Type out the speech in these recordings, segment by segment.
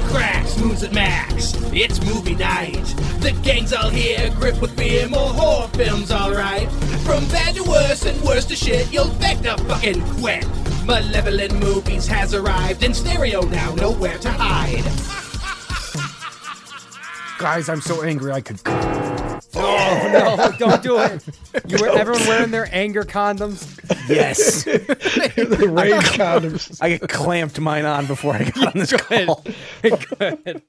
Cracks, moons at max. It's movie night. The gang's all here, grip with fear. More horror films, alright. From bad to worse and worse to shit, you'll beg to fucking quit. Malevolent Movies has arrived in stereo now, nowhere to hide. Guys, I'm so angry I could. Oh no! Don't do it. You were everyone wearing their anger condoms. Yes. the rage condoms. I clamped mine on before I got on this call. Good.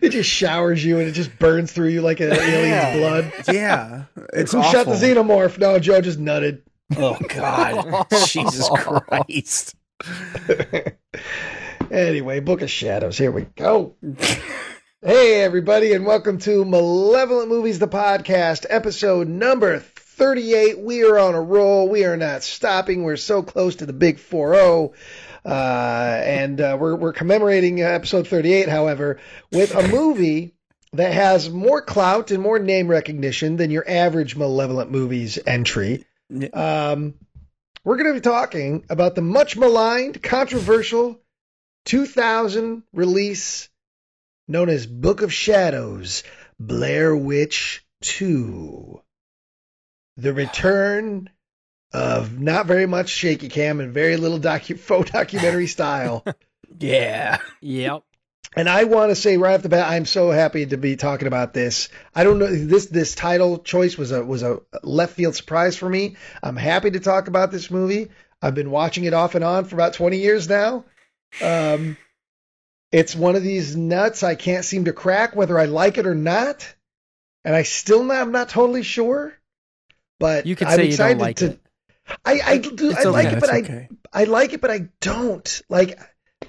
it just showers you and it just burns through you like an alien's blood. Yeah. It's Who awful. shot the xenomorph? No, Joe just nutted. Oh God. Jesus Christ. Anyway, Book of Shadows. Here we go. Hey, everybody, and welcome to Malevolent Movies, the podcast, episode number 38. We are on a roll. We are not stopping. We're so close to the big 4 0. Uh, and uh, we're, we're commemorating uh, episode 38, however, with a movie that has more clout and more name recognition than your average Malevolent Movies entry. Um, we're going to be talking about the much maligned, controversial 2000 release known as Book of Shadows Blair Witch 2. The return of not very much shaky cam and very little docu- faux documentary style. Yeah. Yep. And I want to say right off the bat, I'm so happy to be talking about this. I don't know this this title choice was a was a left field surprise for me. I'm happy to talk about this movie. I've been watching it off and on for about 20 years now. Um, it's one of these nuts I can't seem to crack whether I like it or not, and I still not I'm not totally sure. But You could I'm say you excited don't like to. it. I I do It's I like okay. it, but That's I okay. I like it, but I don't like.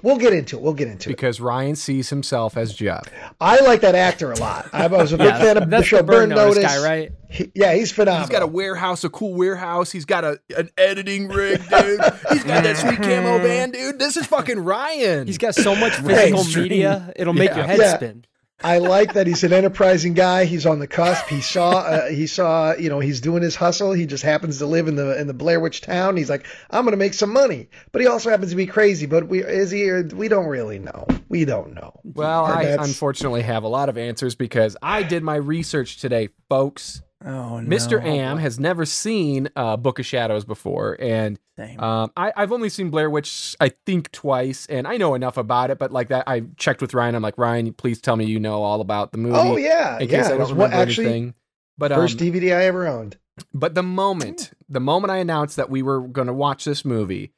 We'll get into it. We'll get into it. because Ryan sees himself as Jeff. I like that actor a lot. I was a big Yeah, fan of the show the Burn, Burn Notice Notice. guy, right? He- yeah, he's phenomenal. He's got a warehouse, a cool warehouse. He's got a an editing rig, dude. He's got that sweet camo mm-hmm. van, dude. This is fucking Ryan. He's got so much physical media, it'll make Yeah. your head Yeah. spin. I like that he's an enterprising guy. He's on the cusp. He saw, uh, he saw, you know, he's doing his hustle. He just happens to live in the in the Blair Witch town. He's like, I'm gonna make some money, but he also happens to be crazy. But we is he? We don't really know. We don't know. well, I unfortunately have a lot of answers because I did my research today, folks. Oh no. Mr. Am has never seen uh, Book of Shadows before, and Um, I, I've only seen Blair Witch, I think, twice, and I know enough about it. But like that, I checked with Ryan. I'm like, Ryan, please tell me you know all about the movie. Oh yeah, in case yeah. I It don't was remember what actually anything. But um, first DVD I ever owned. but the moment, the moment I announced that we were going to watch this movie,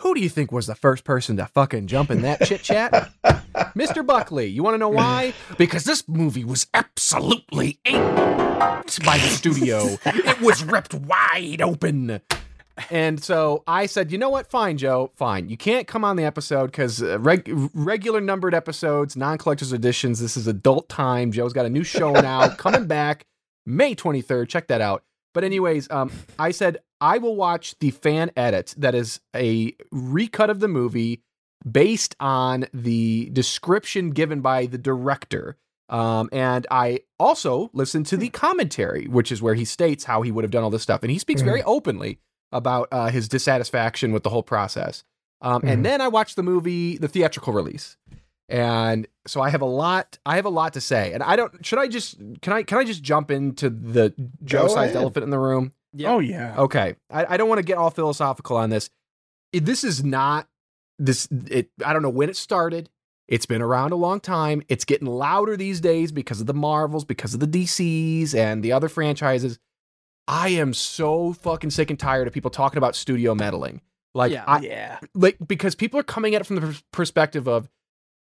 who do you think was the first person to fucking jump in that chit chat? Mr. Buckley. You want to know why? Because this movie was absolutely aimed by the studio. it was ripped wide open. And so I said, you know what? Fine, Joe. Fine. You can't come on the episode because uh, reg- regular numbered episodes, non collector's editions. This is adult time. Joe's got a new show now coming back May 23rd. Check that out. But, anyways, um, I said, I will watch the fan edit that is a recut of the movie based on the description given by the director. Um, and I also listened to the commentary, which is where he states how he would have done all this stuff. And he speaks very openly about uh, his dissatisfaction with the whole process. Um. And then I watched the movie, the theatrical release. And so I have a lot. I have a lot to say, and I don't. Should I just? Can I? Can I just jump into the Joe-sized elephant in the room? Yeah. Oh yeah. Okay, I, I don't want to get all philosophical on this. It- this is not this. It. I don't know when it started. It's been around a long time. It's getting louder these days because of the Marvels, because of the DCs and the other franchises. I am so fucking sick and tired of people talking about studio meddling. Like, Yeah. I, yeah. like because people are coming at it from the perspective of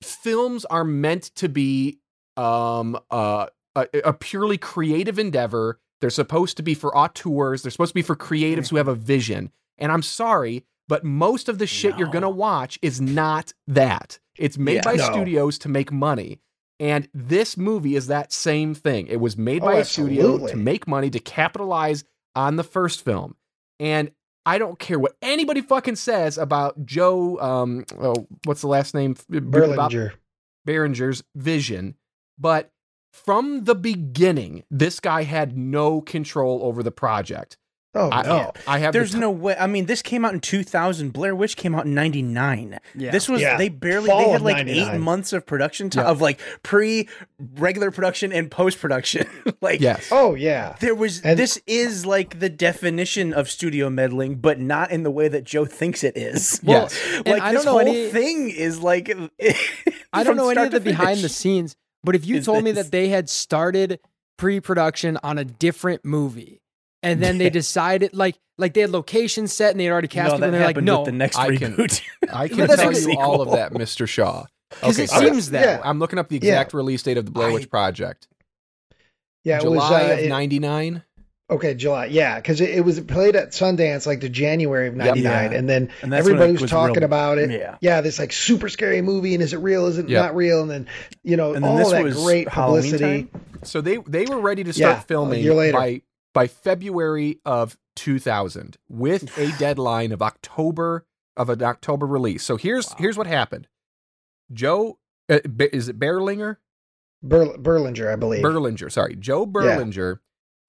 films are meant to be um uh, a, a purely creative endeavor they're supposed to be for auteurs they're supposed to be for creatives who have a vision and i'm sorry but most of the shit you're gonna watch is not that it's made Yeah. by No. studios to make money and this movie is that same thing it was made Oh, by a studio to make money to capitalize on the first film and I don't care what anybody fucking says about Joe. Um, oh, what's the last name? About Berlinger. Behringer's vision, but from the beginning, this guy had no control over the project. Oh I, no. I have. the There's no way. I mean, this came out in 2000. Blair Witch came out in 99. Yeah. This was Yeah. they barely Fall they had like 99. eight months of production time Yeah. of like pre regular production and post production. like Yes. Oh yeah. there was And- this is like the definition of studio meddling, but not in the way that Joe thinks it is. Yes. and like I this don't know whole any- thing is like I don't know any of the to behind the scenes, but if you is told me that they had started pre-production on a different movie and then they decided like like they had locations set and they had already cast no, people that and they're like happened no with the next I can- reboot. I can But tell you the all of that, Mr. Shaw. because Okay, it so seems that Yeah. I'm looking up the Yeah. exact release date of the Blair I- Witch Project. Yeah. It July was uh, of '99. Okay, July. Yeah, because it, it was played at Sundance like the January of '99, Yeah. and then And everybody was, was talking real- about it. yeah. yeah, this like super scary movie, and is it real? Is it Yeah. not real? And then you know And then all this that was great Halloween publicity. time? So they they were ready to start Yeah, a filming year later. by by February of 2000 with a deadline of October of an October release. So here's here's what happened. Joe uh, is it Berlinger? Ber- Berlinger, I believe. Berlinger, sorry. Joe Berlinger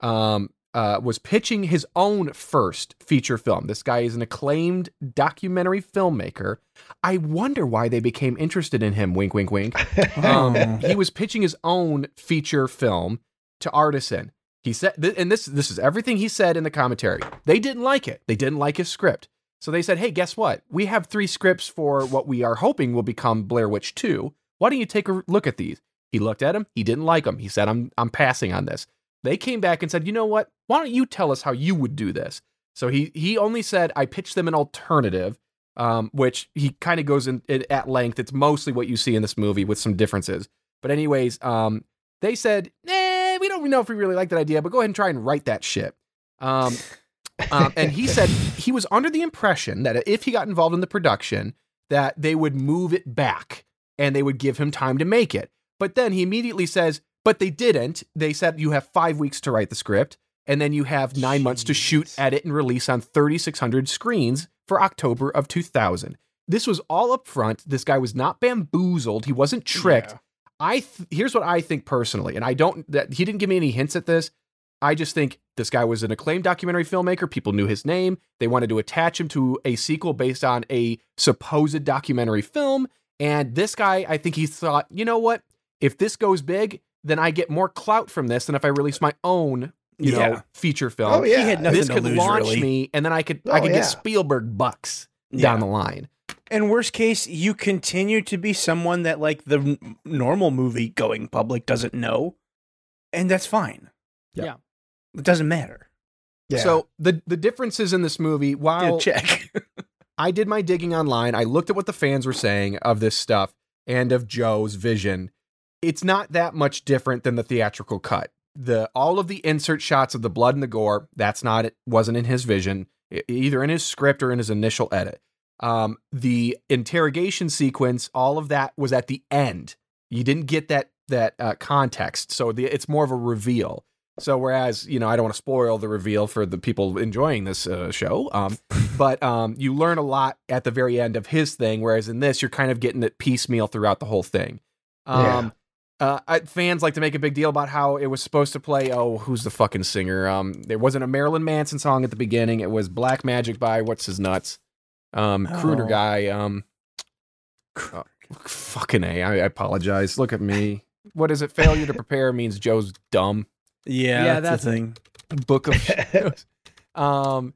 um uh, was pitching his own first feature film. This guy is an acclaimed documentary filmmaker. I wonder why they became interested in him. Wink, wink, wink. Um, he was pitching his own feature film to Artisan. He said, and this this is everything he said in the commentary. They didn't like it. They didn't like his script. So they said, "Hey, guess what? We have three scripts for what we are hoping will become Blair Witch 2. Why don't you take a look at these?" He looked at them. He didn't like them. He said, "I'm I'm passing on this." They came back and said, "You know what? Why don't you tell us how you would do this?" So he he only said, "I pitched them an alternative." Um, which he kind of goes in, in at length. It's mostly what you see in this movie with some differences. But anyways, um, they said, "Nah, we don't know if we really like that idea, but go ahead and try and write that shit." Um, um, and he said he was under the impression that if he got involved in the production, that they would move it back and they would give him time to make it. But then he immediately says, "But they didn't. They said you have five weeks to write the script, and then you have nine months to shoot, Jeez. edit, and release on 3,600 screens for October of 2000." This was all up front. This guy was not bamboozled. He wasn't tricked. Yeah. I th- here's what I think personally, and I don't that he didn't give me any hints at this. I just think this guy was an acclaimed documentary filmmaker. People knew his name. They wanted to attach him to a sequel based on a supposed documentary film. And this guy, I think he thought, you know what? If this goes big, then I get more clout from this than if I release my own, you know, feature oh, film. Oh yeah, He had nothing this to could lose, launch really. me, and then I could Oh, I could yeah. get Spielberg bucks Yeah. down the line. And worst case, you continue to be someone that like the n- normal movie going public doesn't know, and that's fine. Yeah. it doesn't matter. yeah. So the the differences in this movie, Yeah, while check. I did my digging online. I looked at what the fans were saying of this stuff and of Joe's vision. It's not that much different than the theatrical cut. The all of the insert shots of the blood and the gore, that's not it wasn't in his vision, either in his script or in his initial edit. Um, the interrogation sequence, all of that was at the end. You didn't get that that uh, context, so the, it's more of a reveal. So whereas you know I don't want to spoil the reveal for the people enjoying this uh, show, um, but um, you learn a lot at the very end of his thing. Whereas in this, you're kind of getting it piecemeal throughout the whole thing. Um, uh, I, fans like to make a big deal about how it was supposed to play. Oh, who's the fucking singer? Um, there wasn't a Marilyn Manson song at the beginning. It was Black Magic by what's his nuts, um, crooner Oh. guy. Um, uh, fucking a. I, I apologize. Look at me. What is it? Failure to prepare means Joe's dumb. Yeah, Yeah, that's, that's the thing. Book of um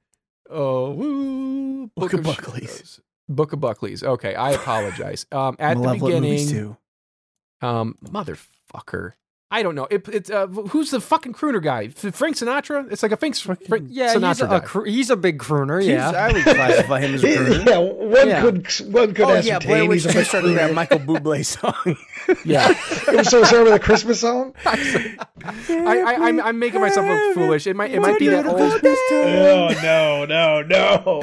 oh woo, Book of Sh- Buckley's. Book of Buckley's. Okay, I apologize. Um at the Malevolent movies beginning too. um motherfucker. I don't know. It, it's uh, who's the fucking crooner guy? Frank Sinatra? It's like a Frank, Frank Yeah, Sinatra he's a, guy. a cr- he's a big crooner. He's- Yeah, I would classify him as a crooner. yeah, one Yeah. could one could Oh yeah, Blair ascertain Witch he's a big started that. Michael Bublé song. yeah. It was so started with a Christmas song. I, I, I'm, I'm making myself look foolish. It might, it might be that old. Oh no, no, no!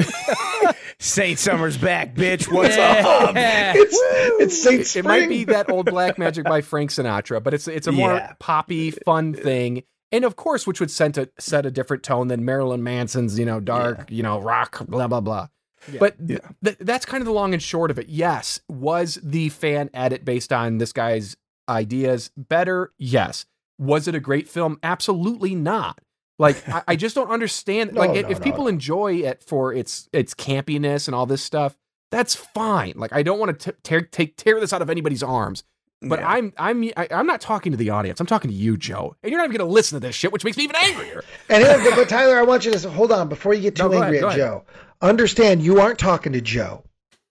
Saint Summer's back, bitch. What's Yeah. up? It's it's Saint It might be that old Black Magic by Frank Sinatra, but it's it's a more Yeah. poppy, fun thing, and of course, which would set a set a different tone than Marilyn Manson's, you know, dark, you know, rock, blah blah blah. Yeah. But th- th- that's kind of the long and short of it. Yes, was the fan edit based on this guy's ideas better? Yes. Was it a great film? Absolutely not. Like I, I just don't understand. No, like no, if, if no, people no. enjoy it for its its campiness and all this stuff, that's fine. Like I don't want to tear take tear this out of anybody's arms. But Yeah. I'm I'm I, I'm not talking to the audience. I'm talking to you, Joe, and you're not even going to listen to this shit, which makes me even angrier. And here, but Tyler, I want you to hold on before you get too No, angry ahead, at go Joe. Understand, you aren't talking to Joe.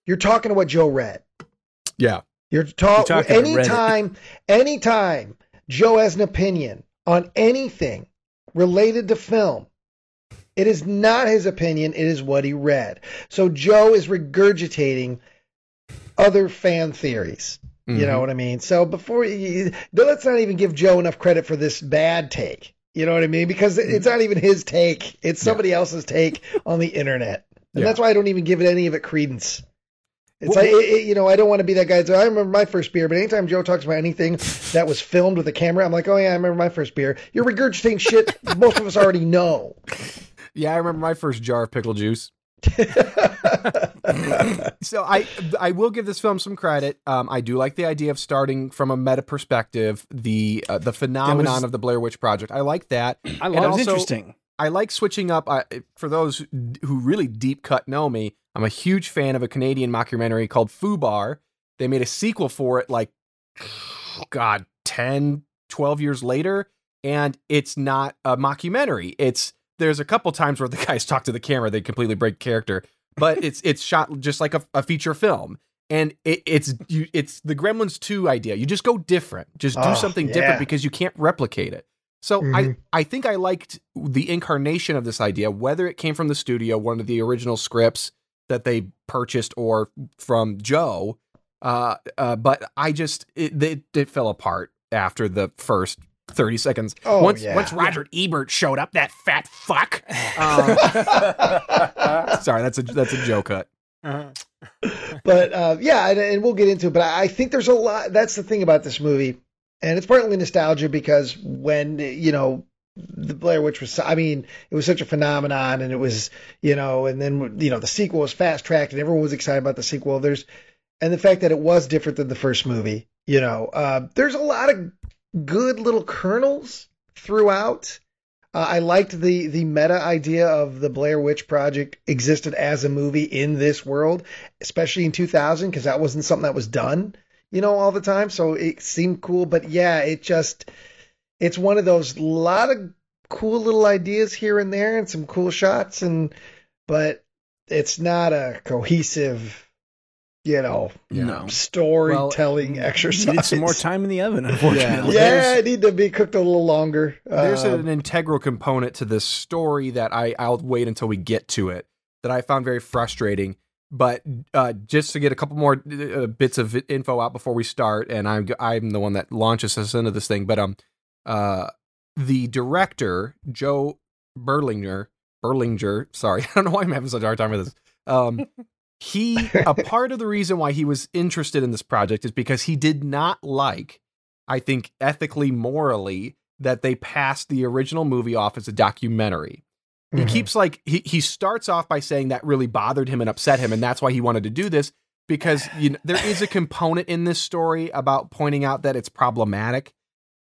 You're talking to what Joe read. Yeah. You're talking You're talking to anytime, anytime Joe has an opinion on anything related to film. It is not his opinion, it is what he read. So Joe is regurgitating other fan theories. You Mm-hmm. know what I mean? So before you, let's not even give Joe enough credit for this bad take. You know what I mean? Because it's not even his take; it's somebody else's take on the internet, and Yeah. that's why I don't even give it any of it credence. It's Well, like it, it- you know, I don't want to be that guy. So I remember my first beer, but anytime Joe talks about anything that was filmed with a camera, I'm like, oh yeah, I remember my first beer. You're regurgitating shit most of us already know. Yeah, I remember my first jar of pickle juice. so I I will give this film some credit. Um, I do like the idea of starting from a meta perspective, the uh, the phenomenon was- of the Blair Witch Project. I like that. I love that was interesting. I like switching up. I, for those who really deep cut know me, I'm a huge fan of a Canadian mockumentary called Fubar. They made a sequel for it like, God, 10, 12 years later. And it's not a mockumentary. It's there's a couple times where the guys talk to the camera, they completely break character, but it's it's shot just like a, a feature film. And it, it's you, it's the Gremlins 2 idea. You just go different. Just do Oh, something yeah. different because you can't replicate it. So Mhm. I, I think I liked the incarnation of this idea, whether it came from the studio, one of the original scripts that they purchased, or from Joe. Uh, uh, but I just it, it, it fell apart after the first thirty seconds. Oh, once yeah. once Roger Ebert showed up, that fat fuck. Um, sorry, that's a that's a Joe cut. Uh-huh. but uh, yeah, and, and we'll get into it. But I think there's a lot. That's the thing about this movie, and it's partly nostalgia because when you know the Blair Witch was, I mean, it was such a phenomenon, and it was you know, and then you know the sequel was fast tracked, and everyone was excited about the sequel. There's and the fact that it was different than the first movie. You know, uh, there's a lot of good little kernels throughout. Uh, I liked the the meta idea of the Blair Witch Project existed as a movie in this world, especially in 2000, because that wasn't something that was done, you know, all the time. So it seemed cool, but yeah, it just it's one of those lot of cool little ideas here and there, and some cool shots, and but it's not a cohesive, you know, No. storytelling exercise. Needed some more time in the oven, unfortunately. Yeah, There's- it need to be cooked a little longer. There's Uh, an integral component to this story that I I'll wait until we get to it that I found very frustrating. But uh, just to get a couple more uh, bits of info out before we start, and I'm I'm the one that launches us into this thing. But um, uh, the director Joe Berlinger Berlinger, sorry, I don't know why I'm having such a hard time with this. Um, he a part of the reason why he was interested in this project is because he did not like, I think, ethically, morally, that they passed the original movie off as a documentary. He Mhm. keeps like he he starts off by saying that really bothered him and upset him, and that's why he wanted to do this because you know there is a component in this story about pointing out that it's problematic.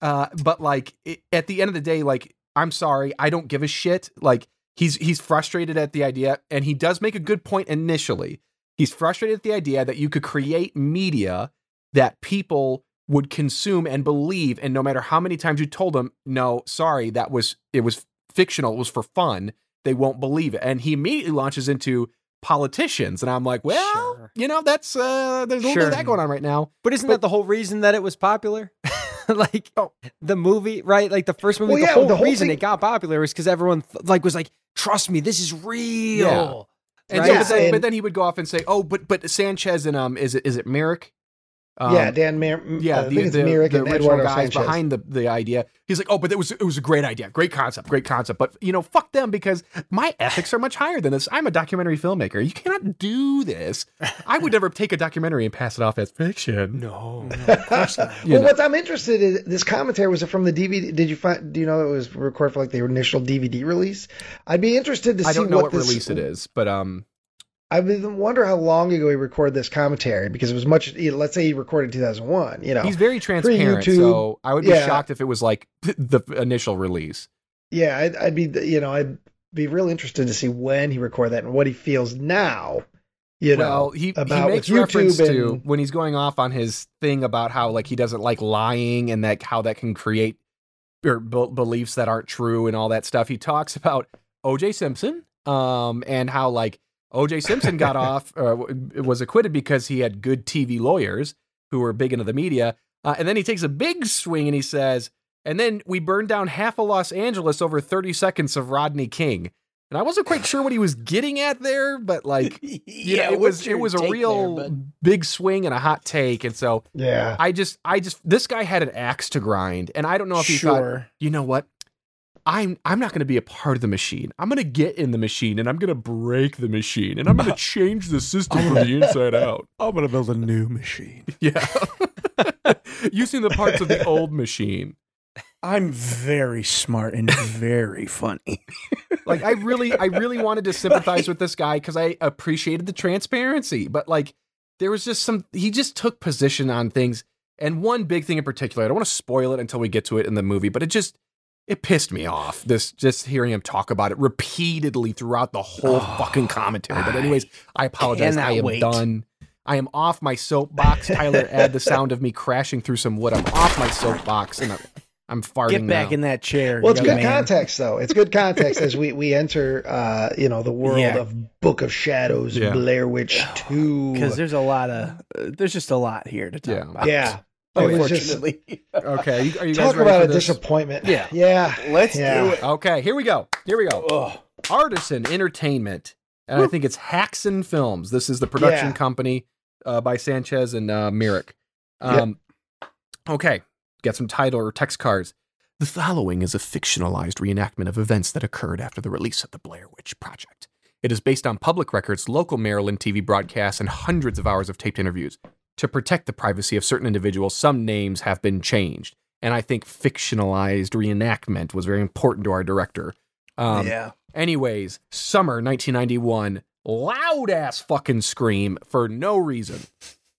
Uh, but like it, at the end of the day, like I'm sorry, I don't give a shit. Like he's he's frustrated at the idea, and he does make a good point initially. He's frustrated at the idea that you could create media that people would consume and believe, and no matter how many times you told them, no, sorry, that was it was fictional, it was for fun, they won't believe it. And he immediately launches into politicians, and I'm like, well, Sure. you know, that's uh, there's a little bit of that going on right now. But isn't But- that the whole reason that it was popular? like Oh. the movie, right? Like the first movie, Well, the, yeah, whole the whole reason thing- it got popular was because everyone th- like was like, "Trust me, this is real." And Right? so, Yeah, but, then, and- but then he would go off and say, "Oh, but but Sanchez and um, is it is it Myrick? Um, yeah, Dan Mer- yeah, uh, I the, think it's the, the and original Eduardo guys Sanchez. behind the the idea. He's like, "Oh, but it was it was a great idea, great concept, great concept." But you know, fuck them because my ethics are much higher than this. I'm a documentary filmmaker. You cannot do this. I would never take a documentary and pass it off as fiction. No, You well, know. what I'm interested in this commentary was it from the DVD? Did you find? Do you know it was recorded for like the initial DVD release? I'd be interested to I see don't know what, what this, release it is, but um, I wonder how long ago he recorded this commentary because it was much. Let's say he recorded in 2001. You know, he's very transparent. YouTube, So I would be yeah. shocked if it was like the initial release. yeah, I'd, I'd be, you know, I'd be real interested to see when he recorded that and what he feels now. You know, well, he, he about makes reference YouTube to when he's going off on his thing about how like he doesn't like lying and that how that can create or be- beliefs that aren't true and all that stuff. He talks about O.J. Simpson, um, and how like O.J. Simpson got off uh, was acquitted because he had good TV lawyers who were big into the media, uh, and then he takes a big swing and he says, and then we burned down half of Los Angeles over 30 seconds of Rodney King. And I wasn't quite sure what he was getting at there, but like you know, it was it was a real big swing and a hot take, and so yeah, I just I just this guy had an axe to grind, and I don't know if he thought, you know what, I'm I'm not going to be a part of the machine. I'm going to get in the machine, and I'm going to break the machine, and I'm going to change the system from the inside out. I'm gonna build a new machine. Yeah, using the parts of the old machine. I'm very smart and very funny. Like I really I really wanted to sympathize with this guy because I appreciated the transparency, but like there was just some he just took position on things. And one big thing in particular, I don't want to spoil it until we get to it in the movie, but it just it pissed me off. This just hearing him talk about it repeatedly throughout the whole Oh, fucking commentary. But anyways, I apologize. I am wait. done. I am off my soapbox. Tyler, add the sound of me crashing through some wood. I'm off my soapbox and I'm, I'm farting. Get back now. in that chair. Well, it's good man. context, though. It's good context as we we enter, uh, you know, the world Yeah. of Book of Shadows, Yeah. Blair Witch Two. because there's a lot of uh, there's just a lot here to talk Yeah. about. yeah, it was just unfortunately. Okay, are you, are you guys talk ready about for a this? disappointment. Yeah. yeah. Let's Yeah. do it. Okay, here we go. Here we go. Ugh. Artisan Entertainment, and I think it's Haxan Films. This is the production Yeah. company uh, by Sanchez and uh, Myrick. Um, Okay, get some title or text cards. The following is a fictionalized reenactment of events that occurred after the release of the Blair Witch Project. It is based on public records, local Maryland TV broadcasts, and hundreds of hours of taped interviews. To protect the privacy of certain individuals, some names have been changed. And I think fictionalized reenactment was very important to our director. Um, yeah. Anyways, summer 1991, loud ass fucking scream for no reason.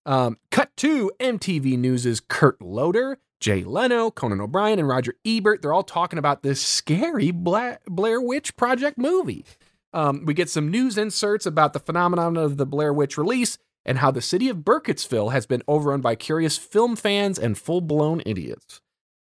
Um, cut to MTV News' Kurt Loder, Jay Leno, Conan O'Brien, and Roger Ebert. They're all talking about this scary Bla- Blair Witch Project movie. Um, we get some news inserts about the phenomenon of the Blair Witch release and how the city of Burkittsville has been overrun by curious film fans and full blown idiots.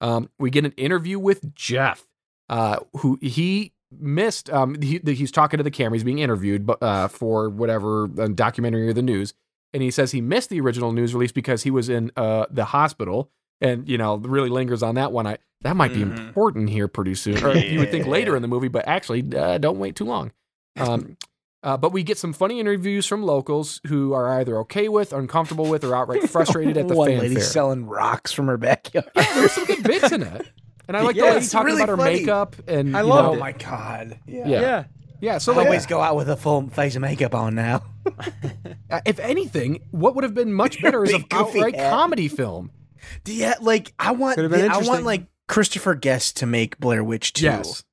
Um, we get an interview with Jeff, uh, who he missed. Um, he, he's talking to the camera. He's being interviewed but, uh, for whatever uh, documentary or the news. And he says he missed the original news release because he was in uh, the hospital. And, you know, really lingers on that one. I That might be Mhm. important here pretty soon. Or you would think later in the movie, but actually, uh, don't wait too long. Um, uh, but we get some funny interviews from locals who are either okay with, uncomfortable with, or outright frustrated at the One fanfare. lady selling rocks from her backyard. Yeah, there's some good bits in it. And I like Yeah, the lady it's talking really about her makeup and I you loved know, oh my god. Yeah. Yeah. Yeah. Yeah, so I like, always go out with a full face of makeup on now. uh, if anything, what would have been much better is an Big outright hat. comedy film. Yeah, like I want Could've I want like Christopher Guest to make Blair Witch 2. Yes.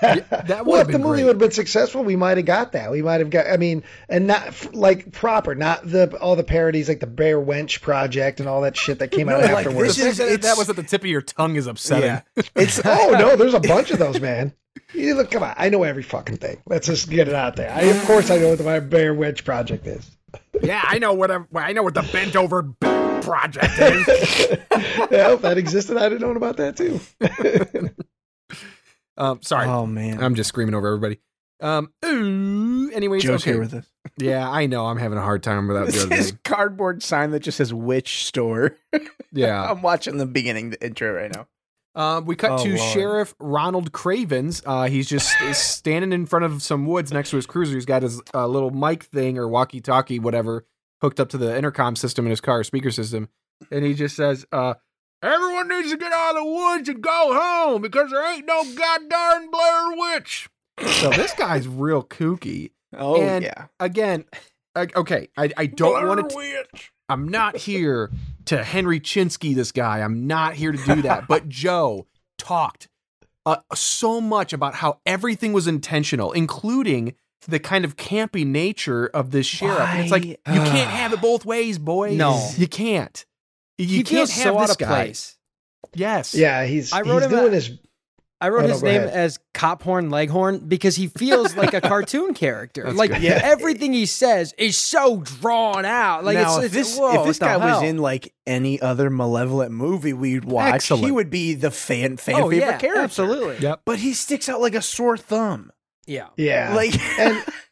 That well, would've if the movie great. would have been successful, we might have got that. We might have got. I mean, and not like proper, not the all the parodies like the Bare Wench Project and all that shit that came out like, afterwards. This is- that, that was at the tip of your tongue is upsetting. Yeah. It's oh no, there's a bunch of those, man. You look, come on, I know every fucking thing. Let's just get it out there. I, of course, I know what the Bare Wench Project is. Yeah, I know what I'm, I know what the bent over project is. yeah, if that existed, I'd have known about that too. Um, sorry, Oh man. I'm just screaming over everybody. Um, ooh, anyways, Joe's okay. here with us. yeah, I know. I'm having a hard time without the This is cardboard sign that just says witch store. Yeah. I'm watching the beginning, the intro right now. Um, we cut Oh, to Lord. Sheriff Ronald Cravens. Uh, he's just standing in front of some woods next to his cruiser. He's got his uh, little mic thing or walkie-talkie, whatever, hooked up to the intercom system in his car, speaker system, and he just says, uh, "Everyone needs to get out of the woods and go home because there ain't no goddamn Blair Witch." So this guy's real kooky. Oh And- yeah. Again, I, okay, I, I don't want to. I'm not here to Henry Chinsky this guy. I'm not here to do that. But Joe talked uh, so much about how everything was intentional, including the kind of campy nature of this sheriff. And it's like you can't have it both ways, boys. No. you can't. You he can't feels have so this out of guy. place. Yes. Yeah, he's I wrote he's him doing a- his. I wrote Oh, his go name ahead. as Cop Horn Leghorn because he feels like a cartoon character. That's like. Yeah. everything he says is so drawn out. Like now, it's, if it's this whoa, if this what the guy was in like any other malevolent movie we'd watch, he would be the fan fan oh favorite yeah, character. absolutely. Yep. But he sticks out like a sore thumb. Yeah. Yeah. Like and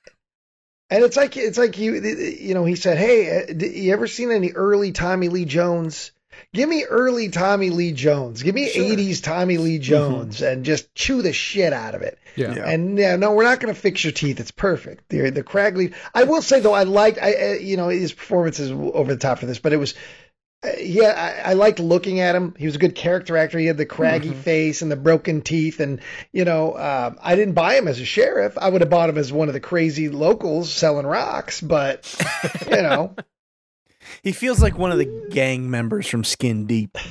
and it's like it's like you you know he said hey uh, d- you ever seen any early tommy lee jones give me early tommy lee jones give me Sure. 80s tommy lee jones and just chew the shit out of it Yeah. Yeah. and yeah no we're not going to fix your teeth it's perfect the the craggly i will say though i liked i uh, you know his performance is over the top for this but it was yeah, I, I liked looking at him. He was a good character actor. He had the craggy Mm-hmm. face and the broken teeth, and you know, uh, I didn't buy him as a sheriff. I would have bought him as one of the crazy locals selling rocks, but you know, he feels like one of the gang members from Skin Deep.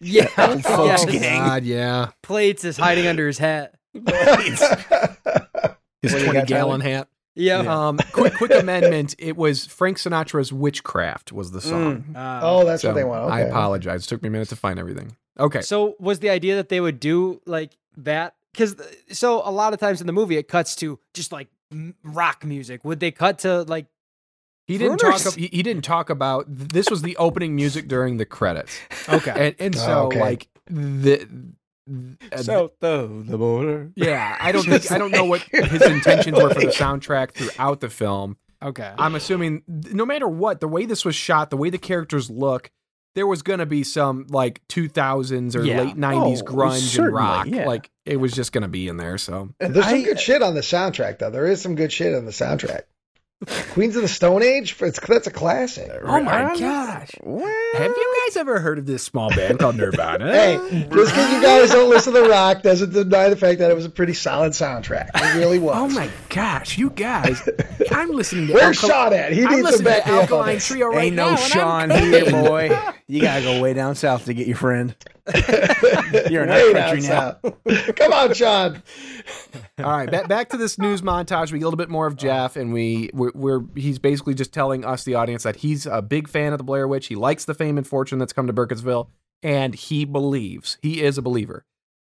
Yeah. Old folks Yes. gang. God, yeah. Plates is hiding under his hat. His What do you 20 got, gallon hat. Yeah. Um, quick, quick amendment. It was Frank Sinatra's "Witchcraft" was the song. Uh, oh, that's So what they want. I apologize. It took me a minute to find everything. Okay. So was the idea that they would do like that? Because so a lot of times in the movie it cuts to just like rock music. Would they cut to like He didn't talk. He, he didn't talk about. This was the opening music during the credits, okay? and and so Oh, okay. like the. Uh, South of the border. yeah, I don't think I don't know what his intentions were for the soundtrack throughout the film. okay. I'm assuming no matter what, the way this was shot, the way the characters look, there was going to be some like 2000s or Yeah. late 90s Oh, grunge and rock. yeah. Like it was just going to be in there. So There's some I- good shit on the soundtrack, though. There is some good shit on the soundtrack. Queens of the Stone Age, it's, that's a classic. Uh, oh my I'm- gosh. Well, Have you guys ever heard of this small band called Nirvana? Hey, just because you guys don't listen to rock doesn't deny the fact that it was a pretty solid soundtrack. It really was. Oh my gosh, you guys! I'm listening to Where's Alkal- Sean at? He I'm needs to listening back to me up Alkaline. Trio right Ain't now. no I'm Sean here, boy. You gotta go way down south to get your friend. You're in Way country now. south. Come on, Sean. All right, back, back to this news montage. We get a little bit more of Jeff, and we we're, we're he's basically just telling us the audience that he's a big fan of the Blair Witch. He likes the fame and fortune that's come to Burkittsville, and he believes he is a believer.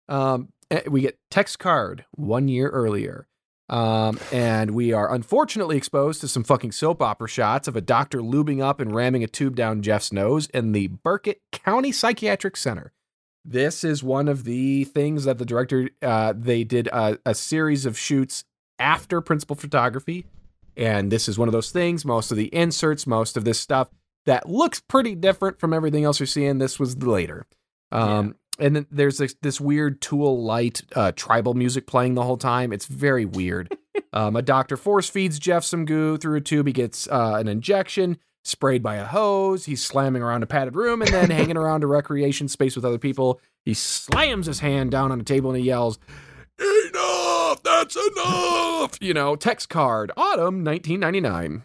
Um, eh, we get text card one year earlier. Um, and we are unfortunately exposed to some fucking soap opera shots of a doctor lubing up and ramming a tube down Jeff's nose in the Burkett County Psychiatric Center. This is one of the things that the director uh, they did a, a series of shoots after principal photography, and this is one of those things. Most of the inserts, most of this stuff that looks pretty different from everything else you're seeing. This was later. Um, And then there's this, this weird Tool light uh, tribal music playing the whole time. It's very weird. um, a doctor force feeds Jeff some goo through a tube. He gets uh, an injection sprayed by a hose. He's slamming around a padded room and then hanging around a recreation space with other people. He slams his hand down on a table and he yells, Enough! That's enough! You know, text card, autumn 1999.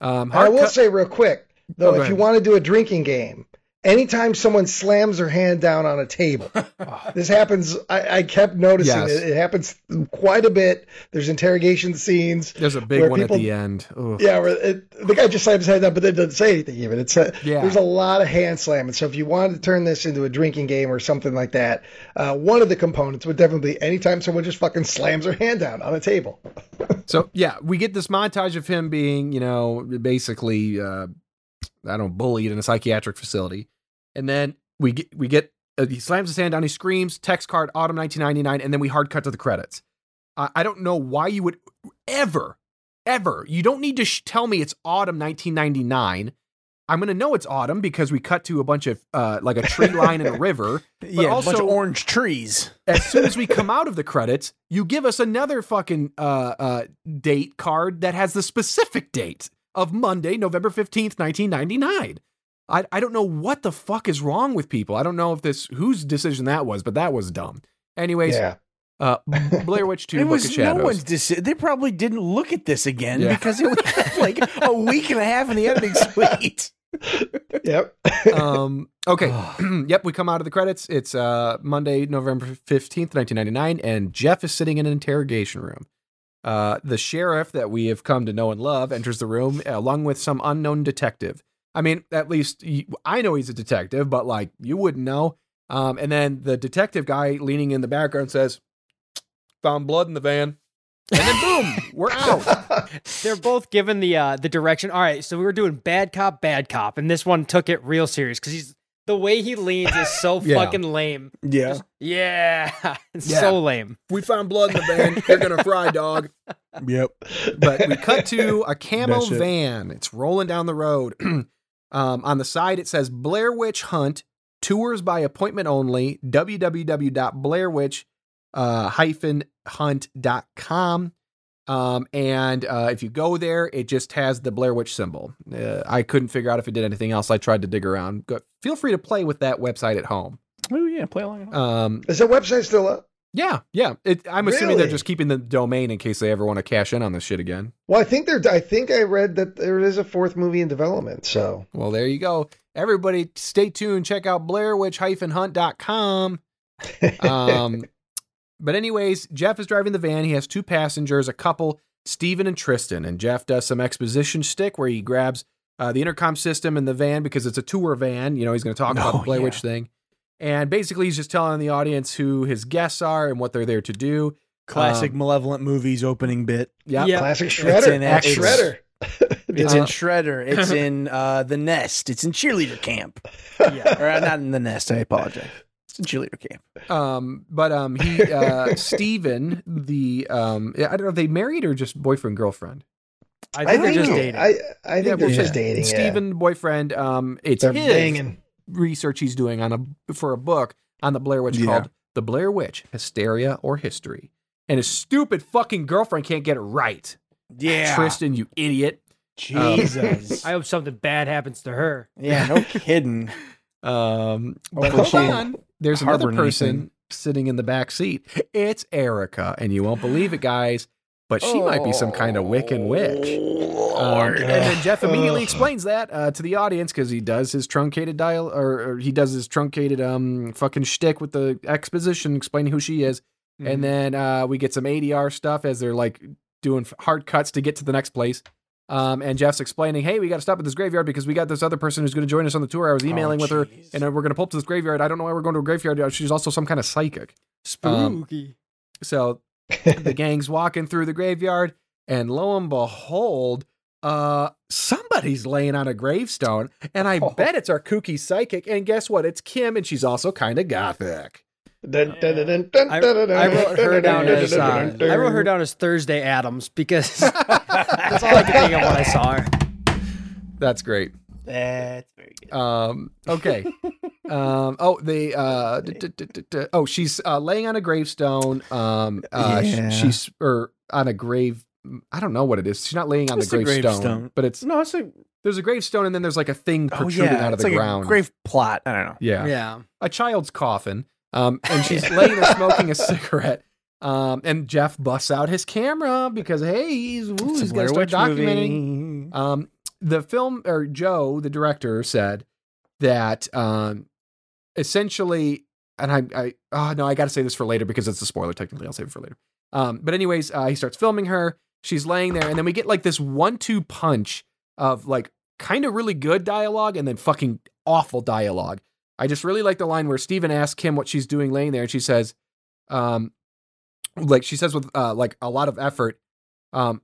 Um, I will cut- say real quick, Oh, though, go if you want to do a drinking game, anytime someone slams their hand down on a table, this happens. I, I kept noticing Yes. it. It happens quite a bit. There's interrogation scenes. There's a big one people- at the end. Ugh. Yeah, where it, the guy just slams his hand down, but then doesn't say anything even. It's a, Yeah. there's a lot of hand slamming. So if you wanted to turn this into a drinking game or something like that, uh, one of the components would definitely be anytime someone just fucking slams their hand down on a table. So yeah, we get this montage of him being, you know, basically, uh, I don't know, bullied in a psychiatric facility, and then we get we get uh, he slams his hand down, he screams, text card, autumn 1999, and then we hard cut to the credits. I I don't know why you would ever, ever. You don't need to sh- tell me it's autumn 1999. I'm gonna know it's autumn because we cut to a bunch of uh, like a tree line in a river. yeah, a bunch also- of orange trees. as soon as we come out of the credits, you give us another fucking uh, uh, date card that has the specific date of Monday, November 15th, 1999. I, I don't know what the fuck is wrong with people. I don't know if this whose decision that was, but that was dumb. Anyways, Yeah. uh, Blair Witch 2 It Book was of no one's decision. They probably didn't look at this again Yeah. because it was like a week and a half in the editing suite. Yep. um, okay. yep, we come out of the credits. It's uh, Monday, November 15th, 1999, and Jeff is sitting in an interrogation room. Uh, the sheriff that we have come to know and love enters the room along with some unknown detective. I mean, at least I know he's a detective, but like you wouldn't know. Um, and then the detective guy leaning in the background says, found blood in the van. And then boom, we're out. They're both given the uh the direction. All right, so we were doing bad cop, bad cop, and this one took it real serious because he's the way he leans is so Yeah. fucking lame. Yeah. Yeah, it's Yeah. so lame. We found blood in the van. They're gonna fry, dog. Yep. But we cut to a camo van. It's rolling down the road. um, on the side, it says Blair Witch Hunt tours by appointment only. www.blairwitch uh, hyphen hunt.com. Um, and uh, if you go there, it just has the Blair Witch symbol. Uh, I couldn't figure out if it did anything else. I tried to dig around. Go, feel free to play with that website at home. Oh yeah, play along. Um, Is that website still up? Yeah, yeah. It, I'm assuming they're just keeping the domain in case they ever want to cash in on this shit again. Well, I think there. I think I read that there is a fourth movie in development. So Well, there you go. Everybody, stay tuned. Check out BlairWitch-Hunt.com. Um, but anyways, Jeff is driving the van. He has two passengers, a couple, Steven and Tristan. And Jeff does some exposition stick where he grabs uh, the intercom system in the van because it's a tour van. You know, he's going to talk about Oh, the Blair yeah. Witch thing. And basically, he's just telling the audience who his guests are and what they're there to do. Classic um, Malevolent movies opening bit. Yep. Yeah. classic It's Shredder. in it. Shredder. It's in Shredder. It's in uh, the Nest. It's in cheerleader camp. Yeah. Or uh, not in the Nest. I apologize. It's in cheerleader camp. Um, but um, he, uh, Steven, the, um, I don't know, they married or just boyfriend, girlfriend? I think they're just dating. I, I think Yeah, they're we'll just say dating. yeah. Steven, boyfriend, um, it's They're his banging. Research he's doing on a for a book on the Blair Witch Yeah. called "The Blair Witch: Hysteria or History," and his stupid fucking girlfriend can't get it right. Yeah. Tristan, you idiot. Jesus. I hope something bad happens to her. yeah, no kidding. Um, but Hopefully hold she on, there's another person anything. sitting in the back seat. It's Erica, and you won't believe it, guys, but she might be some kind of Wiccan witch. Um, and then Jeff immediately explains that uh, to the audience because he does his truncated dial or, or he does his truncated um fucking shtick with the exposition explaining who she is, Mm-hmm. and then uh, we get some ADR stuff as they're like doing hard cuts to get to the next place. Um, and Jeff's explaining, "Hey, we got to stop at this graveyard because we got this other person who's going to join us on the tour. I was emailing with her, and we're going to pull up to this graveyard. I don't know why we're going to a graveyard. Uh, She's also some kind of psychic. Um, Spooky. So the gang's walking through the graveyard, and lo and behold, uh, somebody's laying on a gravestone, and I Oh. bet it's our kooky psychic. And guess what? It's Kim, and she's also kind of gothic. Dun, dun, dun, dun, dun, I, dun, dun, I wrote her down as uh, dun, dun, I wrote her down as Thursday Adams because that's all I could think of when I saw her. That's great. That's very good. Um, okay. um, oh, they, uh, d- d- d- d- d- oh, she's uh, laying on a gravestone. Um, uh, sh- Yeah. she's or on a grave. I don't know what it is. She's not laying on It's the gravestone, gravestone. but it's No, it's a there's a gravestone, and then there's like a thing oh, protruding yeah, out of it's the like ground. A grave plot. I don't know. yeah. Yeah. a child's coffin. Um, and she's laying there smoking a cigarette. Um, and Jeff busts out his camera because hey, he's, ooh, he's going to start documenting. movie. Um, the film or Joe, the director, said that um, essentially, and I, I, oh no, I got to say this for later because it's a spoiler. Technically, I'll save it for later. Um, but anyways, uh, he starts filming her. She's laying there, and then we get like this one-two punch of like kind of really good dialogue and then fucking awful dialogue. I just really like the line where Steven asks Kim what she's doing laying there, and she says, um, like she says with uh, like a lot of effort, um,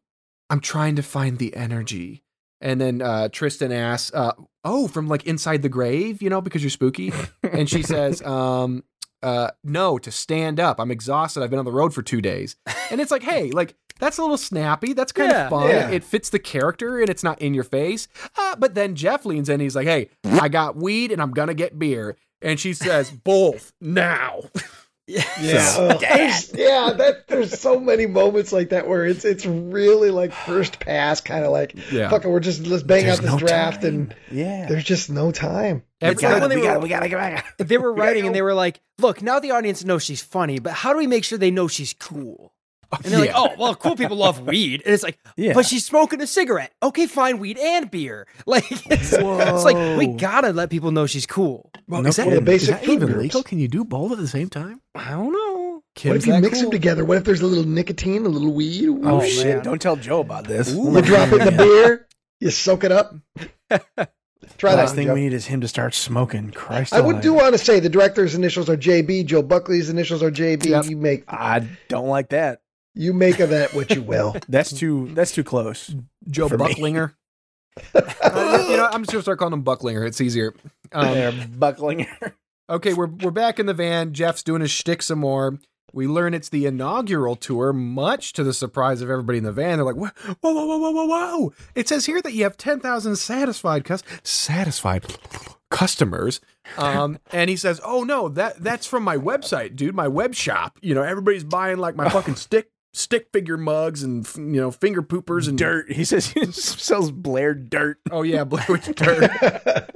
I'm trying to find the energy. And then uh, Tristan asks, uh, "Oh, from like inside the grave, you know, because you're spooky." and she says, um, uh, "No, to stand up. I'm exhausted. I've been on the road for two days." And it's like, hey, like that's a little snappy. That's kind Yeah, of fun. yeah. It fits the character, and it's not in your face. Uh, but then Jeff leans in. He's like, "Hey, I got weed, and I'm gonna get beer." And she says, "Both now." Yeah. Uh, there's- yeah, that there's so many moments like that where it's it's really like first pass, kind of like Yeah. fuck it, we're just let's bang There's out this no draft, time. and Yeah. there's just no time. Every- It's like gotta, when they we, were- gotta, we gotta get back. They were writing go. and they were like, "Look, now the audience knows she's funny, but how do we make sure they know she's cool?" And they're like, "Oh, well, cool people love weed." And it's like, Yeah. "But she's smoking a cigarette. Okay, fine, weed and beer." Like, it's, it's like we gotta let people know she's cool. Well, No is that, kidding. is Basic that even groups. legal? Can you do both at the same time? I don't know. what if you mix cool? them together? What if there's a little nicotine, a little weed? Ooh, Oh, Oh, shit! man. Don't tell Joe about this. Oh you drop it in the beer, you soak it up. Try Last that. thing Joe. we need is him to start smoking. Christ, I would do want to say the director's initials are JB. Joe Buckley's initials are JB. Yep. You make I don't like that. You make of that what you will. That's too. That's too close. Joe Bucklinger. Uh, you know, I'm just gonna start calling him Bucklinger. It's easier. Um, They're buckling. Okay, we're we're back in the van. Jeff's doing his shtick some more. We learn it's the inaugural tour, much to the surprise of everybody in the van. They're like, "Whoa, whoa, whoa, whoa, whoa, whoa!" It says here that you have ten thousand satisfied cus- satisfied customers. Um, and he says, "Oh no, that that's from my website, dude. My web shop. You know, everybody's buying like my fucking stick stick figure mugs and you know finger poopers and Dirt. He says he sells Blair dirt. Oh yeah, Blair Witch dirt.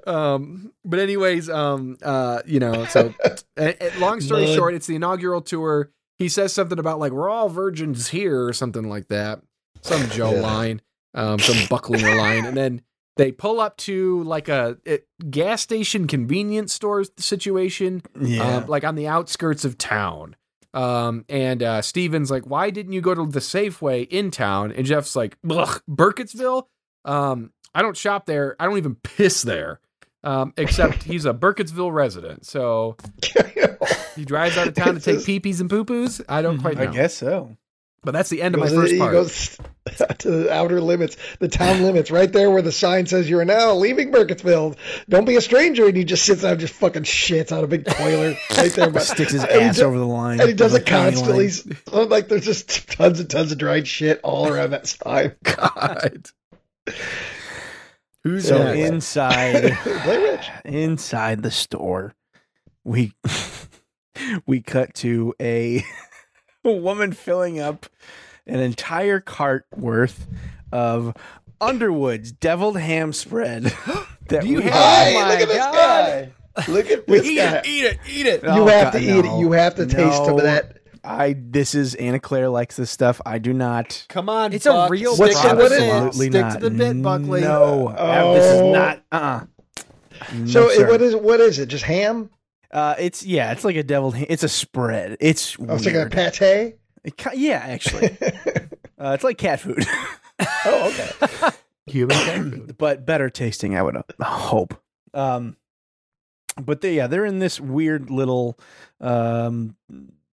um, but anyways, um, uh, you know, so uh, uh, long story short, it's the inaugural tour. He says something about like we're all virgins here or something like that. Some Joe Yeah. line, um, some Bucklinger line, and then they pull up to like a, a gas station convenience store situation, Yeah. um, like on the outskirts of town. Um, and uh, Steven's like, why didn't you go to the Safeway in town? And Jeff's like, Ugh, Burkittsville? Um, I don't shop there. I don't even piss there. Um, except he's a Burkittsville resident. So he drives out of town to take just- pee-pees and poo-poos. I don't quite know. I guess so. But that's the end of my Goes- first he goes to the outer limits, the town limits, right there where the sign says you are now leaving Burkittsville. Don't be a stranger. And he just sits there and just fucking shits on a big toiler right there. But, Sticks his ass over the line. And he does it constantly. So, like there's just tons and tons of dried shit all around that sign. God. Who's So next? inside, Blair Witch. inside the store, we we cut to a woman filling up an entire cart worth of Underwood's deviled ham spread. that Do you we have- had. Hey, my look at this God. guy. Look at this eat guy. it, eat it, eat it. You Oh, have God, to eat it. You have to taste some of that. I this is Anna Claire likes this stuff. I do not. Come on, It's a Buck. real Stick What's to the- the what is- bit. Absolutely Stick not. to the bit, Buckley. No, this is Oh. not. Uh. uh So it, what is what is it? Just ham? Uh, it's yeah, it's like a deviled. Ha- it's a spread. It's Oh, it's like a pate. It yeah, actually, uh, it's like cat food, oh, okay. Human cat food. but better tasting. I would uh, hope. Um, but they, yeah, they're in this weird little um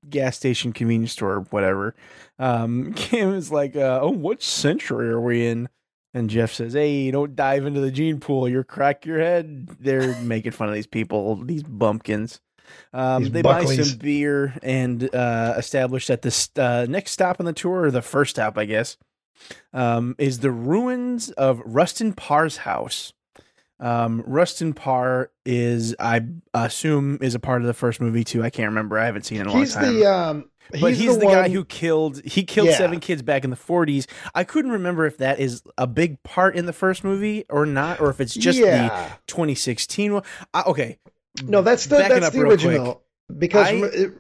gas station convenience store, or whatever. Um, Kim is like, uh, "Oh, what century are we in?" And Jeff says, "Hey, don't dive into the gene pool. You're crack your head." They're making fun of these people, these bumpkins. Um, These they buy some beer and uh, establish that the st- uh, next stop on the tour, or the first stop, I guess, um, is the ruins of Rustin Parr's house. Um, Rustin Parr is, I assume, is a part of the first movie too. I can't remember. I haven't seen it in a long He's time the um. But he's, the, guy one- who killed he killed Yeah. seven kids back in the 40s i couldn't remember if that is a big part in the first movie or not or if it's just the 2016 one I, okay No, that's the Backing that's the real quick. original. Because I- it,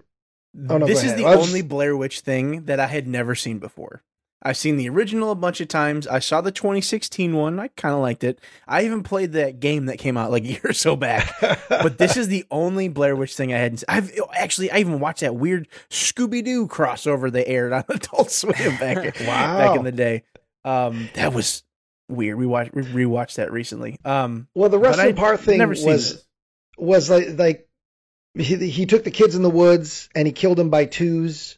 Oh, no, this is ahead. the I was only just- blair witch thing that i had never seen before i've seen the original a bunch of times i saw the 2016 one i kind of liked it i even played that game that came out like a year or so back but this is the only Blair Witch thing I hadn't. I've actually I even watched that weird Scooby Doo crossover they aired on Adult Swim back Wow. back in the day. Um, that was weird. We watched we rewatched that recently. Um, well, the but Rustin I'd thing never was this. was like like he he took the kids in the woods and he killed them by twos.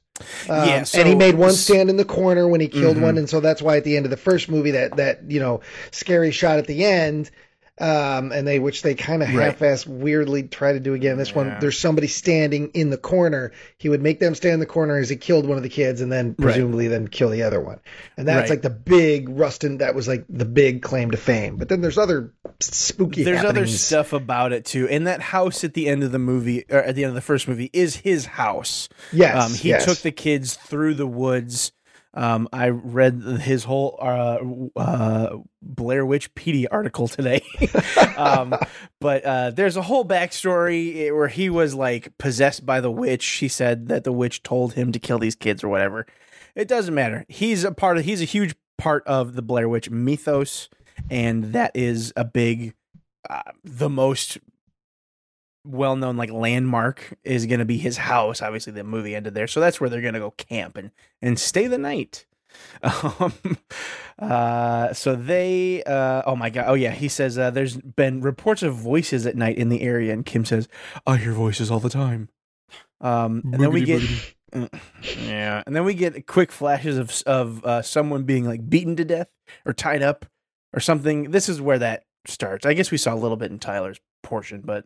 Um, Yeah, and he made one stand in the corner when he killed Mhm. one, and so that's why at the end of the first movie that that you know scary shot at the end, um, and they which they kind of Right. half-ass weirdly try to do again. This one, there's somebody standing in the corner. He would make them stand in the corner as he killed one of the kids, and then Right. presumably then kill the other one. And that's Right. like the big Rustin. That was like the big claim to fame. But then there's other spooky. There's other stuff about it too, and that house at the end of the movie, or at the end of the first movie, is his house. Yes, Um, he yes. took the kids through the woods. Um, I read his whole uh, uh, Blair Witch PD article today. um, but uh, there's a whole backstory where he was like possessed by the witch. She said that the witch told him to kill these kids or whatever. It doesn't matter. He's a part of. He's a huge part of the Blair Witch mythos, and that is a big, uh, the most well-known like landmark is going to be his house obviously the movie ended there so that's where they're going to go camp and and stay the night Um, uh, so they, uh, oh my god, oh yeah, he says uh, there's been reports of voices at night in the area, and Kim says, "I hear voices all the time." Um, and then we get, yeah, and then we get quick flashes of of uh, someone being like beaten to death or tied up or something. This is where that starts. I guess we saw a little bit in Tyler's portion, but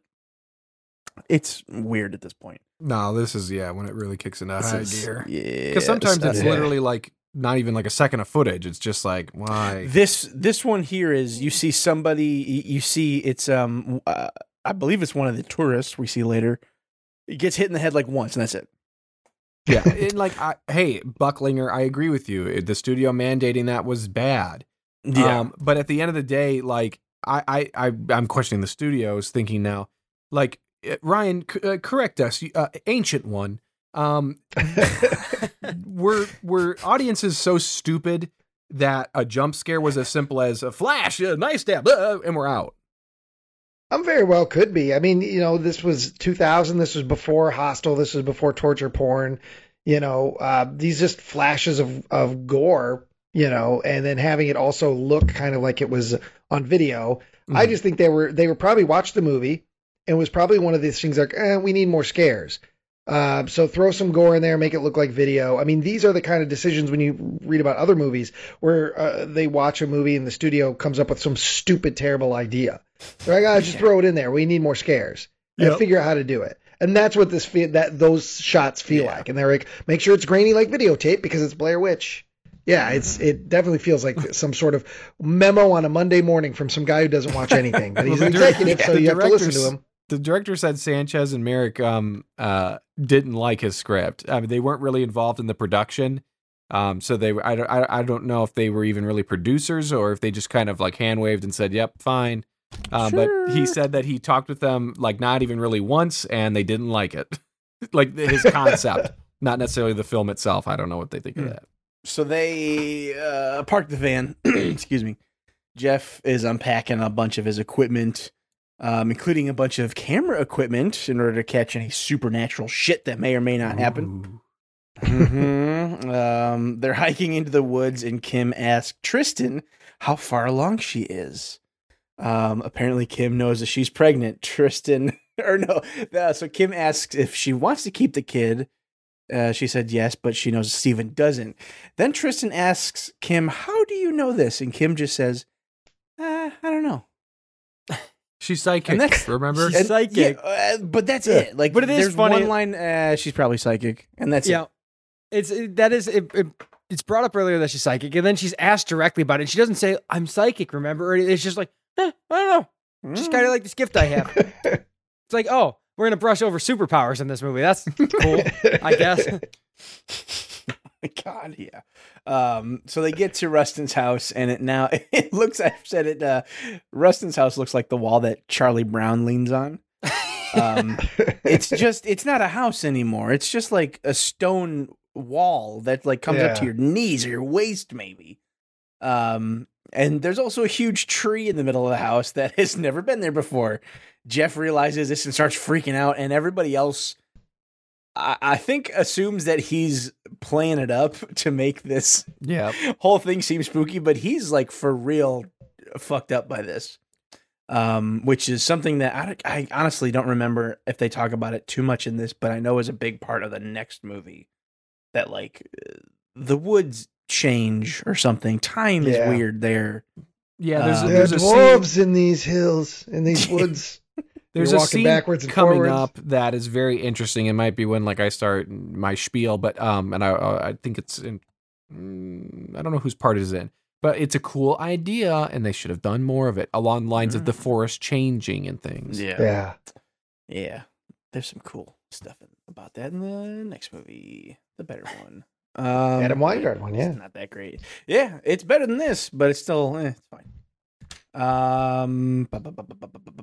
it's weird at this point. No, this is yeah when it really kicks into This high is- gear. yeah, Because sometimes it's Yeah. literally like not even like a second of footage. It's just like why? This this one here is you see somebody you see it's um uh, I believe it's one of the tourists we see later. It gets hit in the head like once and that's it. Yeah, and like I, hey Bucklinger, I agree with you. The studio mandating that was bad. Um, but at the end of the day, like I, I, I I'm questioning the studios, thinking now, like Ryan, c- uh, correct us, uh, ancient one. Um, were were audiences so stupid that a jump scare was as simple as a flash, a knife stab, uh, and we're out. I'm very well could be. I mean, you know, this was 2000. This was before Hostel. This was before torture porn. You know, uh, these just flashes of of gore. You know, and then having it also look kind of like it was on video. I Mhm. just think they were they were probably watched the movie and it was probably one of these things like, eh, we need more scares. Uh, so throw some gore in there, make it look like video. I mean, these are the kind of decisions when you read about other movies where uh, they watch a movie and the studio comes up with some stupid, terrible idea. They're like, ah, just throw it in there. We need more scares. And Yep. figure out how to do it. And that's what this fe- that those shots feel Yeah. like. And they're like, make sure it's grainy like videotape because it's Blair Witch. Yeah, it's it definitely feels like some sort of memo on a Monday morning from some guy who doesn't watch anything, but he's an executive, so you have to listen to him. The director said Sanchez and Myrick um uh didn't like his script. I mean, they weren't really involved in the production. Um, so they I don't. I, I don't know if they were even really producers or if they just kind of like hand waved and said, "Yep, fine." Um, But he said that he talked with them like not even really once, and they didn't like it, like his concept, not necessarily the film itself. I don't know what they think of Hmm. that. So they uh, park the van. Excuse me. Jeff is unpacking a bunch of his equipment, um, including a bunch of camera equipment, in order to catch any supernatural shit that may or may not happen. Ooh. hmm um, they're hiking into the woods, and Kim asks Tristan how far along she is. Um, apparently, Kim knows that she's pregnant. Tristan, or no, uh, so Kim asks if she wants to keep the kid. Uh, she said yes, but she knows Steven doesn't. Then Tristan asks Kim, "How do you know this?" And Kim just says, uh, "I don't know." She's psychic. And that's- remember? She's- And- Psychic. yeah, uh, but that's Yeah. it. Like, But it is there's funny- one line. Uh, she's probably psychic, and that's yeah, it. it's it, that is it, it- It's brought up earlier that she's psychic, and then she's asked directly about it. And she doesn't say, "I'm psychic." Remember, Or it's just like, eh, I don't know. Just Mm. kind of like this gift I have. It's like, oh, we're gonna brush over superpowers in this movie. That's cool, I guess. my god, yeah. Um, so they get to Rustin's house, and it now it looks. I've said it. Uh, Rustin's house looks like the wall that Charlie Brown leans on. Um, it's just. It's not a house anymore. It's just like a stone wall that like comes up to your knees or your waist, maybe. Um, and there's also a huge tree in the middle of the house that has never been there before. Jeff realizes this and starts freaking out, and everybody else, I, I think, assumes that he's playing it up to make this yeah. whole thing seem spooky, but he's like for real fucked up by this. Um, which is something that I, I honestly don't remember if they talk about it too much in this, but I know is a big part of the next movie. That like uh, the woods change or something. Time Yeah. is weird there. Yeah. There's, Uh, There are there's a scene. dwarves in these hills, in these woods. There's You're a scene backwards and coming forwards. up that is very interesting. It might be when like I start my spiel, but um, and I I think it's in. mm, I don't know whose part it is in, but it's a cool idea, and they should have done more of it along the lines of the Mm. forest changing and things. Yeah. Yeah. Yeah. There's some cool stuff about that in the next movie, the better one. Um, Adam Wingard one, yeah. It's not that great. Yeah, it's better than this, but it's still eh, it's fine. Um, ba- ba-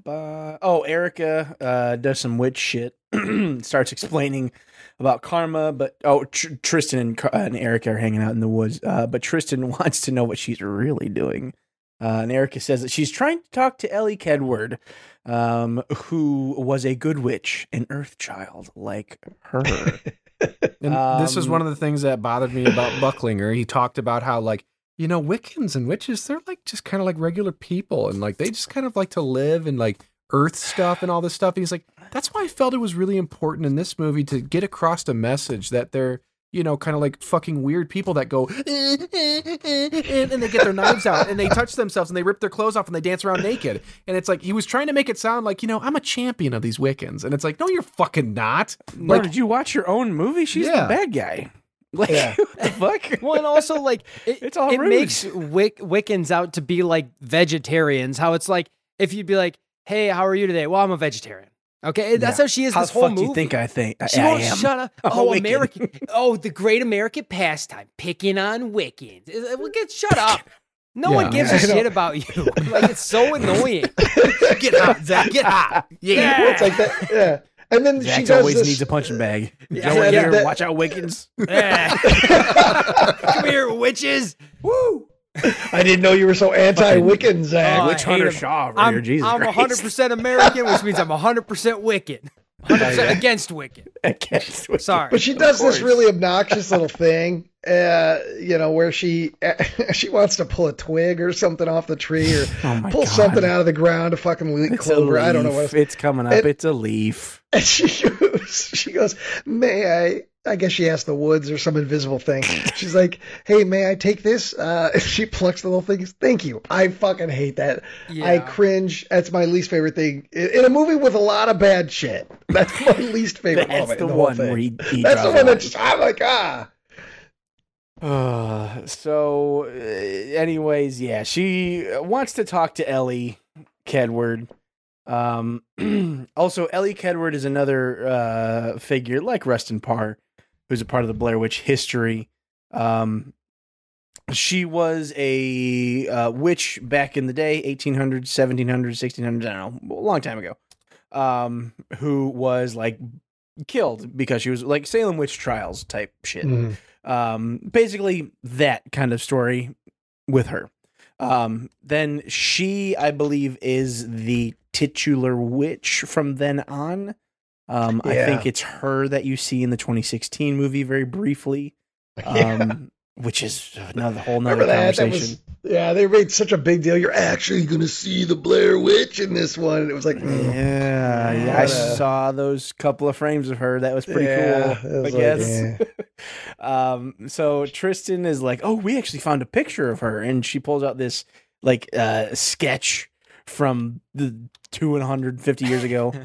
ba- oh, Erica uh, does some witch shit. starts explaining about karma, but oh, Tr- Tristan and, and Erica are hanging out in the woods. Uh, but Tristan wants to know what she's really doing. Uh, and Erica says that she's trying to talk to Elly Kedward, um, who was a good witch, an earth child like her. And this is Um, one of the things that bothered me about Bucklinger. He talked about how like you know Wiccans and witches they're like just kind of like regular people and like they just kind of like to live and like earth stuff and all this stuff. And he's like that's why I felt it was really important in this movie to get across the message that they're you know kind of like fucking weird people that go eh, eh, eh, and they get their knives out and they touch themselves and they rip their clothes off and they dance around naked. And it's like he was trying to make it sound like you know I'm a champion of these Wiccans and it's like no you're fucking not. Like did you watch your own movie? She's Yeah. the bad guy. Like, Yeah. what the fuck? Well, and also like it, It's all it rude. makes Wic- Wiccans out to be like vegetarians. How it's like if you'd be like, "Hey, how are you today?" Well, I'm a vegetarian. Okay, that's how she is. How this the whole fuck movie. do you think I think? She I, I won't am. shut up. I'm Oh. American. Oh, the great American pastime, picking on Wiccans. Well, get shut up. No one gives I a shit about you. Like it's so annoying. Get hot, Zach. Get hot. Yeah. It's like that. Yeah. And then she does always this. needs a punching bag. Yeah, yeah, here, that- watch out, Wiccans. Come here, witches. Woo. I didn't know you were so anti-Wiccan, Zach. Oh, Witch Hunter Shaw over I'm, here. Jesus I'm Christ. 100% American, which means I'm 100% Wiccan. 100% against Wiccan. Against Wiccan. Sorry. But she does this really obnoxious little thing, uh, you know, where she she wants to pull a twig or something off the tree or Oh pull God. something out of the ground to fucking leak clover. I don't know leaf. what. It's coming up. It- it's a leaf. And she goes, she goes, may I? I guess she asked the woods or some invisible thing. She's like, "Hey, may I take this?" Uh, she plucks the little thing. Thank you. I fucking hate that. I cringe. That's my least favorite thing in a movie with a lot of bad shit. That's my least favorite That's moment. the the one where he, he That's the one a that just, I'm like, ah. Uh, so, uh, anyways, yeah, she wants to talk to Elly Kedward. Um, also, Elly Kedward is another uh, figure like Rustin Parr, who's a part of the Blair Witch history. Um, she was a uh, witch back in the day, 1800s, 1700s, 1600s, I don't know, a long time ago, um, who was like killed because she was like Salem witch trials type shit Mhm. um basically that kind of story with her um then she i believe is the titular witch from then on um i think it's her that you see in the 2016 movie very briefly um Yeah. which is another whole nother that? That conversation was yeah. They made such a big deal. You're actually gonna see the Blair Witch in this one. And it was like, mm. yeah, yeah, I saw those couple of frames of her. That was pretty Yeah, cool. it I like, guess. um, so Tristan is like, "Oh, we actually found a picture of her," and she pulls out this like uh, sketch from the two hundred fifty years ago.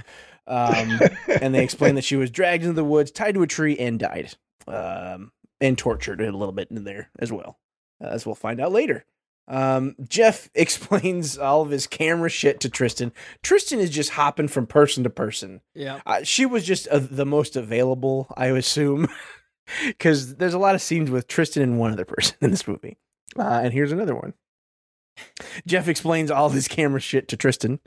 Um, and they explain that she was dragged into the woods, tied to a tree, and died, um, and tortured a little bit in there as well, as we'll find out later. Um, Jeff explains all of his camera shit to Tristan. Tristan is just hopping from person to person. Yeah. Uh, she was just uh, the most available, I assume, because there's a lot of scenes with Tristan and one other person in this movie. Uh, and here's another one. Jeff explains all of his camera shit to Tristan,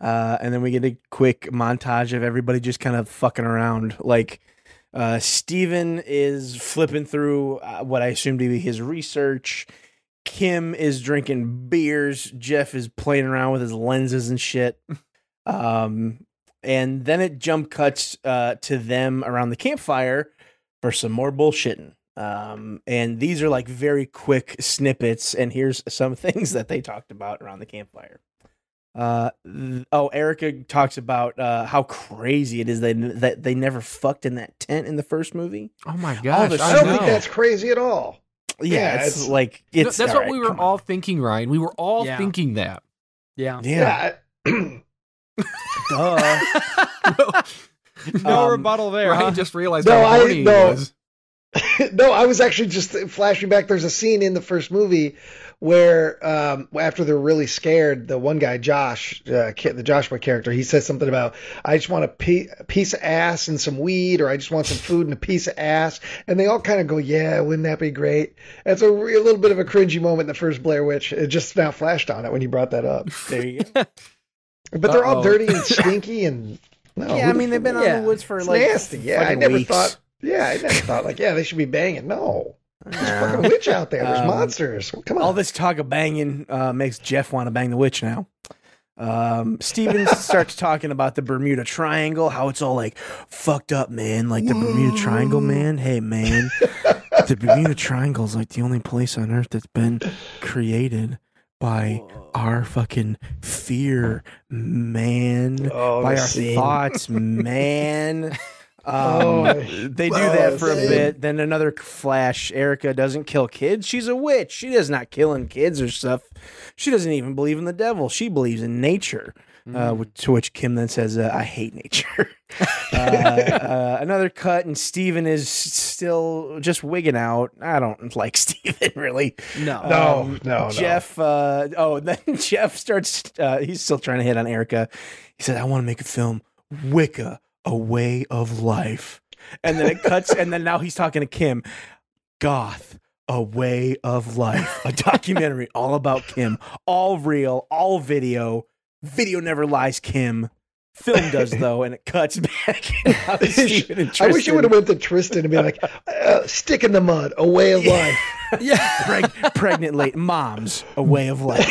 uh, and then we get a quick montage of everybody just kind of fucking around. Like uh, Steven is flipping through uh, what I assume to be his research. Kim is drinking beers. Jeff is playing around with his lenses and shit. Um, and then it jump cuts uh, to them around the campfire for some more bullshitting. Um, and these are like very quick snippets. And here's some things that they talked about around the campfire. Uh, th- oh, Erica talks about uh, how crazy it is that, that they never fucked in that tent in the first movie. Oh my gosh! the I I don't know. think that's crazy at all. Yeah, Yeah, it's, it's- like it's that's what right, we were all on. thinking, Ryan. We were all Yeah. thinking that. Yeah. Yeah, Yeah. duh. No Um, rebuttal there. Ryan huh? just realized No, how I- horny he no. was. no, I was actually just flashing back. There's a scene in the first movie where, um, after they're really scared, the one guy, Josh, uh, the Joshua character, he says something about, "I just want a, pe- a piece of ass and some weed, or I just want some food and a piece of ass." And they all kind of go, "Yeah, wouldn't that be great?" It's a, re- a little bit of a cringy moment in the first Blair Witch. It just now flashed on it when you brought that up. there you go. But they're all Uh-oh. dirty and stinky and. No, yeah, I who the mean they've been out Yeah. in the woods for It's like nasty. Yeah, I never weeks. thought. Yeah, I never thought like, yeah, they should be banging. No, there's a fucking witch out there. There's Um, monsters. Come on. All this talk of banging uh, makes Jeff want to bang the witch now. Um, Steven starts talking about the Bermuda Triangle, how it's all like fucked up, man. Like the Bermuda Triangle, man. Hey, man, the Bermuda Triangle is like the only place on Earth that's been created by our fucking fear, man. Oh, by our thoughts, man. Um, Oh, they do that for a bit. Then another flash. Erica doesn't kill kids. She's a witch. She does not killing kids or stuff. She doesn't even believe in the devil. She believes in nature. Uh, to which Kim then says, uh, "I hate nature." uh, uh, another cut, and Steven is still just wigging out. I don't like Steven really. No. No, Um, no, no. Jeff. Uh, oh, then Jeff starts. Uh, he's still trying to hit on Erica. He said, "I want to make a film, Wicca, a way of life." And then it cuts, and then now he's talking to Kim, Goth, a way of life, a documentary all about Kim, all real, all video. Video never lies, Kim. Film does though, and it cuts back. And now it's Steven and I wish you would have went to Tristan and be like, uh, "Stick in the mud, a way of life. Yeah. Preg- pregnant late moms, a way of life.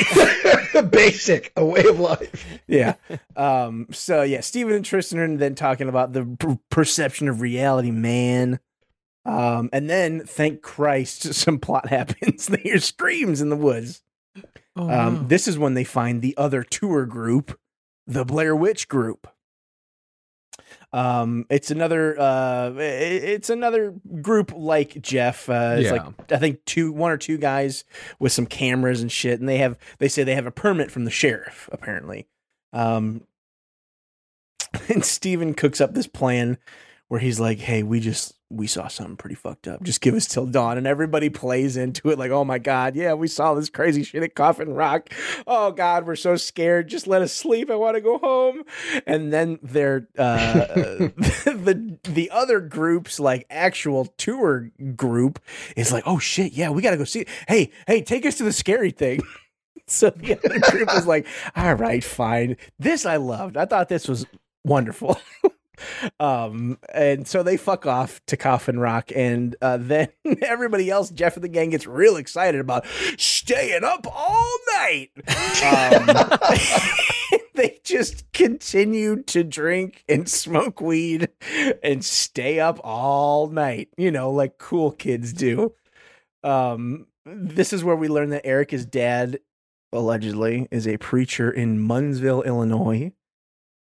Life, basic, a way of life." yeah. Um. So yeah, Steven and Tristan are then talking about the per- perception of reality, man. Um. And then, thank Christ, some plot happens. they hear screams in the woods. Oh, Um. no. This is when they find the other tour group, the Blair Witch group. Um. It's another. Uh. It's another group like Jeff. Uh. It's Yeah. like I think two, one or two guys with some cameras and shit, and they have. They say they have a permit from the sheriff. Apparently. Um, and Steven cooks up this plan where he's like, "Hey, we just we saw something pretty fucked up. Just give us till dawn." And everybody plays into it like, "Oh my god, yeah, we saw this crazy shit at Coffin Rock. Oh god, we're so scared. Just let us sleep. I want to go home." And then they're uh, the the other group's like actual tour group is like, "Oh shit, yeah, we got to go see. Hey, hey, take us to the scary thing." So the other group was like, all right, fine. This I loved. I thought this was wonderful. Um, and so they fuck off to Coffin Rock, and uh, then everybody else, Jeff and the gang, gets real excited about staying up all night. Um, they just continue to drink and smoke weed and stay up all night, you know, like cool kids do. Um, this is where we learn that Erica's dad allegedly is a preacher in Munsville, Illinois,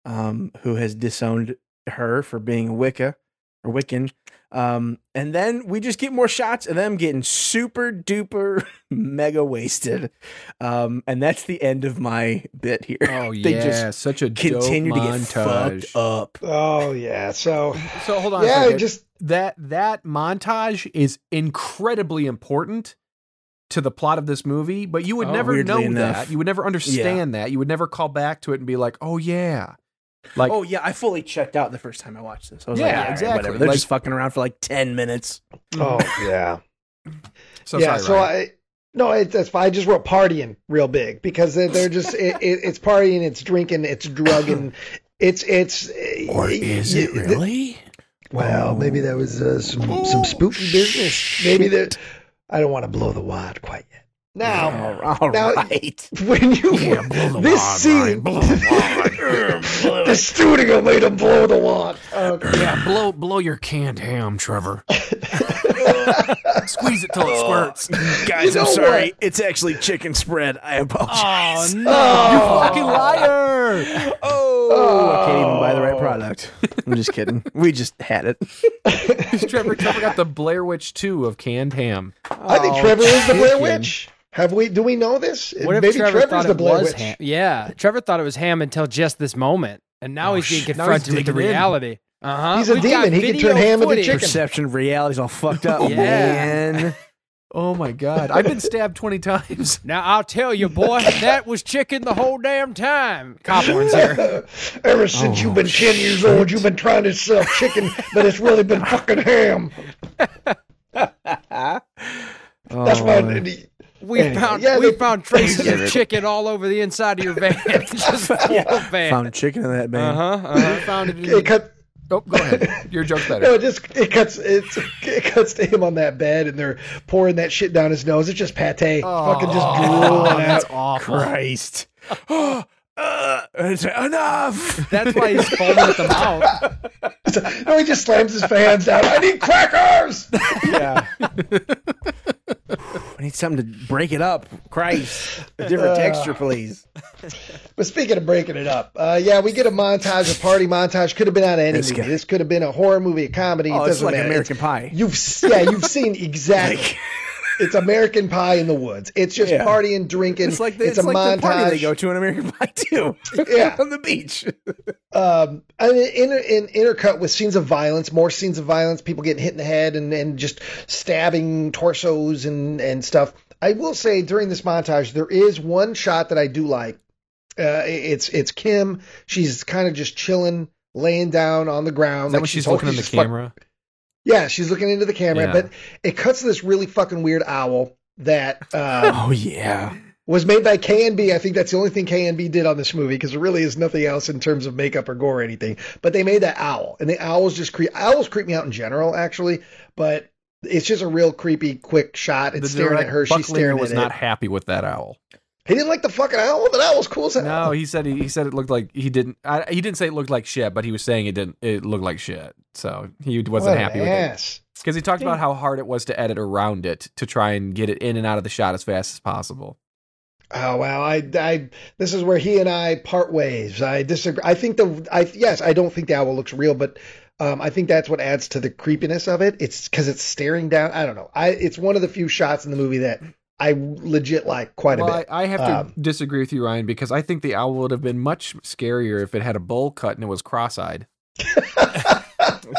um, who has disowned her for being a Wicca or Wiccan. Um, and then we just get more shots of them getting super duper mega wasted. Um, and that's the end of my bit here. Oh they yeah, just such a continue dope to get montage. fucked up. Oh yeah. So So hold on. yeah, just that that montage is incredibly important to the plot of this movie, but you would Oh, never know enough. that. You would never understand that. You would never call back to it and be like, "Oh yeah." Like oh yeah, I fully checked out the first time I watched this. I was Yeah, like, yeah, exactly. whatever. They're Like- just fucking around for like ten minutes. oh yeah. so yeah. sorry, so Ryan. I. No, it, that's fine. I just wrote partying real big because they're, they're just it, it, it's partying, it's drinking, it's drugging, it's it's. Or is it y- really? Well, maybe that was uh, some some spooky business. Maybe that I don't want to blow the wad quite yet. Now, Oh, all now- right. when you this scene, the studio made him blow the wad. Okay. yeah, blow blow your canned ham, Trevor. Squeeze it till it oh. squirts. Guys, You I'm sorry. what? It's actually chicken spread. I apologize. Oh no! Oh. Fucking liar! Oh. oh, I can't even buy the right product. I'm just kidding. We just had it. Trevor, Trevor got the Blair Witch 2 of canned ham. I think Oh, Trevor is the Blair chicken. Witch. Have we? Do we know this? What if Maybe Trevor Trevor's thought the it Blair was Witch. ham? Yeah, Trevor thought it was ham until just this moment, and now Oh, he's being shit. He's confronted with the reality. Uh huh. He's a demon. He can turn ham into chicken. Perception of reality's all fucked up, Yeah. man. Oh my god. I've been stabbed 20 times. Now I'll tell you, boy, that was chicken the whole damn time. Cobhorn's here. Ever since you've been ten years old, you've been trying to sell chicken, but it's really been fucking ham. That's why. Oh, We Anyway, found yeah, we they- found traces of chicken all over the inside of your van. Just full of van. Found chicken in that van. Uh huh. Uh-huh. found it in It cut. Oh, go ahead. Your joke's better. No, it just it cuts it's it cuts to him on that bed, and they're pouring that shit down his nose. It's just pate, fucking just Oh, drooling that's out. awful. Christ. oh, uh, and it's like, enough. That's why he's foaming at the mouth. no, he just slams his hands down. I need crackers. yeah. I need something to break it up. Christ, a different Uh, texture, please. But speaking of breaking it up, uh, yeah, we get a montage, a party montage. Could have been out of any This movie. guy. This could have been a horror movie, a comedy. Oh, it it's doesn't like matter. American It's- Pie. You've yeah, you've seen exactly. It's American Pie in the woods. It's just Yeah. partying, drinking. It's like the, it's, it's, a like montage. the party they go to in American Pie too. Yeah. on the beach. um, and in, in intercut with scenes of violence, more scenes of violence, people getting hit in the head and, and just stabbing torsos and, and stuff. I will say during this montage, there is one shot that I do like. Uh, it's it's Kim. She's kind of just chilling, laying down on the ground. Is that like when she's hol- looking in the just fuck- camera? Yeah, she's looking into the camera, Yeah. but it cuts to this really fucking weird owl that uh, Oh yeah. was made by KNB. I think that's the only thing KNB did on this movie because there really is nothing else in terms of makeup or gore or anything. But they made that owl, and the owls just creep. Owls creep me out in general, actually, but it's just a real creepy, quick shot. It's The staring at her. She's Bucklinger staring was at not it. happy with that owl. He didn't like the fucking owl. That was cool as hell. No, he said he, he said it looked like he didn't. I, he didn't say it looked like shit, but he was saying it didn't. It looked like shit, so he wasn't What happy with it ass. because he talked about how hard it was to edit around it to try and get it in and out of the shot as fast as possible. Oh well, I, I, this is where he and I part ways. I disagree. I think the, I yes, I don't think the owl looks real, but um, I think that's what adds to the creepiness of it. It's because it's staring down. I don't know. I, it's one of the few shots in the movie that I legit like quite a bit. I, I have to Um, disagree with you, Ryan, because I think the owl would have been much scarier if it had a bowl cut and it was cross-eyed.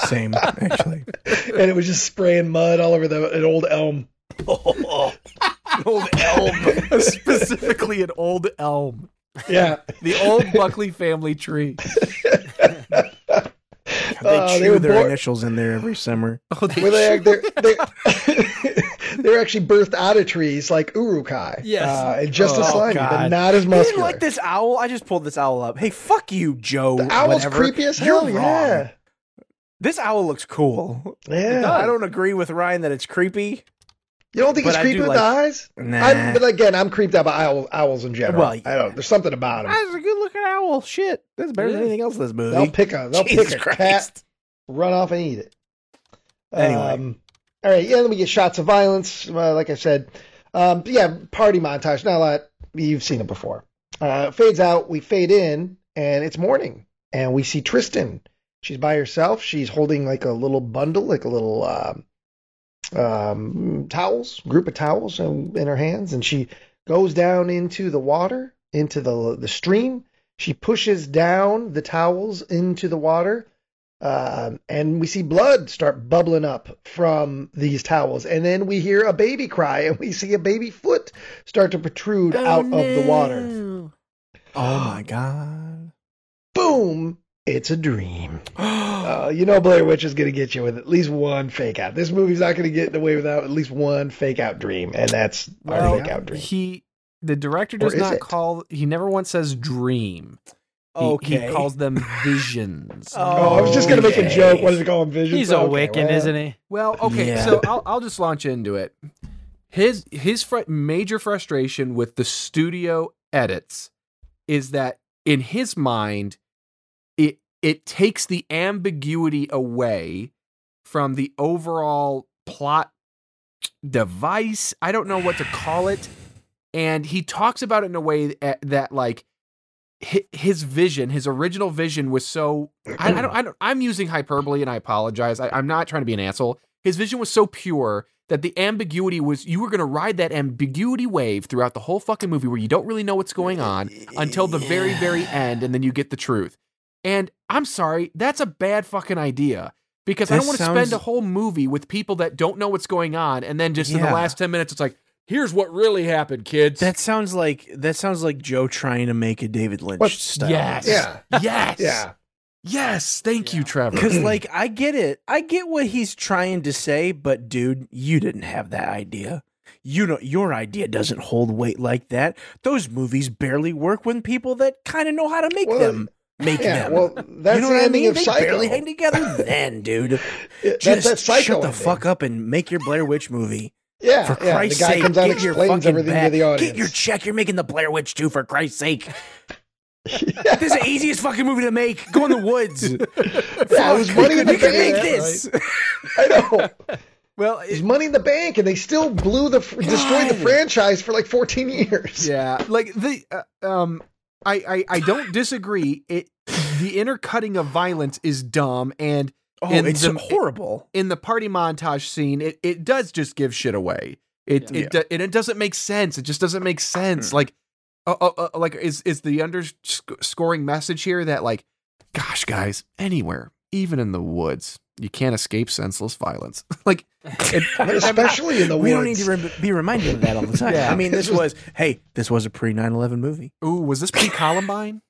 Same actually. and it was just spraying mud all over the an old elm. Old elm. Specifically, an old elm, Yeah, the old Buckley family tree. They they chew were their born- initials in there every summer. Oh, they where they they're, they're, they're actually birthed out of trees like Uruk-hai. Yes. uh, and just as Oh, slimy, but not as You muscular. didn't like this owl? I just pulled this owl up. Hey, fuck you, Joe. The owl's whatever. creepy as You're hell. wrong. Yeah, This owl looks cool. yeah. I don't agree with Ryan that it's creepy. You don't think But it's creepy with like- the eyes? Nah. I, but again, I'm creeped out by owl, owls in general. Well, I don't. There's something about them. That's a good looking owl. Shit, that's better than anything else in this movie. They'll pick a they'll Jesus pick a Christ. cat, run off and eat it. Anyway. Um, all right. Yeah. Then we get shots of violence. Uh, like I said, um, yeah, party montage. Not a lot. You've seen it before. Uh, fades out. We fade in, and it's morning, and we see Tristan. She's by herself. She's holding like a little bundle, like a little um, um, towels, group of towels in, in her hands, and she goes down into the water, into the the stream. She pushes down the towels into the water, um, and we see blood start bubbling up from these towels. And then we hear a baby cry, and we see a baby foot start to protrude out of the water. Oh my god. Boom! It's a dream. Uh, you know Blair Witch is going to get you with at least one fake out. This movie's not going to get away without at least one fake out dream, and that's our Well, fake out dream. He, the director does not it? call. He never once says dream. He, Okay. he calls them visions. Oh, Oh, I was just going to make a joke. What does it call him? Vision? He's a Wiccan, isn't he? Well, okay, Yeah. so I'll I'll just launch into it. His his fr- major frustration with the studio edits is that in his mind, it takes the ambiguity away from the overall plot device. I don't know what to call it, and he talks about it in a way that, eh, that like his vision, his original vision was so. I, I don't. I don't. I'm using hyperbole, and I apologize. I, I'm not trying to be an asshole. His vision was so pure that the ambiguity was you were going to ride that ambiguity wave throughout the whole fucking movie, where you don't really know what's going on until the very, very end, and then you get the truth. And I'm sorry, that's a bad fucking idea. Because I don't want to sounds- spend a whole movie with people that don't know what's going on, and then just in the last ten minutes, it's like, here's what really happened, kids. That sounds like that sounds like Joe trying to make a David Lynch What? style. yes, Yeah. yes, Yeah. yes. Thank you, Trevor. Because like I get it. I get what he's trying to say, but dude, you didn't have that idea. You know your idea doesn't hold weight like that. Those movies barely work when people that kind of know how to make Well, them make Yeah. them. Well, that's you know the what I ending mean? of They Psycho. barely hang together then, dude. It- Just that's that Psycho shut the ending. fuck up and make your Blair Witch movie. Yeah. For yeah. Christ's the guy sake, comes out get your fucking everything back. to the audience. Get your check. You're making the Blair Witch too, for Christ's sake. This is the easiest fucking movie to make. Go in the woods. Yeah, it was money in the we can make bank. this. I know. Well, It was money in the bank, and they still blew the destroyed the franchise for like 14 years. Yeah, like the uh, um, I, I I don't disagree. It the intercutting of violence is dumb, and Oh, In it's the- horrible. in the party montage scene, it it does just give shit away. It Yeah. it do- and it doesn't make sense. It just doesn't make sense. Like, uh, uh, uh, like is is the underscoring message here that like, gosh, guys, anywhere, even in the woods, you can't escape senseless violence. like, it, Especially in the we woods. don't need to rem- be reminded of that all the time. Yeah. I mean, this was hey, this was a pre 9/11 movie. ooh, was this pre Columbine?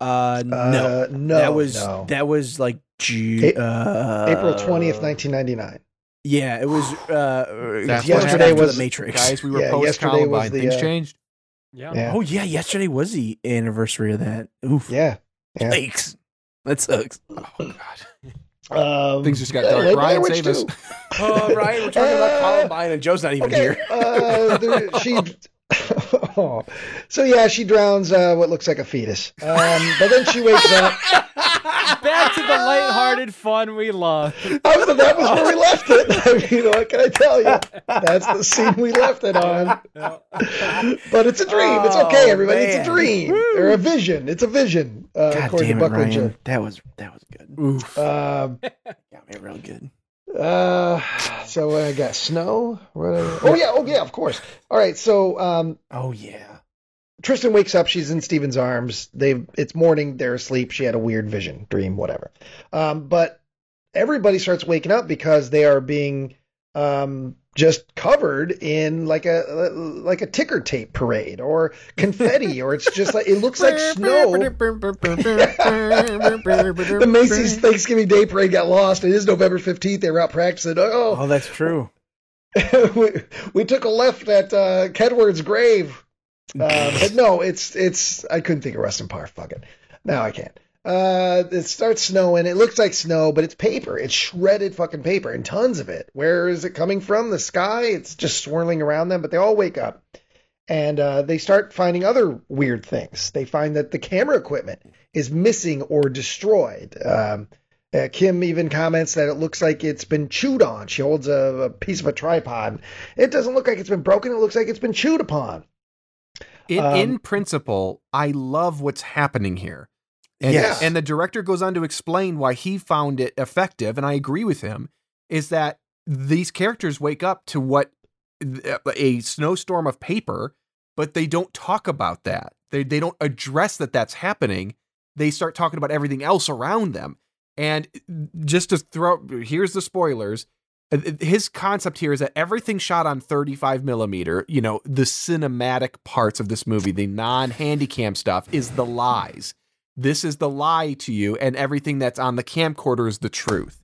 Uh, no, Uh, no, that was no. that was like Ju- A- uh, April 20th, 1999. Yeah, it was. Uh, That's just what after happened. the was- Matrix. Guys, we were Yeah, post Columbine. Things uh, changed. Yeah. Yeah. Oh yeah, yesterday was the anniversary of that. Oof. Yeah. yeah. Yikes. That sucks. Oh God. Um, Things just got dark. Blair Ryan, Witch save us. Oh, Ryan, we're talking about Uh, Columbine, and Joe's not even Okay. here. uh, there, she. so yeah, she drowns uh, what looks like a fetus. Um, but then she wakes up. Back to the lighthearted fun we love. I was, that was where we left it. I mean, what can I tell you? That's the scene we left it on. But it's a dream. It's okay, Oh, everybody. It's a man. dream or a vision. It's a vision. Uh, God damn it, Buckley Ryan. That was that was good. Oof. Um, Got me real good. uh, so I got snow. What are- oh yeah. Oh yeah. Of course. All right. So um, Oh yeah. Tristan wakes up. She's in Steven's arms. They it's morning. They're asleep. She had a weird vision, dream, whatever. Um, but everybody starts waking up because they are being um, just covered in like a like a ticker tape parade or confetti, or it's just like it looks like snow. The Macy's Thanksgiving Day parade got lost. It is November fifteenth. They were out practicing. Oh, Oh, that's true. we, we took a left at uh, Kedward's grave. Uh, but no, it's it's. I couldn't think of Rustin Parr. Fuck it. Now I can't. Uh, it starts snowing. It looks like snow, but it's paper. It's shredded fucking paper and tons of it. Where is it coming from? The sky? It's just swirling around them. But they all wake up and uh, they start finding other weird things. They find that the camera equipment is missing or destroyed. Um, uh, Kim even comments that it looks like it's been chewed on. She holds a, a piece of a tripod. It doesn't look like it's been broken. It looks like it's been chewed upon. In, Um, in principle, I love what's happening here. And, Yes. and the director goes on to explain why he found it effective, and I agree with him, is that these characters wake up to what a snowstorm of paper, but they don't talk about that. They, they don't address that that's happening. They start talking about everything else around them. And just to throw, here's the spoilers. Uh, His concept here is that everything shot on 35 millimeter, you know, the cinematic parts of this movie, the non handycam stuff, is the lies. This is the lie to you, and everything that's on the camcorder is the truth.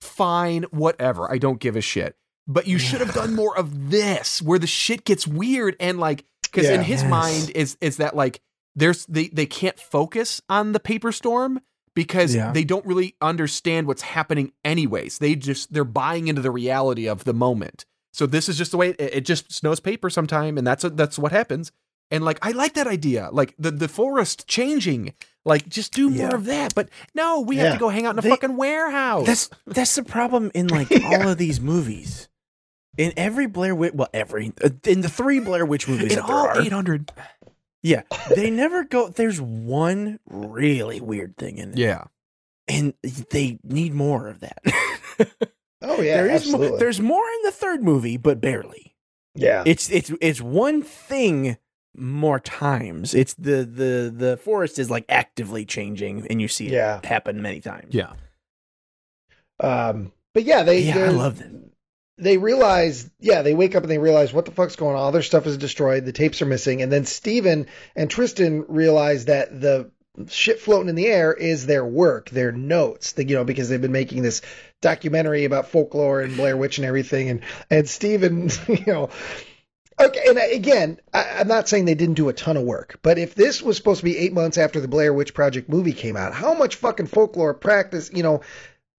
Fine, whatever. I don't give a shit. But you should have done more of this, where the shit gets weird and like, because in his Yes. mind is is that like there's they they can't focus on the paper storm because Yeah. they don't really understand what's happening anyways. They just they're buying into the reality of the moment. So this is just the way it, it just snows paper sometime, and that's what that's what happens. And like I like that idea, like the the forest changing, like just do more Yeah. of that. But no, we have to go hang out in a They- fucking warehouse. That's that's the problem in like all of these movies. In every Blair Witch, well, every uh, in the three Blair Witch movies in that all eight hundred. yeah, they never go. There's one really weird thing in it, Yeah, and they need more of that. Oh yeah, there is absolutely. more, there's more in the third movie, but barely. yeah, It's it's it's one thing more times. It's the the the forest is like actively changing, and you see it Yeah. happen many times. yeah. um, but yeah, they Yeah, I they're- love that. they realize, yeah, they wake up and they realize what the fuck's going on. All their stuff is destroyed. The tapes are missing. And then Steven and Tristan realize that the shit floating in the air is their work, their notes, the, you know, because they've been making this documentary about folklore and Blair Witch and everything. And, and Steven, you know, Okay, and uh, again, I, I'm not saying they didn't do a ton of work, but if this was supposed to be eight months after the Blair Witch Project movie came out, how much fucking folklore practice, you know,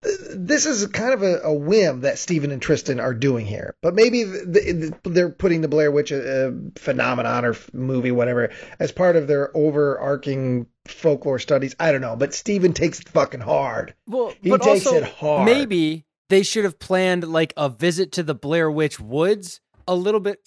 uh, this is kind of a, a whim that Steven and Tristan are doing here. But maybe the, the, they're putting the Blair Witch uh, uh, phenomenon or f- movie, whatever, as part of their overarching folklore studies. I don't know, but Steven takes it fucking hard. Well, He but takes also it hard. maybe they should have planned like a visit to the Blair Witch Woods a little bit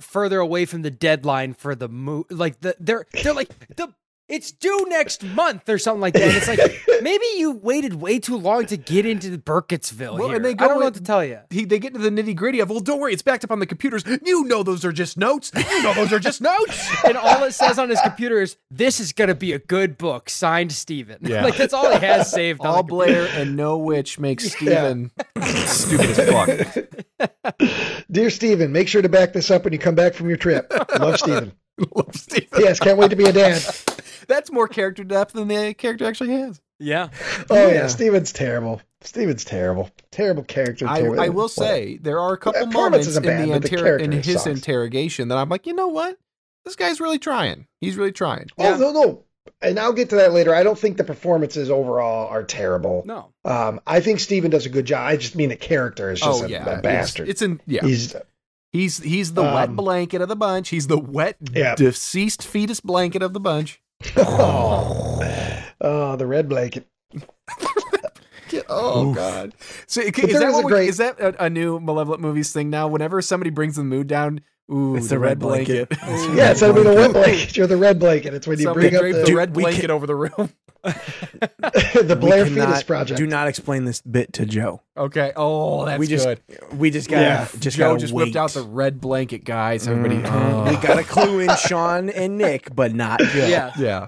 further away from the deadline for the move. Like the they're they're like the it's due next month or something like that. And it's like maybe you waited way too long to get into the Burkittsville. Well, here. and they go, I don't know what to tell you. He, they get into the nitty gritty of, well, don't worry, it's backed up on the computers. You know those are just notes. You know those are just notes. And all it says on his computer is, "This is gonna be a good book." Signed, Steven. Yeah. like that's all he has saved. on All the. Blair and no witch makes Steven stupid as fuck. Dear Steven, make sure to back this up when you come back from your trip. Love Steven. Love Steven. Yes, can't wait to be a dad. That's more character depth than the character actually has. Yeah. Oh yeah, Yeah. Steven's terrible. Steven's terrible. Terrible character. I, terrible- I will whatever. say there are a couple Performance moments in, bad, the but the in his sucks. interrogation that I'm like, you know what? This guy's really trying. He's really trying. Oh no, no. And I'll get to that later. I don't think the performances overall are terrible. No. Um, I think Steven does a good job. I just mean the character is just oh a, yeah, a bastard. It's, in yeah. He's He's he's the wet Um, blanket of the bunch. He's the wet Yeah. deceased fetus blanket of the bunch. Oh, oh, the red blanket. Oh Oof. God! So is that we- great- is that a, a new malevolent movies thing now? Whenever somebody brings the mood down, ooh, It's the red blanket. Ooh. Yeah, instead of being a wet blanket, you're the red blanket. It's when you Somebody bring up the, the red blanket can- over the room. the We Blair cannot- Fetus Project. Do not explain this bit to Joe. Okay. Oh, that's we just good. we just gotta Yeah. just Joe gotta just wait. whipped out the red blanket, guys. Everybody. Mhm. oh. We got a clue in Sean and Nick, but not Joe. Yeah. Yeah.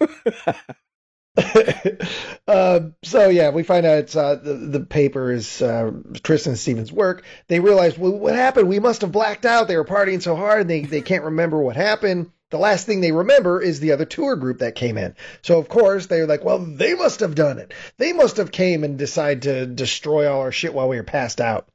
um, so yeah, we find out it's, uh, the the paper is uh, Tristan and Steven's work. They realize well, what happened. We must have blacked out. They were partying so hard and they they can't remember what happened. The last thing they remember is the other tour group that came in. So of course they're like, well, they must have done it. They must have came and decided to destroy all our shit while we were passed out.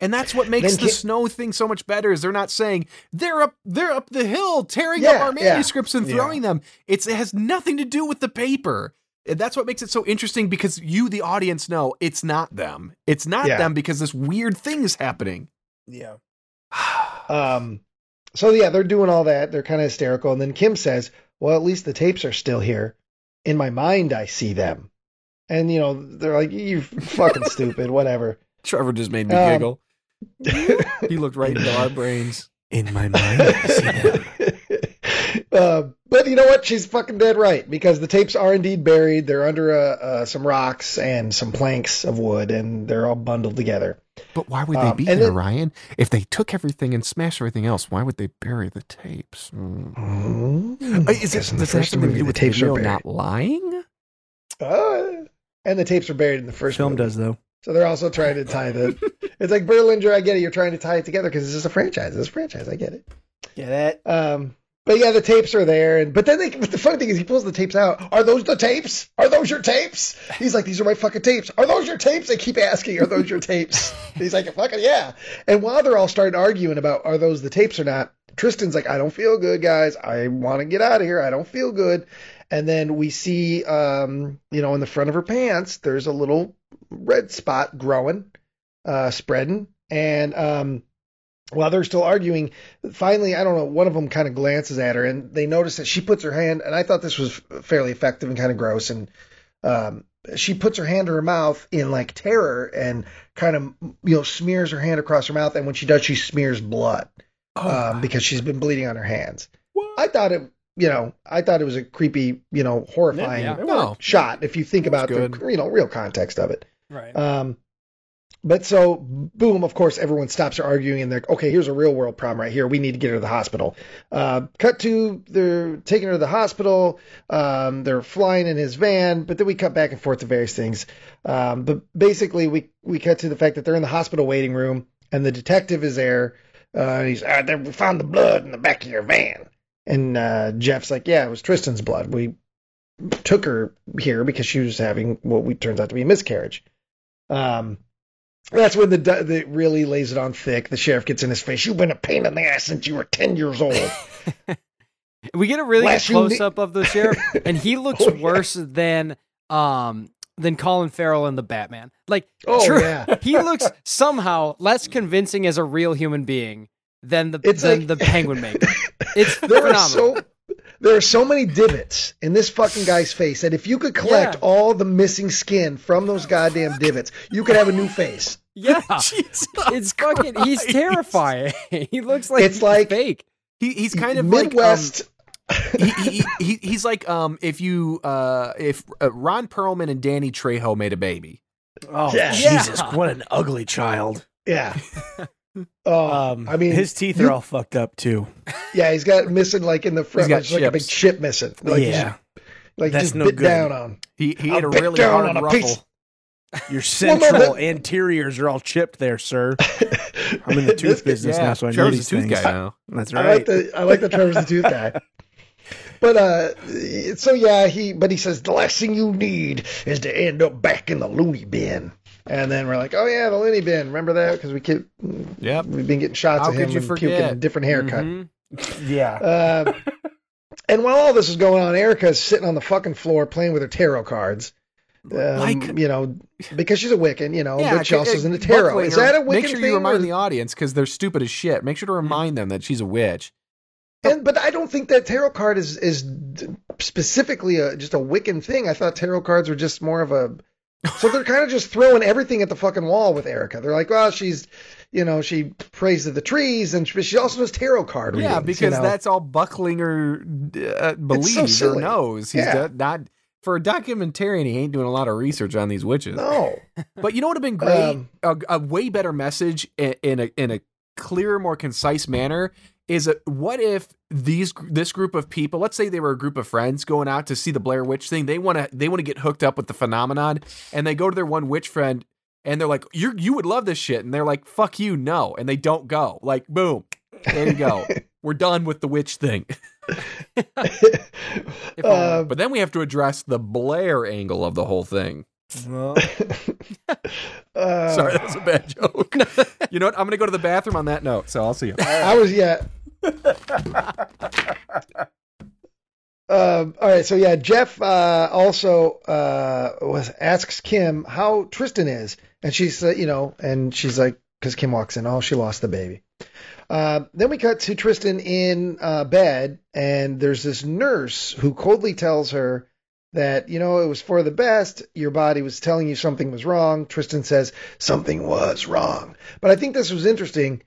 And that's what makes the snow thing so much better. Is they're not saying they're up they're up the hill tearing up Yeah, our yeah. manuscripts and Yeah. throwing them. It's it has nothing to do with the paper. And that's what makes it so interesting because you, the audience, know it's not them. It's not Yeah. them because this weird thing is happening. Yeah. Um, so yeah, they're doing all that. They're kind of hysterical. And then Kim says, "Well, at least the tapes are still here. In my mind, I see them." And you know, they're like, "You fucking stupid, whatever." Trevor just made me Um, giggle. He looked right into our brains. In my mind, I see them. uh, but you know what? She's fucking dead right because the tapes are indeed buried. They're under uh, uh, some rocks and some planks of wood, and they're all bundled together. But why would they Um, be and there, then- Ryan? If they took everything and smashed everything else, why would they bury the tapes? Hmm. Mm. Uh, Is it, the does that have first something to movie, do the with the tapes are buried. not lying? Uh, and the tapes are buried in the first Film movie. does though. So they're also trying to tie the. it's like Berlinger. I get it. You're trying to tie it together because this is a franchise. It's a franchise. I get it. Yeah, that Um, but yeah, the tapes are there, and but then they, but the funny thing is, he pulls the tapes out. Are those the tapes? Are those your tapes? He's like, these are my fucking tapes. Are those your tapes? They keep asking, are those your tapes? He's like, fucking yeah. And while they're all starting arguing about are those the tapes or not, Tristan's like, I don't feel good, guys. I want to get out of here. I don't feel good. And then we see, um, you know, in the front of her pants, there's a little red spot growing, uh, spreading, and um, while they're still arguing, finally, I don't know, one of them kind of glances at her and they notice that she puts her hand, and I thought this was fairly effective and kind of gross. And um, she puts her hand to her mouth in like terror and kind of, you know, smears her hand across her mouth. And when she does, she smears blood um, because she's been bleeding on her hands. I thought it, you know, I thought it was a creepy, you know, horrifying Yeah, yeah. Shot if you think about the, you know, real context of it. Right. Um, but so, boom, of course, everyone stops arguing and they're, okay, here's a real world problem right here. We need to get her to the hospital. Uh, cut to, they're taking her to the hospital. Um, they're flying in his van, but then we cut back and forth to various things. Um, but basically, we, we cut to the fact that they're in the hospital waiting room and the detective is there. Uh, he's, ah, we found the blood in the back of your van. And uh, Jeff's like, yeah, it was Tristan's blood. We took her here because she was having what we turns out to be a miscarriage. Um, that's when the the really lays it on thick. The sheriff gets in his face. You've been a pain in the ass since you were ten years old. We get a really good Last close up of the sheriff, and he looks Oh, yeah. worse than um than Colin Farrell in the Batman. Like, Oh, true- yeah. he looks somehow less convincing as a real human being than the It's than like- the Penguin maker. It's there are phenomenal. so there are so many divots in this fucking guy's face that if you could collect Yeah. all the missing skin from those goddamn divots, you could have a new face. Yeah. Jesus It's fucking he's terrifying. he looks like It's he's like- fake. He, he's kind of Midwest. like um, he, he, he, he's like um if you uh if uh, Ron Perlman and Danny Trejo made a baby. Oh Yeah. Jesus! Yeah. What an ugly child. yeah. Oh, Um, I mean, his teeth you- are all fucked up too. yeah, he's got missing like in the front, got like, like a big chip missing. Like he's yeah, like That's just no bit good. down on. He he had a bit really down hard on a ruffle. piece. your Well, no, central that- anteriors are all chipped there, sir. I'm in the tooth This- business Yeah, now, so I know these a tooth things. guy now. That's right. I like the I like the Trevor's the tooth guy. But uh, so yeah, he but he says the last thing you need is to end up back in the loony bin. And then we're like, oh yeah, the loony bin. Remember that? Because we keep Yep. we've been getting shots How of him you and forget? puking a different haircut. Mhm. yeah. Uh, and while all this is going on, Erica's sitting on the fucking floor playing with her tarot cards. Um, Like- you know, because she's a Wiccan, you know, Yeah, but she also is uh, into tarot. Buckley, Is that a Wiccan thing? Make sure thing? you remind or- the audience because they're stupid as shit. Make sure to remind them that she's a witch. And but I don't think that tarot card is is specifically a, just a Wiccan thing. I thought tarot cards were just more of a. So they're kind of just throwing everything at the fucking wall with Erica. They're like, well, she's, you know, she prays to the trees, and she, she also does tarot card readings. Yeah, you because know? that's all Bucklinger uh, believes or silly. knows. He's Yeah. not for a documentarian. He ain't doing a lot of research on these witches. no. But you know what would have been great? Um, a, a way better message in, in a in a clearer, more concise manner is a, what if these this group of people, let's say they were a group of friends going out to see the Blair Witch thing, they want to they want to get hooked up with the phenomenon, and they go to their one witch friend, and they're like, "You you would love this shit," and they're like, "Fuck you, no," and they don't go. Like, boom, there you go. We're done with the witch thing. If only. Uh, But then we have to address the Blair angle of the whole thing. Well, uh, Sorry, that was a bad joke. you know what? I'm gonna go to the bathroom on that note. So I'll see you. I was yeah. Um, all right, so yeah, Jeff uh, also uh, was asks Kim how Tristan is, and she's uh, you know, and she's like, because Kim walks in, oh, she lost the baby. Uh, then we cut to Tristan in uh, bed, and there's this nurse who coldly tells her that you know it was for the best. Your body was telling you something was wrong. Tristan says something was wrong, but I think this was interesting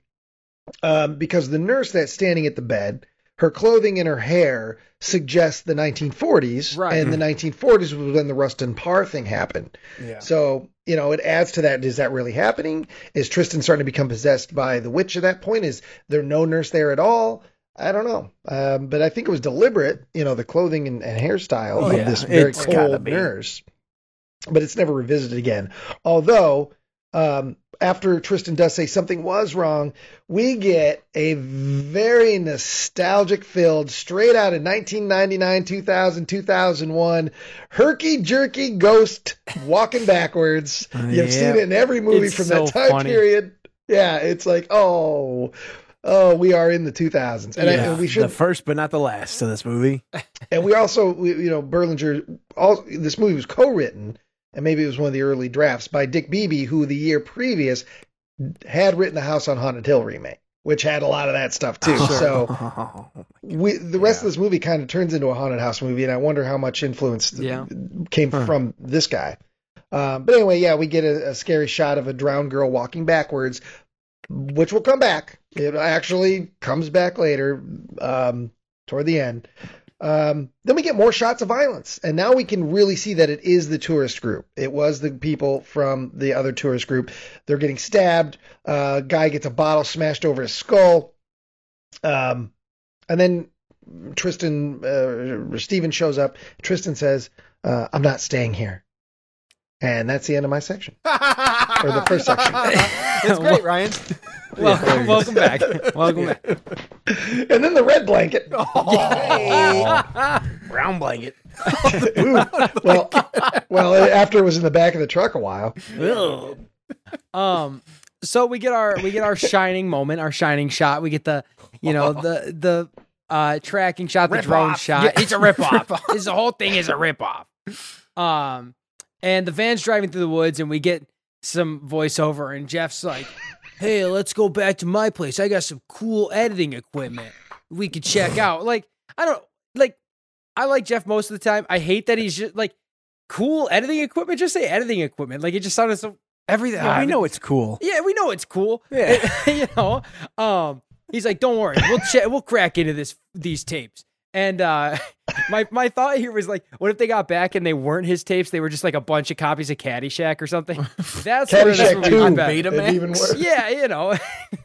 um, because the nurse that's standing at the bed, her clothing and her hair suggest the 1940s, Right. and the 1940s was when the Rustin Parr thing happened. yeah. So you know, it adds to that. Is that really happening? Is Tristan starting to become possessed by the witch at that point? Is there no nurse there at all? I don't know, um, but I think it was deliberate. You know, the clothing and, and hairstyle Oh, of yeah. this very It's cold nurse. But it's never revisited again. Although, um, after Tristan does say something was wrong, we get a very nostalgic filled, straight out of 1999, 2000, 2001, herky jerky ghost walking backwards. You've Yeah. seen it in every movie It's from so that time funny. period. Yeah, it's like, oh, oh, we are in the 2000s. And, I, and we should the first but not the last to this movie. and we also, we, you know, Berlinger. All this movie was co-written, and maybe it was one of the early drafts by Dick Beebe, who the year previous had written the House on Haunted Hill remake, which had a lot of that stuff too. So we, the rest of this movie kind of turns into a haunted house movie, and I wonder how much influence Yeah. came Huh. from this guy. Um, but anyway, yeah, we get a, a scary shot of a drowned girl walking backwards, which will come back. It actually comes back later, um, toward the end. Um, then we get more shots of violence, and now we can really see that it is the tourist group. It was the people from the other tourist group. They're getting stabbed. Uh, guy gets a bottle smashed over his skull. Um, and then Tristan, uh, Steven shows up. Tristan says, uh, "I'm not staying here," and that's the end of my section. or the first section. It's great, Ryan. Well, there welcome back. Welcome back. and then the red blanket. Brown blanket. Ooh. well, well, after it was in the back of the truck a while. Ugh. Um, so we get our we get our shining moment, our shining shot. We get the you know the the uh tracking shot, the drone Rip-off. shot. Yeah, it's a rip off. rip-off. this whole thing is a rip off. Um, and the van's driving through the woods, and we get some voiceover, and Jeff's like, "Hey, let's go back to my place. I got some cool editing equipment we could check out." Like I don't like I like Jeff most of the time. I hate that he's just like cool editing equipment. Just say editing equipment. Like it just sounded so everything. Yeah, we know it's cool. Yeah, we know it's cool. Yeah. you know. Um, he's like, don't worry, we'll check, we'll crack into this these tapes. And uh, my my thought here was like, what if they got back and they weren't his tapes? They were just like a bunch of copies of Caddyshack or something. That's where this Caddyshack movie 2, got back. Beta even worse. Yeah, you know.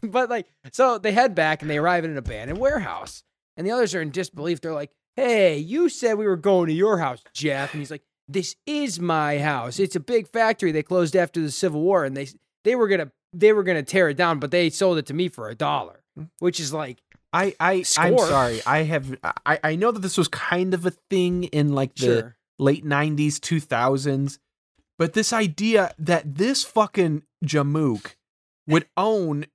but like, so they head back and they arrive in an abandoned warehouse, and the others are in disbelief. They're like, "Hey, you said we were going to your house, Jeff," and he's like, "This is my house. It's a big factory. They closed after the Civil War, and they they were gonna they were gonna tear it down, but they sold it to me for a dollar, which is like." I, I I'm sorry. I have I, I know that this was kind of a thing in like the Sure. late 90s, 2000s, but this idea that this fucking Jamook would own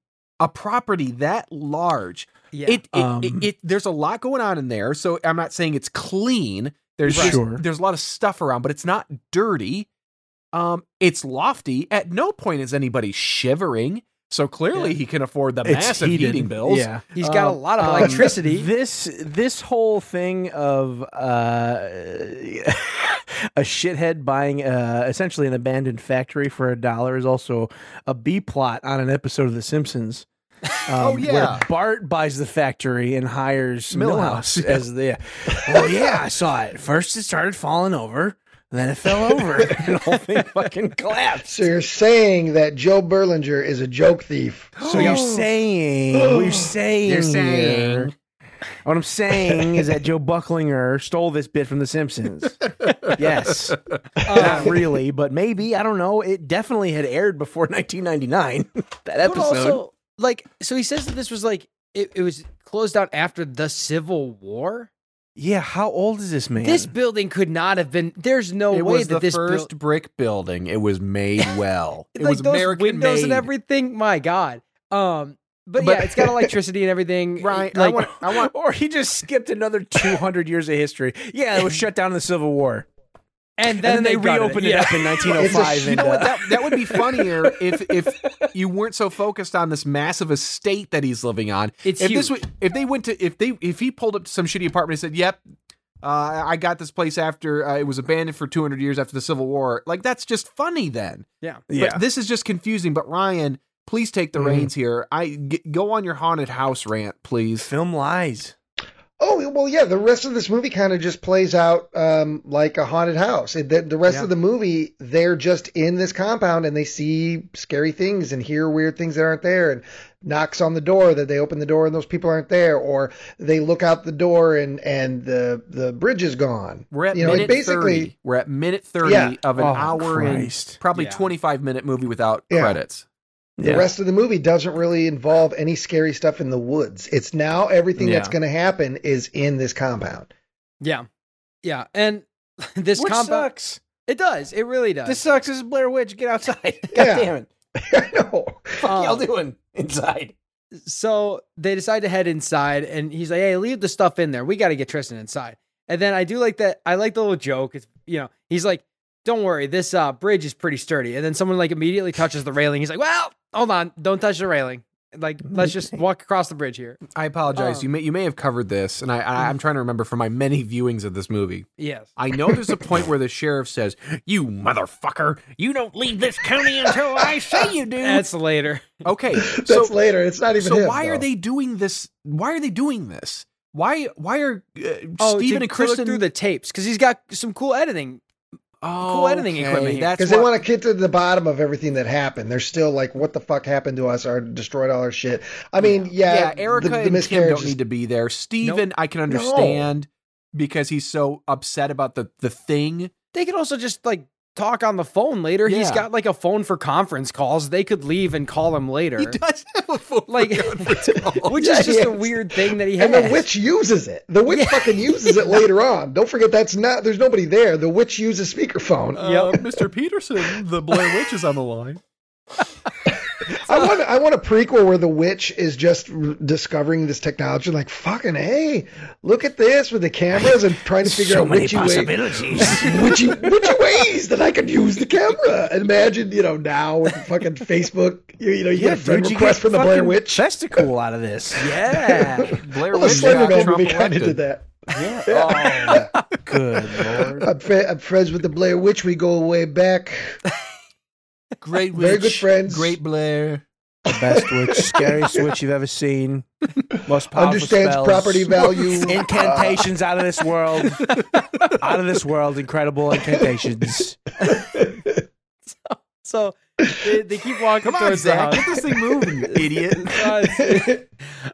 a property that large. Yeah. It, it, Um, it, it there's a lot going on in there, so I'm not saying it's clean. There's Right. Sure. there's a lot of stuff around, but it's not dirty. Um, it's lofty. At no point is anybody shivering. So clearly Yeah. he can afford the It's massive heated. heating bills. Yeah. He's got a um, lot of Um, electricity. This this whole thing of uh, a shithead buying uh, essentially an abandoned factory for a dollar is also a B plot on an episode of The Simpsons. Um, Oh, yeah. where Bart buys the factory and hires Milhouse, Milhouse, yeah. as the. Well, yeah, I saw it. First, it started falling over, then it fell over, and the whole thing fucking collapsed. So you're saying that Joe Berlinger is a joke thief? So you're saying what you're saying You're saying- what I'm saying is that Joe Bucklinger stole this bit from The Simpsons. yes, uh, not really, but maybe I don't know. It definitely had aired before 1999. that But episode. also, like, so he says that this was like it, it was closed out after the Civil War. Yeah, how old is this man? This building could not have been. There's no it way was that the this first brick building. It was made well. It like was those American windows made. and everything. My God. Um, but, But- yeah, it's got electricity and everything. Right. Like, I want. I want. or he just skipped another 200 years of history. Yeah, it was shut down in the Civil War. And And then, then, they, reopened it, Yeah. up in 1905. You and, know what? uh, That, that would be funnier if if you weren't so focused on this massive estate that he's living on. It's if this huge. was, if they went to if they if he pulled up to some shitty apartment and said, "Yep, uh, I got this place after uh, it was abandoned for 200 years after the Civil War," like that's just funny then. Yeah. yeah. But this is just confusing. But Ryan, please take the Mhm. reins here. I g- go on your haunted house rant, please. Film lies. Oh well, yeah. The rest of this movie kind of just plays out um, like a haunted house. It- The, the rest Yeah. of the movie, they're just in this compound and they see scary things and hear weird things that aren't there, and knocks on the door that they open the door and those people aren't there, or they look out the door and and the the bridge is gone. We're at You know, minute basically- 30. We're at minute 30 Yeah. of an Oh, hour Christ. and probably Yeah. 25 minute movie without Yeah. credits. The Yeah. rest of the movie doesn't really involve any scary stuff in the woods. It's now everything that's going to happen is in this compound. Yeah. Yeah. And this Which compound. sucks. It does. It really does. This sucks. This is Blair Witch. Get outside. God Yeah. damn it. I know. Fuck Um, y'all doing inside? so they decide to head inside and he's like hey leave the stuff in there we got to get tristan inside and then i do like that i like the little joke it's you know he's like don't worry this uh bridge is pretty sturdy and then someone like immediately touches the railing he's like well hold on don't touch the railing like let's just walk across the bridge here I apologize. Um, you may you may have covered this, and I, I I'm trying to remember from my many viewings of this movie. yes I know there's a point where the sheriff says, "You motherfucker, you don't leave this county until I say you do." that's later okay, That's so later. It's not even so him, why are they doing this? Why are they doing this? Why why are uh, oh Steven and to look Kristen through the tapes because he's got some cool editing cool editing equipment here. That's Because they why- want to get to the bottom of everything that happened. They're still like, what the fuck happened to us? Or destroyed all our shit. I mean, yeah, yeah, Erica the, the and Kim don't is- need to be there. Steven, I can understand because he's so upset about the the thing. they could also just like talk on the phone later He's got like a phone for conference calls they could leave and call him later He does have a phone Like- for conference call. which Yeah, is just a weird thing that he has. And the witch uses it. The witch Yeah. fucking uses it later on. Don't forget that's not. There's nobody there. The witch uses speakerphone. Uh, Mr. Peterson, the Blair Witch is on the line. I want. I want a prequel where the witch is just r- discovering this technology. Like fucking hey, look at this with the cameras and trying to figure out witchy ways, witchy, witchy ways that I could use the camera. And imagine, you know, now with fucking Facebook, you, you know, you get a friend dude, request from the Blair Witch. Testicle out of this. yeah. Blair Well, the Witch got Slenderman movie kind of did that. Yeah. Oh, good lord. I'm, I'm friends with the Blair Witch. We go way back. Great witch, Very good friends. Great Blair. The best witch, scariest witch you've ever seen. Most powerful Understands spells. property value. Incantations out of this world. out of this world. Incredible incantations. So they, they keep walking Come on, towards the Zach. house. Get this thing moving, you idiot. Uh,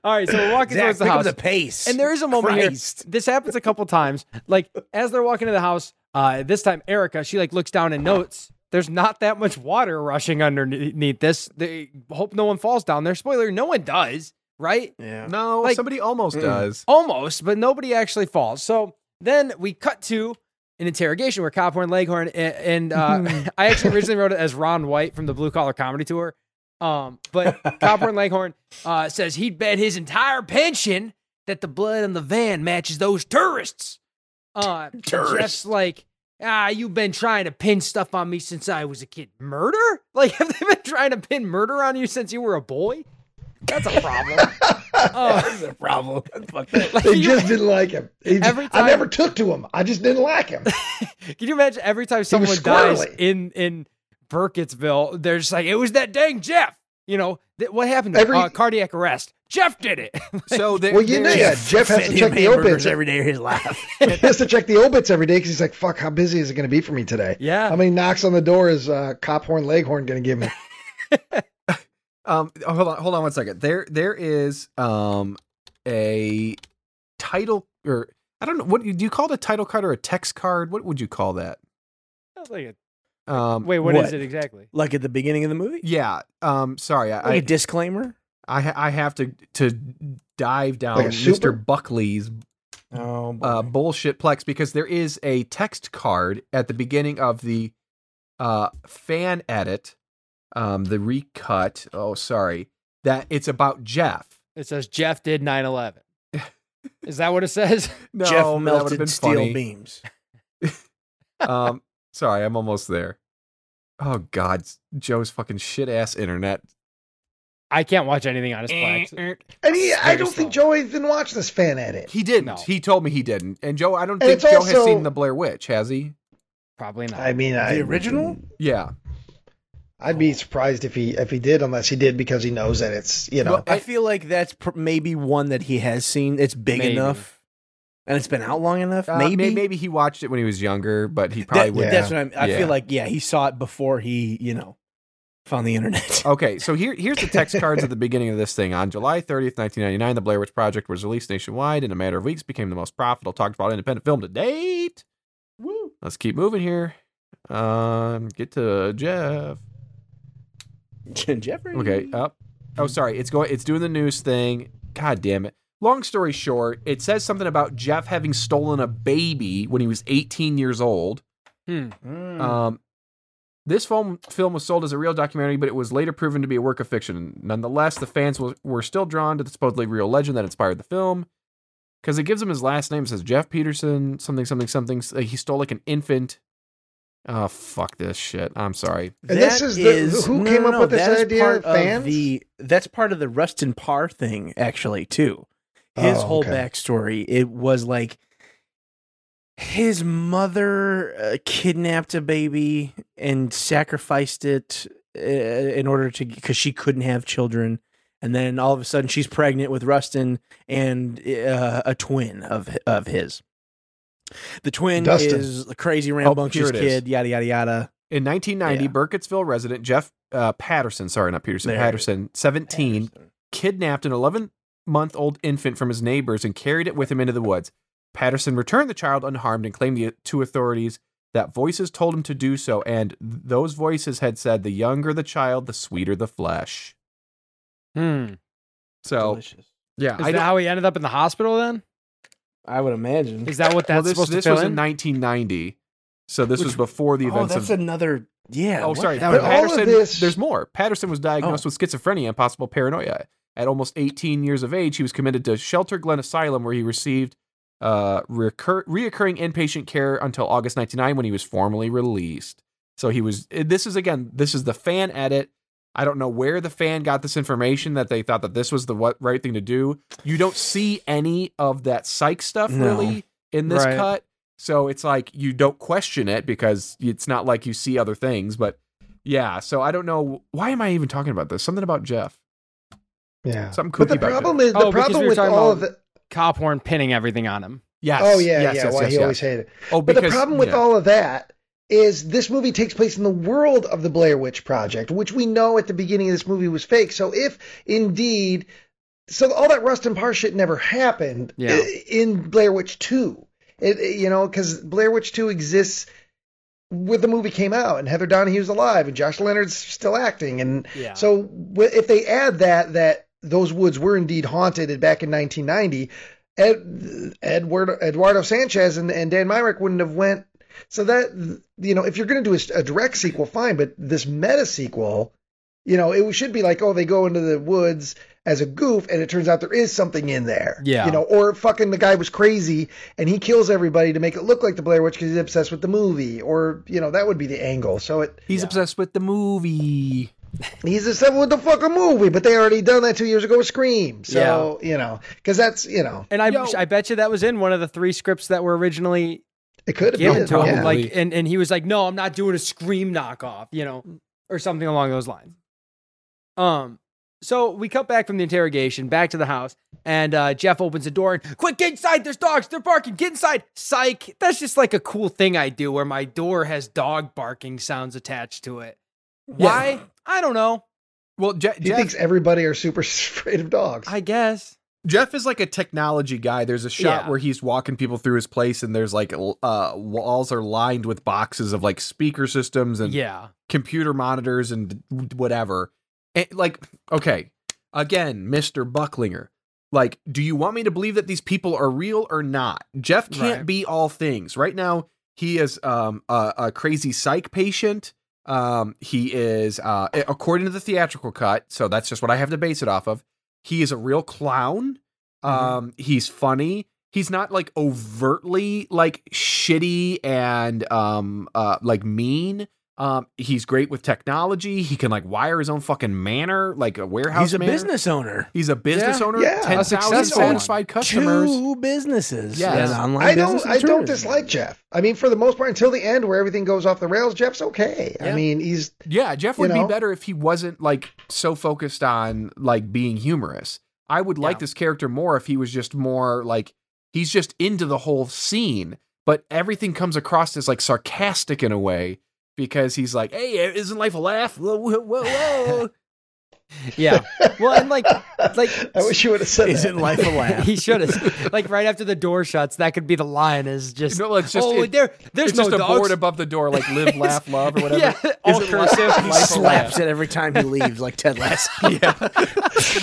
All right, so we're walking Zach, towards the pick up house. the pace. And there is a moment Christ. here. This happens a couple times. Like as they're walking to the house, uh, this time Erica, she like looks down and notes there's not that much water rushing underneath this. They hope no one falls down there. Spoiler: no one does. Right? Yeah. No, Like- somebody almost Mm. does. Almost, but nobody actually falls. So then we cut to an interrogation where Cophorn Leghorn and, and uh, I actually originally wrote it as Ron White from the Blue Collar Comedy Tour. Um, but Cophorn Leghorn uh, says he'd bet his entire pension that the blood on the van matches those tourists. Uh, Tourists. Jeff's like, ah, you've been trying to pin stuff on me since I was a kid. Murder? Like, have they been trying to pin murder on you since you were a boy? That's a problem. Oh. That's a problem. Fuck that. Like, They you- just didn't like him. He just- Every I never took to him. I just didn't like him. Can you imagine every time someone dies in in Burkittsville, they're just like, it was that dang Jeff. You know th- what happened? There? Every- uh, cardiac arrest. Jeff did it. So there, Well, you know, there's- yeah, Jeff has to check the obits. every day of his life. he has to check the obits every day because he's like, "Fuck, how busy is it going to be for me today? yeah. How many knocks on the door is uh, Cop Horn Leghorn going to give me?" Um, oh, hold on, hold on one second. There, there is um a title or I don't know what do you call it a title card or a text card? What would you call that? That's like Um, a- wait, what is it exactly? like at the beginning of the movie? yeah. Um, sorry, Like I a disclaimer? I, ha- I have to to dive down Like? Mr. Buckley's Oh, uh, bullshit plex because there is a text card at the beginning of the uh, fan edit, um, the recut. Oh, sorry, that it's about Jeff. It says Jeff did 9/11. is that what it says? No, Jeff that melted been steel funny. beams. um, sorry, I'm almost there. Oh God, Joe's fucking shit ass internet. I can't watch anything on his Eh, Plex. And he, I don't think slow. Joe even watched this fan edit. He didn't. No. He told me he didn't. And Joe, I don't And think it's Joe has seen the Blair Witch, has he? Probably not. I mean, I, The original? Yeah. I'd be surprised if he if he did, unless he did because he knows that it's you know. Well, I feel like that's pr- maybe one that he has seen. It's big Maybe. enough. And it's been out long enough. Uh, maybe. maybe he watched it when he was younger, but he probably That- would. That's what I'm, I Yeah. feel like. Yeah, he saw it before he, you know, found the internet. Okay, so here here's the text cards at the beginning of this thing. On July 30th, 1999, the Blair Witch Project was released nationwide. In a matter of weeks, became the most profitable, talked about independent film to date. Woo! Let's keep moving here. Um, get to Jeff. Jeffrey. Okay, up. Oh, sorry. It's going. It's doing the news thing. God damn it. Long story short, it says something about Jeff having stolen a baby when he was 18 years old. Hmm. Mm. Um, this film film was sold as a real documentary, but it was later proven to be a work of fiction. Nonetheless, the fans w- were still drawn to the supposedly real legend that inspired the film because it gives him his last name. It says Jeff Peterson, something, something, something. S- He stole like an infant. Oh fuck this shit! I'm sorry. And this is the- who came up with this idea? part Fans? the that's part of the Rustin Parr thing, actually, too. His Oh, whole okay. backstory. It was like his mother uh, kidnapped a baby and sacrificed it uh, in order to because she couldn't have children, and then all of a sudden she's pregnant with Rustin and uh, a twin of of his. The twin Dustin. is a crazy here rambunctious is. kid. Yada yada yada. In 1990, Yeah. Burkittsville resident Jeff uh, Patterson, sorry, not Peterson, There Patterson, 17, kidnapped an 11 month old infant from his neighbors and carried it with him into the woods. Patterson returned the child unharmed and claimed the, to authorities that voices told him to do so, and those voices had said, The younger the child, the sweeter the flesh. Hmm. So, Delicious. yeah, Is I that how he ended up in the hospital then? I would imagine. Is that what that's well, this supposed this to fill was in? in 1990. So, this Which- was before the events. oh, that's of. another. Yeah. Oh, sorry. the But But all hell? of Patterson, this- there's more. Patterson was diagnosed Oh. with schizophrenia and possible paranoia. At almost 18 years of age, he was committed to Shelter Glen Asylum, where he received uh, recur- reoccurring inpatient care until August 99, when he was formally released. So he was. This is again. This is the fan edit. I don't know where the fan got this information that they thought that this was the what right thing to do. You don't see any of that psych stuff No. really in this Right. cut. So it's like you don't question it because it's not like you see other things, but yeah, so I don't know why am I even talking about this? Something about Jeff. Yeah. Something But the about problem Jeff. is the Oh, problem we with all about- of the Cop horn pinning everything on him. Yes. Oh yeah, yes, yeah. yes, why yes, he yes. always hated. it. Oh, But the problem with yeah. all of that is this movie takes place in the world of the Blair Witch Project, which we know at the beginning of this movie was fake. So if indeed, so all that Rustin Parr shit never happened Yeah. Eh, in Blair Witch 2. It, it- you know, because Blair Witch 2 exists when the movie came out and Heather Donahue's alive and Josh Leonard's still acting. And Yeah. so w- if they add that, that those woods were indeed haunted back in 1990, Ed, Edward, Eduardo Sanchez and, and Dan Myrick wouldn't have went. So that, you know, if you're going to do a, a direct sequel, fine, but this meta sequel, you know, it should be like, oh, they go into the woods as a goof and it turns out there is something in there. Yeah. You know, or fucking the guy was crazy and he kills everybody to make it look like the Blair Witch because he's obsessed with the movie. Or, you know, that would be the angle. So it, He's obsessed with the movie. He's a seven with the fucking movie, but they already done that two years ago with Scream. So you know, because that's you know, And I, Yo. I bet you that was in one of the three scripts that were originally it could have given been. to him. yeah. Like, and, and he was like, "No, I'm not doing a scream knockoff," you know, or something along those lines. Um. So we cut back from the interrogation, back to the house, and uh, Jeff opens the door and, "Quick, get inside! There's dogs! They're barking! Get inside!" Psych! That's just like a cool thing I do, where my door has dog barking sounds attached to it. Why? I don't know. Well, Je- he Jeff, thinks everybody are super afraid of dogs. I guess. Jeff is like a technology guy. There's a shot Yeah. where he's walking people through his place, and there's like uh, walls are lined with boxes of like speaker systems and Yeah. computer monitors and whatever. And, like, okay, again, Mister Bucklinger. Like, do you want me to believe that these people are real or not? Jeff can't Right. be all things. Right now, he is um, a, a crazy psych patient. Um, he is, uh, according to the theatrical cut, so that's just what I have to base it off of. He is a real clown. Um, he's funny. He's not like overtly like shitty and um uh like mean. Um, he's great with technology. He can like wire his own fucking manor, like a warehouse. He's a manor. business owner. He's a business Yeah. owner. Yeah. ten A successful one. satisfied customers. Two businesses. Yes. An online I don't. and I don't dislike Jeff. I mean, for the most part, until the end where everything goes off the rails, Jeff's okay. I mean, he's Yeah, Jeff would know? be better if he wasn't like so focused on like being humorous. I would like this character more if he was just more like he's just into the whole scene, but everything comes across as like sarcastic in a way because he's like, "Hey, isn't life a laugh?" Whoa, whoa, whoa, whoa. Yeah. Well, and like, like I wish you would have said Isn't that. life a laugh? he should have. Like right after the door shuts, that could be the line. Is just No, it's just- oh, it- there, there's it's no just a board above the door, like "Live, laugh, love" or whatever. Yeah, all Isn't life- cursive. He slaps it every time he leaves, like Ted Lasso. Yeah.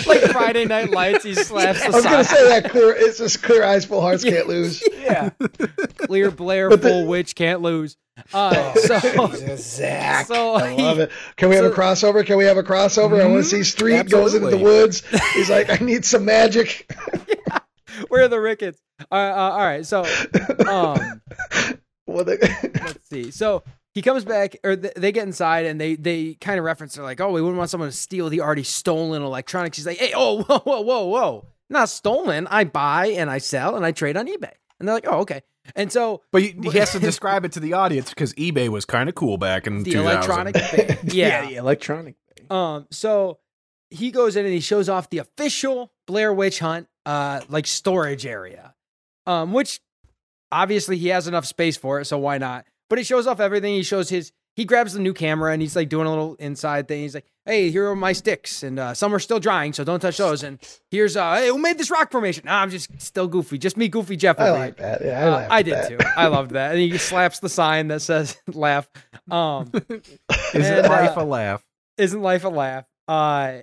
like Friday Night Lights. He slaps the slap. I the was gonna say that clear. It's just clear eyes, full hearts can't lose. yeah. Clear Blair, But the- full witch can't lose. Uh, so, Zach. so I love it. Can we have a crossover? Can we have a crossover? I want to see Street goes into the woods. He's like, I need some magic. where are the Ricketts? Uh, uh, all right, so um, Well, they- let's see. So he comes back, or th- they get inside, and they they kind of reference. They're like, "Oh, we wouldn't want someone to steal the already stolen electronics." He's like, "Hey, oh, whoa, whoa, whoa, whoa! Not stolen. I buy and I sell and I trade on eBay." And they're like, "Oh, okay." And so But he, he has to describe it to the audience because eBay was kind of cool back in the 2000. electronic, thing, Yeah, yeah. the electronic. Thing. Um, so he goes in and he shows off the official Blair Witch Hunt, uh, like storage area, um, which obviously he has enough space for it, so why not? But he shows off everything. He shows his. He grabs the new camera and he's like doing a little inside thing. He's like, "Hey, here are my sticks, and uh, some are still drying, so don't touch those." And here's, uh, "Hey, who made this rock formation?" Nah, I'm just still goofy. Just me, Goofy Jeff. I like that. Yeah, I, Uh, I did that. too. I loved that. And he slaps the sign that says "laugh." Um, Is And, it life uh, a laugh? isn't life a laugh? Uh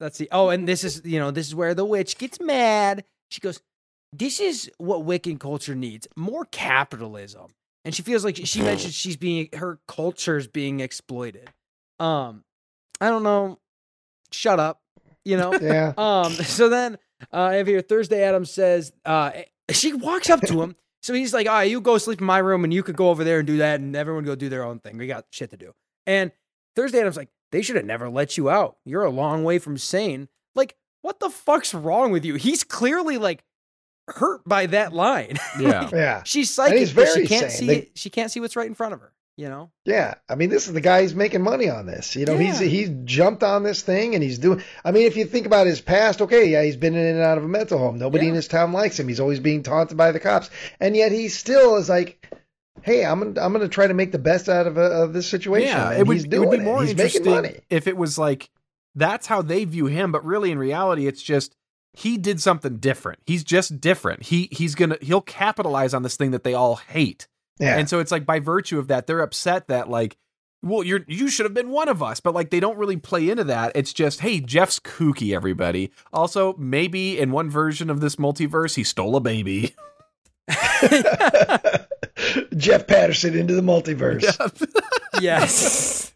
let's see. Oh, and this is you know this is where the witch gets mad. She goes, "This is what Wiccan culture needs: more capitalism." And she feels like she mentioned she's being her culture's being exploited. Um, I don't know. Shut up. You know. Yeah. Um, so then uh, I have here Thursday Adams says uh, she walks up to him. So he's like, all right, you go sleep in my room and you could go over there and do that, and everyone go do their own thing. We got shit to do. And Thursday Adams like, they should have never let you out. You're a long way from sane. Like, what the fuck's wrong with you? He's clearly like hurt by that line. Yeah. Yeah. She's psychic, he's but she can't sane. see They- She can't see what's right in front of her. You know? Yeah, I mean, this is the guy who's making money on this. You know, he's Yeah. he's jumped on this thing and he's doing. I mean, if you think about his past, okay, yeah, he's been in and out of a mental home. Nobody Yeah. in his town likes him. He's always being taunted by the cops, and yet he still is like, "Hey, I'm gonna, I'm going to try to make the best out of a, of this situation." Yeah, and it would, he's it would be more He's making interesting money. if it was like that's how they view him, but really in reality, it's just he did something different. He's just different. He he's gonna he'll capitalize on this thing that they all hate, Yeah, and so it's like by virtue of that, they're upset that like. Well, you're you should have been one of us, but like they don't really play into that. It's just, hey, Jeff's kooky, everybody. Also, maybe in one version of this multiverse, he stole a baby. Jeff Patterson into the multiverse. yes.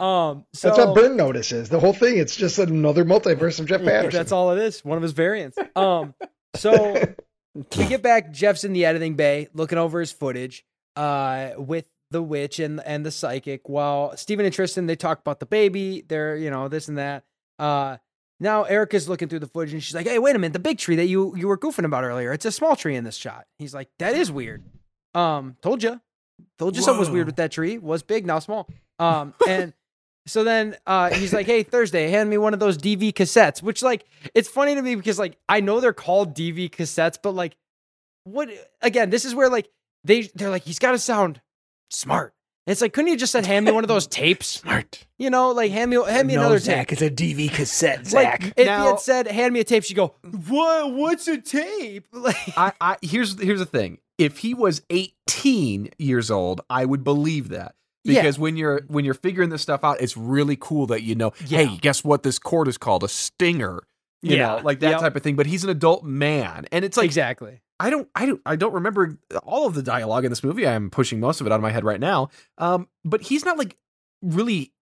Um. So That's what Burn Notice is. The whole thing. It's just another multiverse of Jeff Patterson. That's all it is. One of his variants. Um. So we get back. Jeff's in the editing bay, looking over his footage, uh, with the witch and and the psychic. While Steven and Tristan they talk about the baby. They're you know this and that. Uh. Now Erica's looking through the footage and she's like, "Hey, wait a minute! The big tree that you you were goofing about earlier. It's a small tree in this shot." He's like, "That is weird." Um. Told you. Told you something was weird with that tree. Was big, now small. Um. And. So then uh, he's like, "Hey, Thursday, hand me one of those DV cassettes." Which, like, it's funny to me because, like, I know they're called DV cassettes, but like, what? Again, this is where like they they're like, he's got to sound smart. And it's like, couldn't you just said, "Hand me one of those tapes"? Smart. You know, like hand me hand me another tape. It's a DV cassette, Like, Zach. if Now- he had said, "Hand me a tape," she'd go, "What? What's a tape?" Like, I, I here's here's the thing. If he was 18 years old, I would believe that. Yeah. Because when you're when you're figuring this stuff out, it's really cool that you know, Yeah. hey, guess what this chord is called? A stinger. You Yeah. know, like that Yep. type of thing. But he's an adult man. And it's like exactly. I don't I don't I don't remember all of the dialogue in this movie. I'm pushing most of it out of my head right now. Um, but he's not like really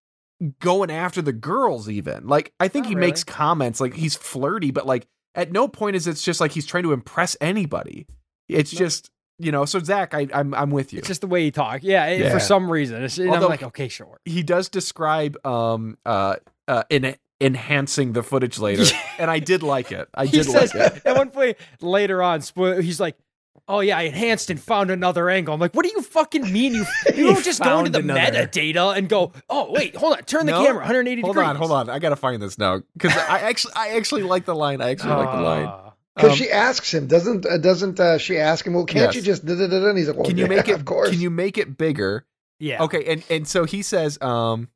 going after the girls even. Like I think Not he really. makes comments like he's flirty, but like at no point is it's just like he's trying to impress anybody. It's No. just you know. So Zach, I, I'm I'm with you. It's just the way he talk. Yeah, it- Yeah. for some reason. It's, and I'm like, okay, sure. he does describe um uh uh in enhancing the footage later, and I did like it. I did says like it. at one point later on, he's like, "Oh yeah, I enhanced and found another angle." I'm like, "What do you fucking mean? You you don't just go into the another. metadata and go, oh wait, hold on, turn the No. camera 180 Hold degrees." on, hold on. I gotta find this now because I actually I actually like the line. I actually like the line. Because Um, she asks him, doesn't uh, doesn't uh, she ask him? Well, can't Yes. you just? Da, da, da, da? And he's like, well, Can you yeah, make it? Of course. Can you make it bigger? yeah. Okay, and and so he says, um,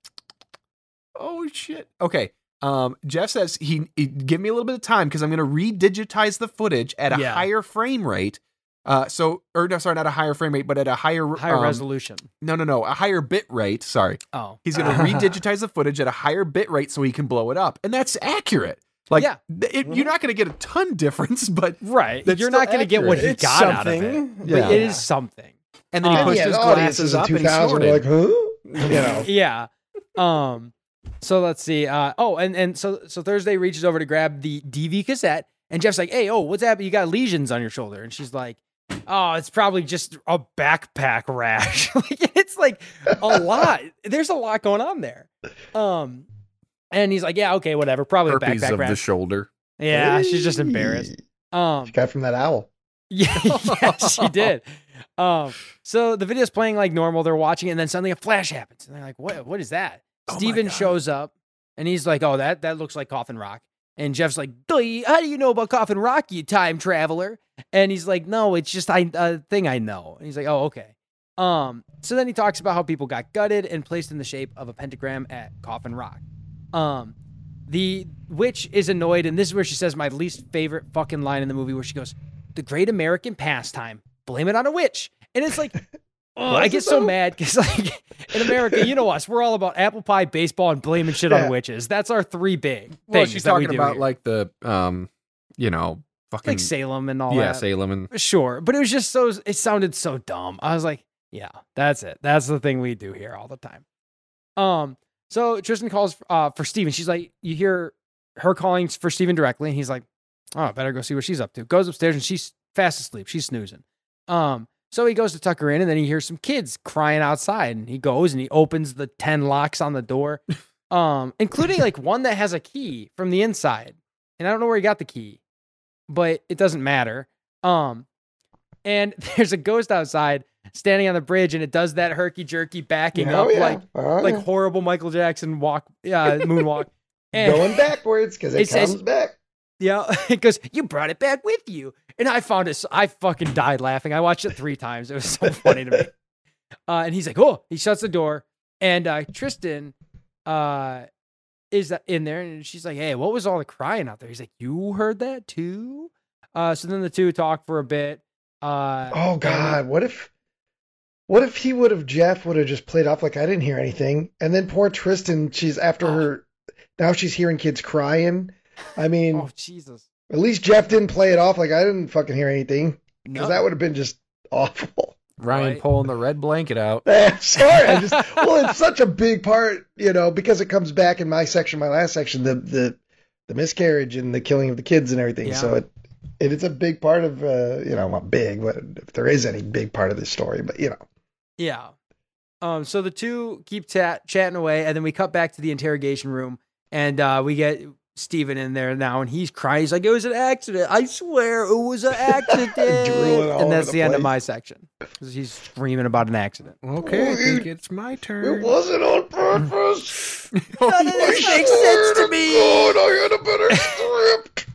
oh shit. Okay, um, Jeff says he, he give me a little bit of time because I'm going to redigitize the footage at a Yeah. higher frame rate. Uh, so or no, sorry, not a higher frame rate, but at a higher Higher um, resolution. No, no, no, a higher bit rate. Sorry, Oh, he's going to redigitize the footage at a higher bit rate so he can blow it up, and that's accurate. Like, Yeah. it, you're not going to get a ton difference, but right. That's You're not going to get what he It's got out of it, something. but it is something. and then he Um, pushed yeah, his glasses up and he snorted. like, huh? You know. yeah. Um. So let's see. Uh. Oh, and and so so Thursday reaches over to grab the DV cassette, and Jeff's like, "Hey, oh, what's happening? You got lesions on your shoulder?" And she's like, "Oh, it's probably just a backpack rash." like it's like a lot. There's a lot going on there. Um. And he's like, "Yeah, okay, whatever. Probably a herpes backpack of the shoulder. yeah, she's just embarrassed. Um. She got from that owl. Yeah, yeah, she did. Um, so the video's playing like normal. They're watching, it, and then suddenly a flash happens, and they're like, "What? What is that?" Oh Steven shows up, and he's like, "Oh, that that looks like Coffin Rock." And Jeff's like, "Duh, "How do you know about Coffin Rock, you time traveler?" And he's like, "No, it's just I, a thing I know." And he's like, "Oh, okay." Um, so then he talks about how people got gutted and placed in the shape of a pentagram at Coffin Rock. Um, the witch is annoyed, and this is where she says my least favorite fucking line in the movie, where she goes, "The great American pastime, blame it on a witch," and it's like. Oh, I get so though? mad because, like, in America, you know us, we're all about apple pie, baseball, and blaming shit Yeah. on witches. That's our three big Well, she's that we talking do about here. like the um, you know, fucking like Salem and all yeah, that. Salem and Sure, but it was just so it sounded so dumb. I was like, yeah, that's it. That's the thing we do here all the time. Um, so Tristan calls uh for Steven. She's like, you hear her calling for Steven directly, and he's like, Oh, I better go see what she's up to. Goes upstairs and she's fast asleep. She's snoozing. Um, so he goes to tuck her in, and then he hears some kids crying outside, and he goes and he opens the 10 locks on the door. um, including like one that has a key from the inside, and I don't know where he got the key, but it doesn't matter. Um, and there's a ghost outside standing on the bridge, and it does that herky jerky backing Oh, up yeah. like Oh, like yeah. horrible Michael Jackson walk, uh, moonwalk. And going backwards because it, It says- back. yeah, it goes, you brought it back with you. And I found it, so- I fucking died laughing. I watched it three times. It was so funny to me. Uh, and he's like, oh, he shuts the door. And uh, Tristan uh, is in there. And she's like, hey, what was all the crying out there? He's like, you heard that too? Uh, so then the two talk for a bit. Uh, Oh God, what if, what if he would have Jeff would have just played off like I didn't hear anything, and then poor Tristan, she's after Oh. her, now she's hearing kids crying. I mean, oh, Jesus. at least Jeff didn't play it off like I didn't fucking hear anything, No. because that would have been just awful. Ryan Right. pulling the red blanket out. Sorry, I just well, it's such a big part, you know, because it comes back in my section, my last section, the the the miscarriage and the killing of the kids and everything. Yeah. So it it is a big part of uh, you know, not big, but if there is any big part of this story, but you know, Yeah. Um. So the two keep chat chatting away, and then we cut back to the interrogation room, and uh, we get Steven in there now, and he's crying. He's like, "It was an accident. I swear, it was an accident." And that's the, the end of my section. He's screaming about an accident. Okay, I think it's my turn. it wasn't on purpose. None of this makes sense to me. God, I had a better script.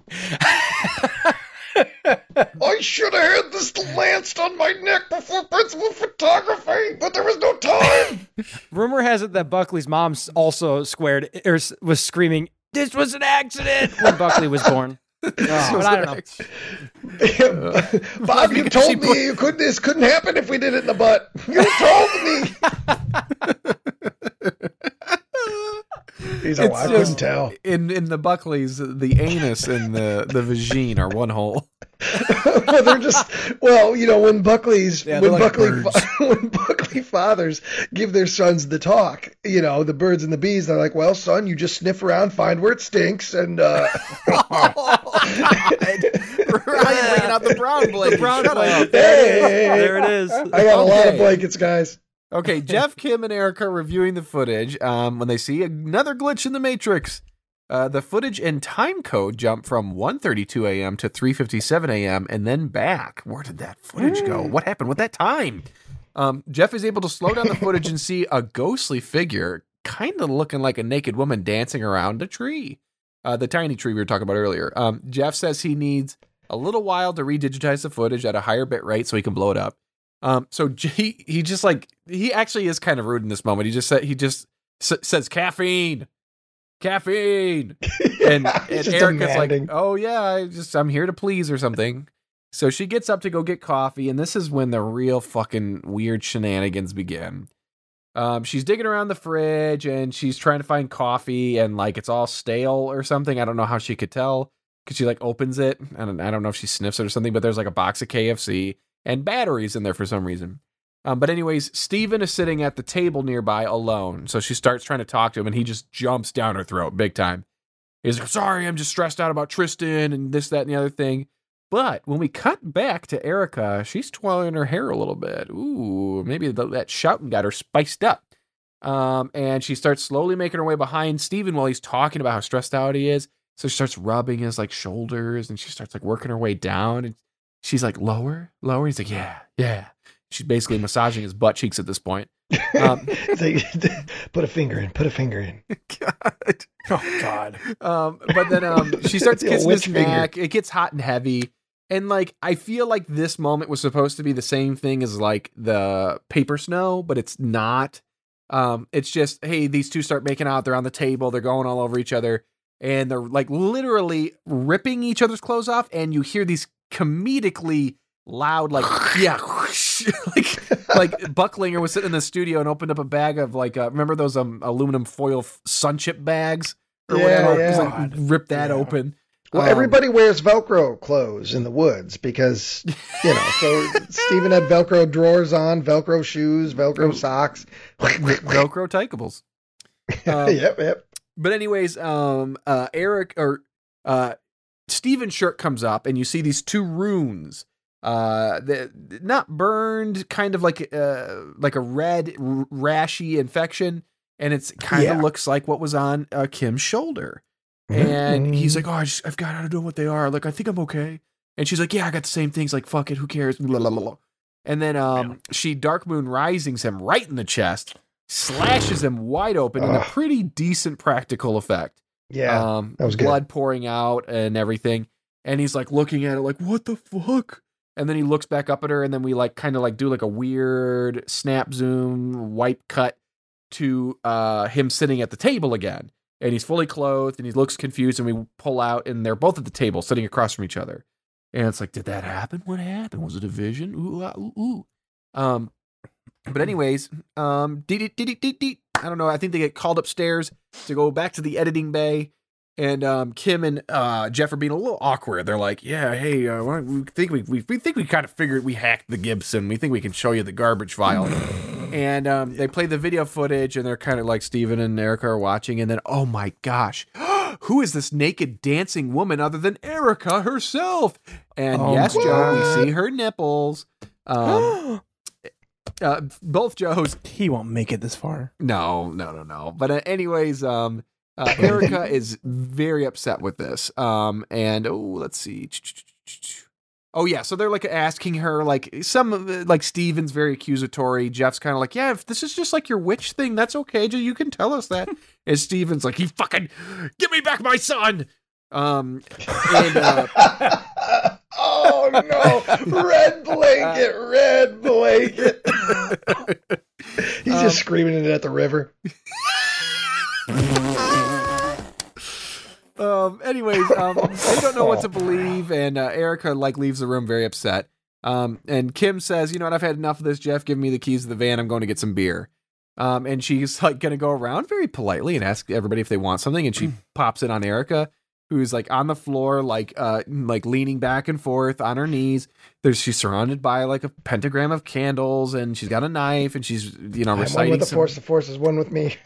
I should have had this lanced on my neck before principal photography, but there was no time. Rumor has it that Buckley's mom also squared er, or was screaming, "This was an accident!" when Buckley was born. Oh, but I don't know. Bob, you told me you could this couldn't happen if we did it in the butt. You told me. He's like, It's well, I couldn't tell. In in the Buckleys, the anus and the the vagine are one hole. well, they're just well, you know, when Buckley's Yeah, when like Buckley birds. when Buckley fathers give their sons the talk, you know, the birds and the bees, they're like, "Well, son, you just sniff around, find where it stinks, and uh, Ryan bringing out the brown blanket. brown blanket. hey, There it is. I got a lot of blankets, guys. Okay, Jeff, Kim, and Erica reviewing the footage um, when they see another glitch in the Matrix. Uh, the footage and time code jump from 1.32 a.m. to 3.57 a.m. and then back. Where did that footage go? What happened with that time? Um, Jeff is able to slow down the footage and see a ghostly figure, kind of looking like a naked woman dancing around a tree. Uh, the tiny tree we were talking about earlier. Um, Jeff says he needs a little while to redigitize the footage at a higher bit rate so he can blow it up. Um, so he he just like he actually is kind of rude in this moment. He just said he just s- says caffeine, caffeine, and, and Erica's demanding. like, oh yeah, I just I'm here to please or something. So she gets up to go get coffee, and this is when the real fucking weird shenanigans begin. Um, she's digging around the fridge and she's trying to find coffee, and like it's all stale or something. I don't know how she could tell because she like opens it, and I don't know if she sniffs it or something. But there's like a box of KFC and batteries in there for some reason. Um, but anyways, Steven is sitting at the table nearby alone. So she starts trying to talk to him, and he just jumps down her throat big time. He's like, "Sorry, I'm just stressed out about Tristan and this, that, and the other thing." But when we cut back to Erica, she's twirling her hair a little bit. Ooh, maybe th- that shouting got her spiced up. Um, and she starts slowly making her way behind Steven while he's talking about how stressed out he is. So she starts rubbing his like shoulders and she starts like working her way down. And she's like, lower, lower. He's like, yeah, yeah. She's basically massaging his butt cheeks at this point. Um, put a finger in, put a finger in. God. Oh God. Um, but then um, she starts kissing his finger. neck. It gets hot and heavy. And like I feel like this moment was supposed to be the same thing as like the paper snow, but it's not. Um, it's just hey, these two start making out. They're on the table. They're going all over each other, and they're like literally ripping each other's clothes off. And you hear these comedically loud, like yeah, like like Bucklinger was sitting in the studio and opened up a bag of like uh, remember those um aluminum foil f- sun chip bags or Yeah, whatever. yeah. Like, rip that Yeah. open. Well, Um, everybody wears Velcro clothes in the woods because, you know, so Steven had Velcro drawers on, Velcro shoes, Velcro socks. Velcro takeables. Um, yep, yep. But anyways, um, uh, Eric or uh, Steven's shirt comes up, and you see these two runes. Uh, the, not burned, kind of like uh, like a red r- rashy infection. and it's kind of Yeah. looks like what was on uh, Kim's shoulder. Mm-hmm. And he's like, "Oh, I just, I've got I don't know what they are. Like, I think I'm okay." And she's like, "Yeah, I got the same things. Like, fuck it, who cares?" Blah, blah, blah, blah. And then um, she Dark Moon risings him right in the chest, slashes him wide open in a pretty decent practical effect. Yeah. um, that was good. blood pouring out and everything. And he's like looking at it, like, "What the fuck?" And then he looks back up at her, and then we like kind of like do like a weird snap zoom wipe cut to uh him sitting at the table again and he's fully clothed and he looks confused and we pull out and they're both at the table sitting across from each other and it's like did that happen what happened was it a vision ooh, ah, ooh, ooh. um but anyways um dee, dee, dee, dee, dee, dee. I don't know i think they get called upstairs to go back to the editing bay and um, Kim and uh, Jeff are being a little awkward. They're like, "Yeah, hey, uh, we think we, we we think we kind of figured we hacked the Gibson. We think we can show you the garbage file." and um, they play the video footage, and they're kind of like Steven and Erica are watching, and then oh my gosh, who is this naked dancing woman other than Erica herself? And Oh yes, my Joe, we see her nipples. Um, uh, both Joes he won't make it this far. no, no, no, no. But uh, anyways, um, uh, Erica is very upset with this. Um, and oh, let's see. Oh yeah, so they're like asking her like some like Steven's very accusatory. Jeff's kind of like, yeah, if this is just like your witch thing, that's okay. You can tell us that. and Steven's like, he fucking give me back my son. Um, and uh, oh no! Red blanket, red blanket. He's Um, just screaming it at the river. um anyways um they don't know what to believe and uh, erica like leaves the room very upset. Um and kim says you know what? I've had enough of this jeff. Give me the keys to the van. I'm going to get some beer. Um and she's like gonna go around very politely and ask everybody if they want something and she pops it on erica who's like on the floor like uh like leaning back and forth on her knees there's she's surrounded by like a pentagram of candles and she's got a knife and she's you know reciting. I'm one reciting with the some- force. The force is one with me.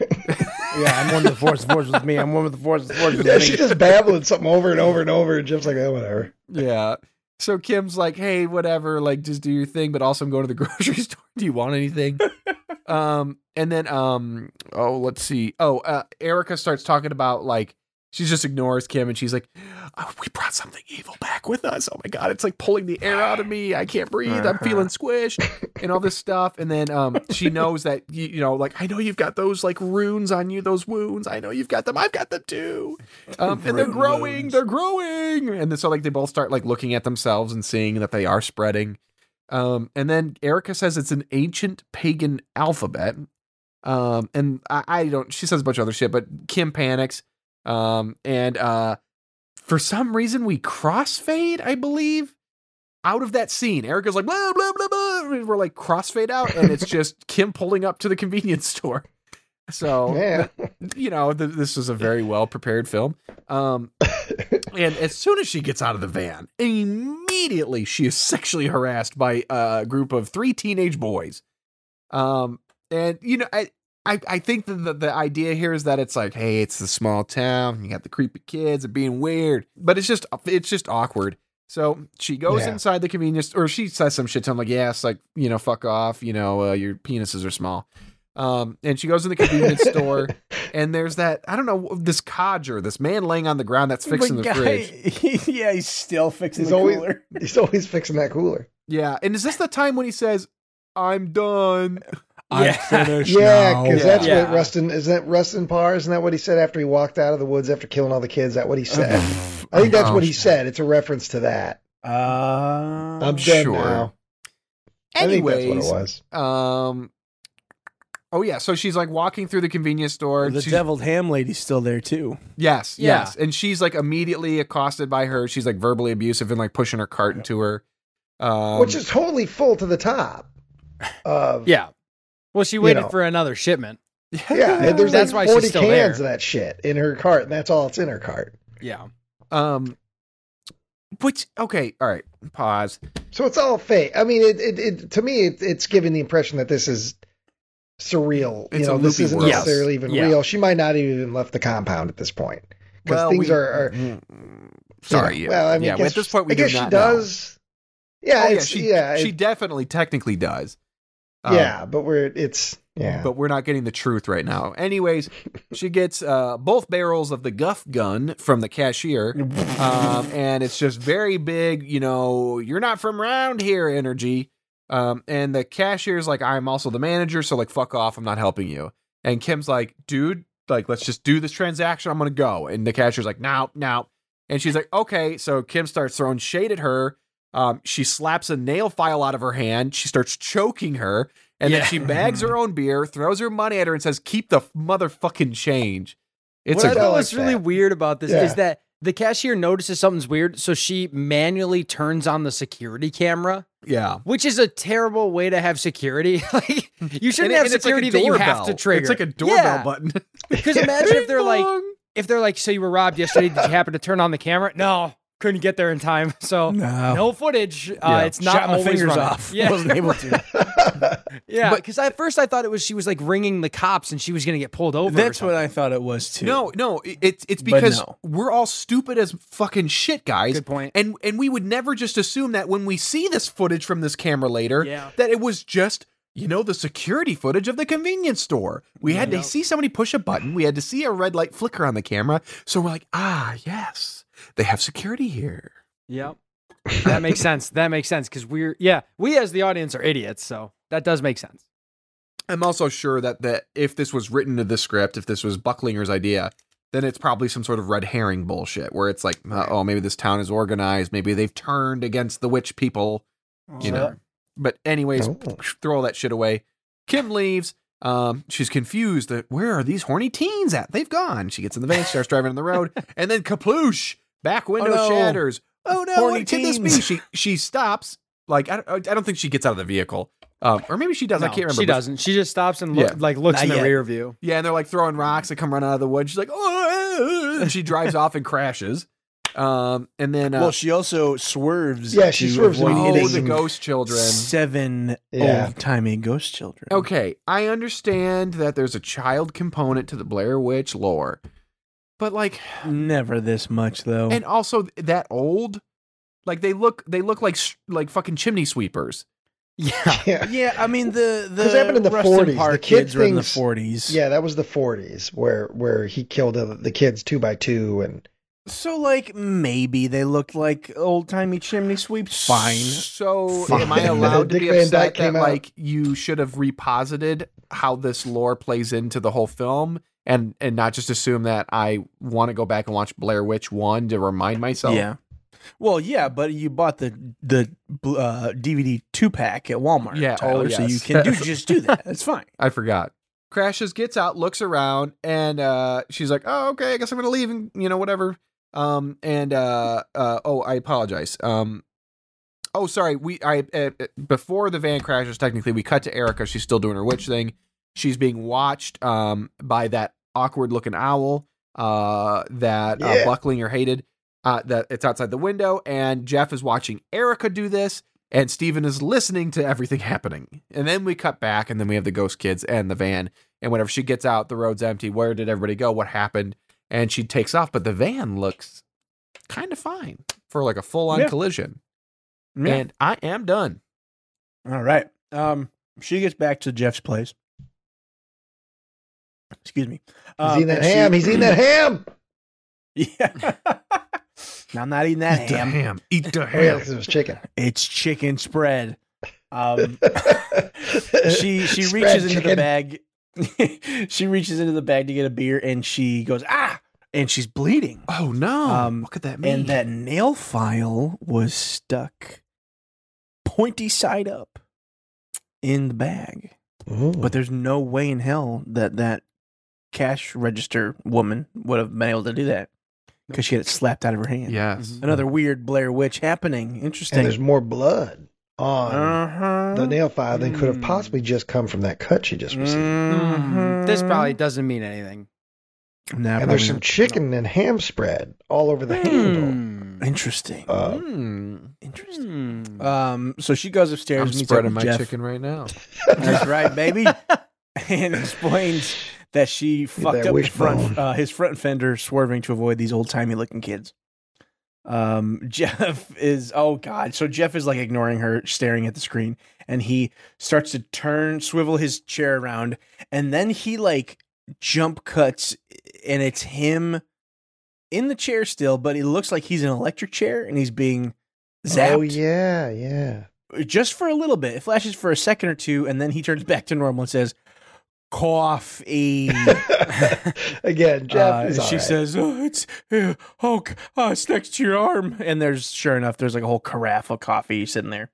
Yeah, I'm one with the force. The force with me. I'm one with the force. The force with yeah, me. she's just babbling something over and over and over. And Jeff's like, oh, whatever. Yeah. So Kim's like, hey, whatever, like just do your thing, but also I'm going to the grocery store. Do you want anything? um, and then um, oh, let's see. Oh, uh, Erica starts talking about like she just ignores Kim and she's like, oh, we brought something evil back with us. Oh my god, it's like pulling the air out of me. I can't breathe. I'm feeling squished and all this stuff. And then um, she knows that you, you know, like I know you've got those like runes on you, those wounds. I know you've got them. I've got them too. Um, and they're growing. wounds. They're growing. And then so like they both start like looking at themselves and seeing that they are spreading. Um, and then Erica says it's an ancient pagan alphabet. Um, and I, I don't. She says a bunch of other shit, but Kim panics. Um, and uh, for some reason we crossfade, I believe, out of that scene. Erica's like blah blah blah blah. We're like crossfade out, and it's just Kim pulling up to the convenience store. So Yeah. you know, th- this was a very well prepared film. Um, and as soon as she gets out of the van, immediately she is sexually harassed by a group of three teenage boys. Um, and you know, I. I, I think that the, the idea here is that it's like, hey, it's the small town. You got the creepy kids and being weird, but it's just it's just awkward. So she goes Yeah. inside the convenience, or she says some shit to him like, "Yes, like you know, fuck off. You know, uh, your penises are small." Um, and she goes in the convenience store, and there's that I don't know this codger, this man laying on the ground that's fixing the But fridge. yeah, he's still fixing He's the always- cooler. He's always fixing that cooler. Yeah, and is this the time when he says, "I'm done"? Yeah. finished Yeah, because that's Yeah. what Rustin is. That Rustin Parr? Isn't that what he said after he walked out of the woods after killing all the kids? Is that what he said? I think that's what he said. It's a reference to that. Uh, I'm dead sure. now. I think that's what it was. um, oh yeah, so she's like walking through the convenience store. the She's- deviled ham lady's still there too. Yes, Yeah. yes. And she's like immediately accosted by her. She's like verbally abusive and like pushing her cart into her. Um, Which is totally full to the top. Of, Yeah. Well, she waited know. for another shipment. yeah. And there's That's like why 40 she's still cans there. of that shit in her cart, and that's all it's in her cart. Yeah. um, which okay, all right, pause. So it's all fake. I mean, it, it, it to me, it, it's giving the impression that this is surreal. It's you know, this isn't world. necessarily even Yeah. real. She might not even left the compound at this point because Well, things we- are, are Sorry. you yeah. well, I mean, yeah. I guess, at this point, we I guess do she not does. Yeah, Oh, yeah, she yeah, she definitely technically does. Um, yeah, but we're it's yeah. but we're not getting the truth right now. Anyways, she gets uh, both barrels of the Guff gun from the cashier, um, and it's just very big. You know, you're not from around here energy. Um, and the cashier's like, I'm also the manager, so like, fuck off. I'm not helping you. And Kim's like, dude, like, let's just do this transaction. I'm gonna go. And the cashier's like, no, no. And she's like, okay. So Kim starts throwing shade at her. Um, she slaps a nail file out of her hand. She starts choking her. And then she bags her own beer, throws her money at her, and says, "Keep the motherfucking change." It's what I a I thought like was really that. weird about this Yeah. is that the cashier notices something's weird, so she manually turns on the security camera, yeah. which is a terrible way to have security. like you shouldn't And have and it's like security that you have to trigger. It's like a doorbell Yeah. button. Because imagine if they're like, if they're like, so you were robbed yesterday, did you happen to turn on the camera? No, couldn't get there in time, so No. no footage. Uh, Yeah. It's not Shot my always fingers running. off. Yeah, Wasn't able to. yeah. But- Because at first I thought it was she was like ringing the cops and she was gonna get pulled over. That's what. I thought it was too. No, no, it- it's it's because no. we're all stupid as fucking shit, guys. Good point. And and we would never just assume that when we see this footage from this camera later, Yeah. that it was just you know the security footage of the convenience store. We had to Yep. see somebody push a button. We had to see a red light flicker on the camera. So we're like, ah, yes, they have security here. Yep. that makes sense. That makes sense because we're yeah, we as the audience are idiots, so that does make sense. I'm also sure that that if this was written to the script, if this was Bucklinger's idea, then it's probably some sort of red herring bullshit where it's like, uh, oh, maybe this town is organized, maybe they've turned against the witch people, you know. But anyways, Oh. throw all that shit away. Kim leaves. Um, she's confused that where are these horny teens at? They've gone. She gets in the van, starts driving on the road, and then kaploosh, back window no. shatters. Oh no, Horny what could this be? She she stops. Like I, don't- I don't think she gets out of the vehicle, um, or maybe she does. I can't remember. She doesn't. She just stops and look, Yeah. like looks Not in the yet. rear view. Yeah, and they're like throwing rocks that come running out of the woods. She's like, oh, and she drives off and crashes. Um, and then uh, well, she also swerves. Yeah, she to swerves avoid in oh, the ghost children. Seven Yeah. old timey ghost children. Okay, I understand that there's a child component to the Blair Witch lore, but like, Never this much though. and also that old, like they look, they look like sh- like fucking chimney sweepers. Yeah. yeah. yeah, I mean the the 'Cause it happened in the Rustin 40s. The Parr kid kids were in the forties. Yeah, that was the 40s where where he killed the, the kids two by two and So like maybe they looked like old timey chimney sweeps. Fine. So Fine. am I allowed to Dick be upset that came out. like you should have reposited how this lore plays into the whole film? And, and not just assume that I want to go back and watch Blair Witch one to remind myself. Yeah. Well, yeah, but you bought the the uh, DVD two pack at Walmart. Yeah, Tyler, oh, so you can do just do that. It's fine. I forgot. Crashes, gets out, looks around, and uh, she's like, "Oh, okay, I guess I'm gonna leave, and you know, whatever." Um, and uh, uh, oh, I apologize. Um, oh, sorry. We, I, uh, before the van crashes, technically, we cut to Erica. She's still doing her witch thing. She's being watched, um, by that awkward looking owl, uh, that uh, Bucklinger hated. Uh, that it's outside the window, and Jeff is watching Erica do this, and Steven is listening to everything happening. And then we cut back, and then we have the ghost kids and the van. And whenever she gets out, the road's empty. Where did everybody go? What happened? And she takes off, but the van looks kind of fine for like a full on Yeah. collision. Yeah. And I am done. All right. Um, she gets back to Jeff's place. Excuse me. he's Um, eating that and she- ham. He's eating that ham. Yeah. now, I'm not eating that Eat the ham. ham. Eat the ham. 'cause it was chicken. It's chicken spread. Um, she she Spread reaches into the bag. she reaches into the bag to get a beer, and she goes ah, and she's bleeding. Oh no! Um, what could that mean? And that nail file was stuck pointy side up in the bag. Ooh. But there's no way in hell that that cash register woman would have been able to do that because she had it slapped out of her hand. yes, Another weird Blair Witch happening. and Interesting. there's more blood on uh-huh. the nail file than could have Mm. possibly just come from that cut she just received. Mhm. This probably doesn't mean anything. Nah, and there's some not. chicken and ham spread all over the handle. Hmm. Interesting. Uh, Hmm. Interesting. Hmm. Um, so she goes upstairs. I'm meets up spreading with my Jeff. chicken right now. That's right, baby. and explains that she fucked up the front, uh, his front fender, swerving to avoid these old timey looking kids. Um, Jeff is oh god. So Jeff is like ignoring her, staring at the screen, and he starts to turn, swivel his chair around, and then he like jump cuts, and it's him in the chair still, but it looks like he's in an electric chair and he's being zapped Oh yeah, yeah. just for a little bit. It flashes for a second or two, and then he turns back to normal and says, "Coffee." Again, Jeff Uh, she right. says, "Oh, it's uh, oh, oh, it's next to your arm." And there's sure enough, there's like a whole carafe of coffee sitting there.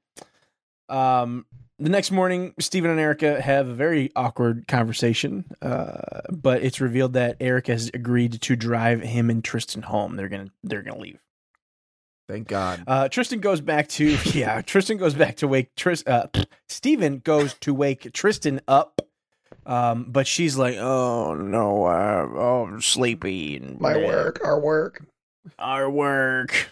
Um, the next morning, Stephen and Erica have a very awkward conversation. Uh, but it's revealed that Erica has agreed to drive him and Tristan home. They're gonna they're gonna leave. Thank God. Uh, Tristan goes back to yeah. Tristan goes back to wake Tris. Uh, Stephen goes to wake Tristan up, um, but she's like, "Oh no, uh, oh, I'm sleepy." And my work, our work. our work.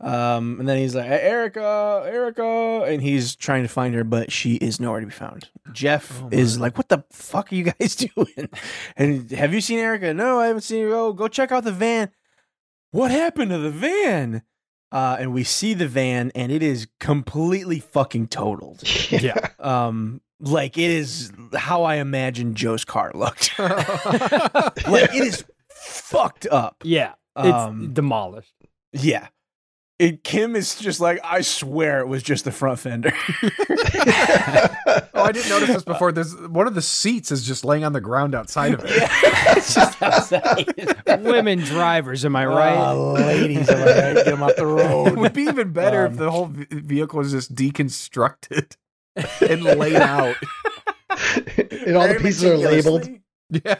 Um, and then he's like, Erica, Erica, and he's trying to find her, but she is nowhere to be found. Jeff Oh, is like, "What the fuck are you guys doing?" And have you seen Erica? No, I haven't seen her. Oh, go check out the van. What happened to the van? Uh, and we see the van, and it is completely fucking totaled. Yeah. Um, like it is how I imagine Joe's car looked. like it is fucked up. Yeah. It's Um, demolished. Yeah. It, Kim is just like, I swear it was just the front fender. oh, I didn't notice this before. There's one of the seats is just laying on the ground outside of it. it's just outside. Women drivers, am I right? Oh, ladies, am I right? Get them off the road. It would be even better Um, if the whole vehicle was just deconstructed and laid out. and all the pieces are labeled. Yeah.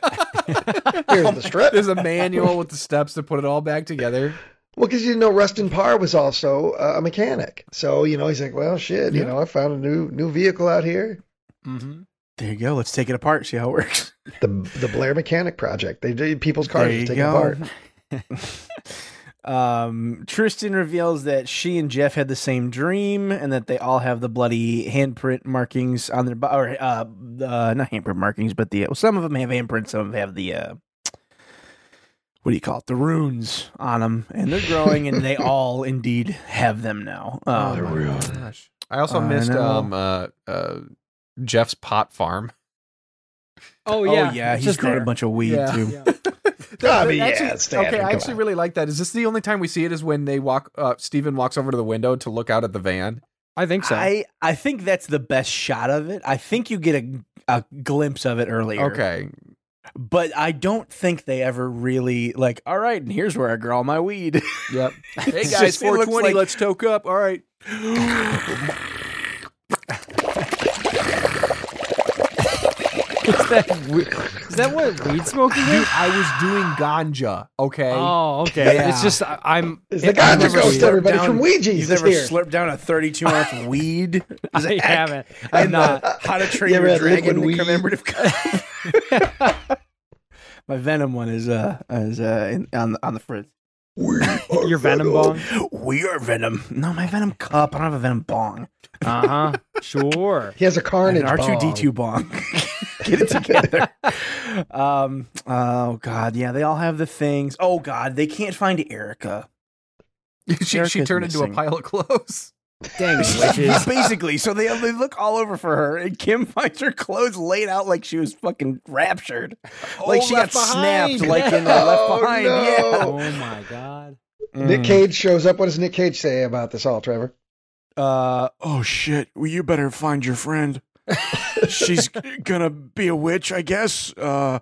Here's the strip. There's a manual with the steps to put it all back together. Well, because you know, Rustin Parr was also uh, a mechanic, so you know he's like, well, shit, you know, I found a new new vehicle out here, Mm-hmm. There you go. Let's take it apart. See how it works. the the Blair Mechanic Project. They do people's cars There just you go. apart. um, Tristan reveals that she and Jeff had the same dream, and that they all have the bloody handprint markings on their bo- or uh, uh not handprint markings, but the well, some of them have handprints, some of them have the uh, what do you call it? The runes on them, and they're growing, and they all indeed have them now. Um, the runes. gosh. I also I missed know. um uh, uh Jeff's pot farm. Oh yeah, Oh yeah. yeah, he's just growing there. a bunch of weed Yeah. too. Yeah. I mean, yeah, Actually- it's standard, okay, I actually on. really like that. Is this the only time we see it? Is when they walk? Uh, Steven walks over to the window to look out at the van. I think so. I I think that's the best shot of it. I think you get a a glimpse of it earlier. Okay, but I don't think they ever really like. All right, and here's where I grow all my weed. Yep. Hey guys, just- 420. like- let's toke up. All right. is, that, we- is that what weed smoking is? I was doing ganja. Okay. Oh, okay. Yeah. It's just I- I'm. It's the I've ganja never- ghost, everybody down- from Ouija's You've is never here. slurped down a 32 ounce weed? I haven't. I I'm not. How to Train You ever Your Dragon weed? commemorative cup. My Venom one is uh is uh in, on the, on the fridge. Your Venom bong. We are Venom. No, my Venom cup. I don't have a Venom bong. Uh huh. Sure. He has a carnage have an R two D two bong. Get it together. um. Oh God. Yeah. They all have the things. Oh God. They can't find Erica. she, she Erica's turned into a pile of clothes. Dang Yeah, witches. basically. So they they look all over for her, and Kim finds her clothes laid out like she was fucking raptured, like Oh, she got Left Behind. snapped, like in uh, Left Oh, Behind. no. Oh my god. Yeah. Nick Mm. Cage shows up. What does Nick Cage say about this all, Trevor? Uh oh shit. Well, you better find your friend. She's gonna be a witch, I guess. Uh,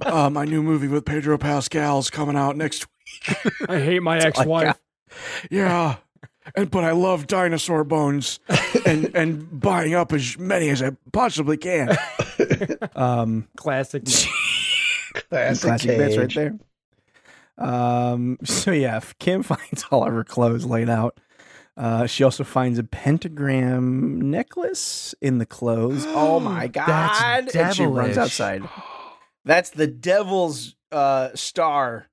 uh, my new movie with Pedro Pascal's coming out next week. I hate my ex-wife. Yeah. And, but I love dinosaur bones and and buying up as many as I possibly can. Um, Classic. Nick. Classic, classic bits right there. Um, so yeah, Kim finds all of her clothes laid out. Uh, she also finds a pentagram necklace in the clothes. Oh my god! That's and she runs outside. That's the devil's uh, star.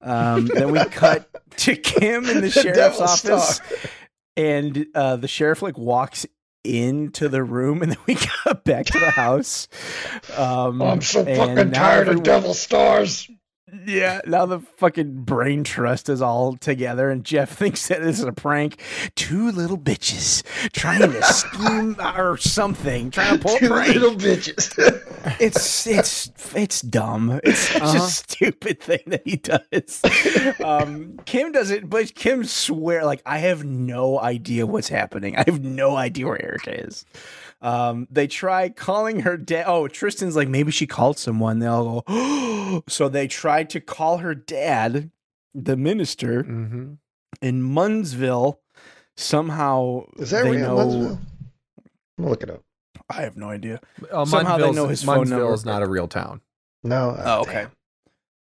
Um, then we cut to Kim in the, sheriff's office, star. and uh, the sheriff like walks into the room, and then we got back to the house. Um, Oh, I'm so fucking tired of devil stars. Yeah, now the fucking brain trust is all together, and Jeff thinks that this is a prank. Two little bitches trying to scheme or something, trying to pull a Two prank. little bitches. It's it's it's dumb. It's such Uh-huh. a stupid thing that he does. Um, Kim does it, but Kim swear like I have no idea what's happening. I have no idea where Erica is. Um, they try calling her dad. Oh, Tristan's like maybe she called someone. They all go. so they tried to call her dad, the minister Mm-hmm. in Munsville. Somehow Is that they real? know. Munsville? I'm look it up. I have no idea. Uh, Somehow they know his phone Munsville number. is not a real town. No. Oh, okay.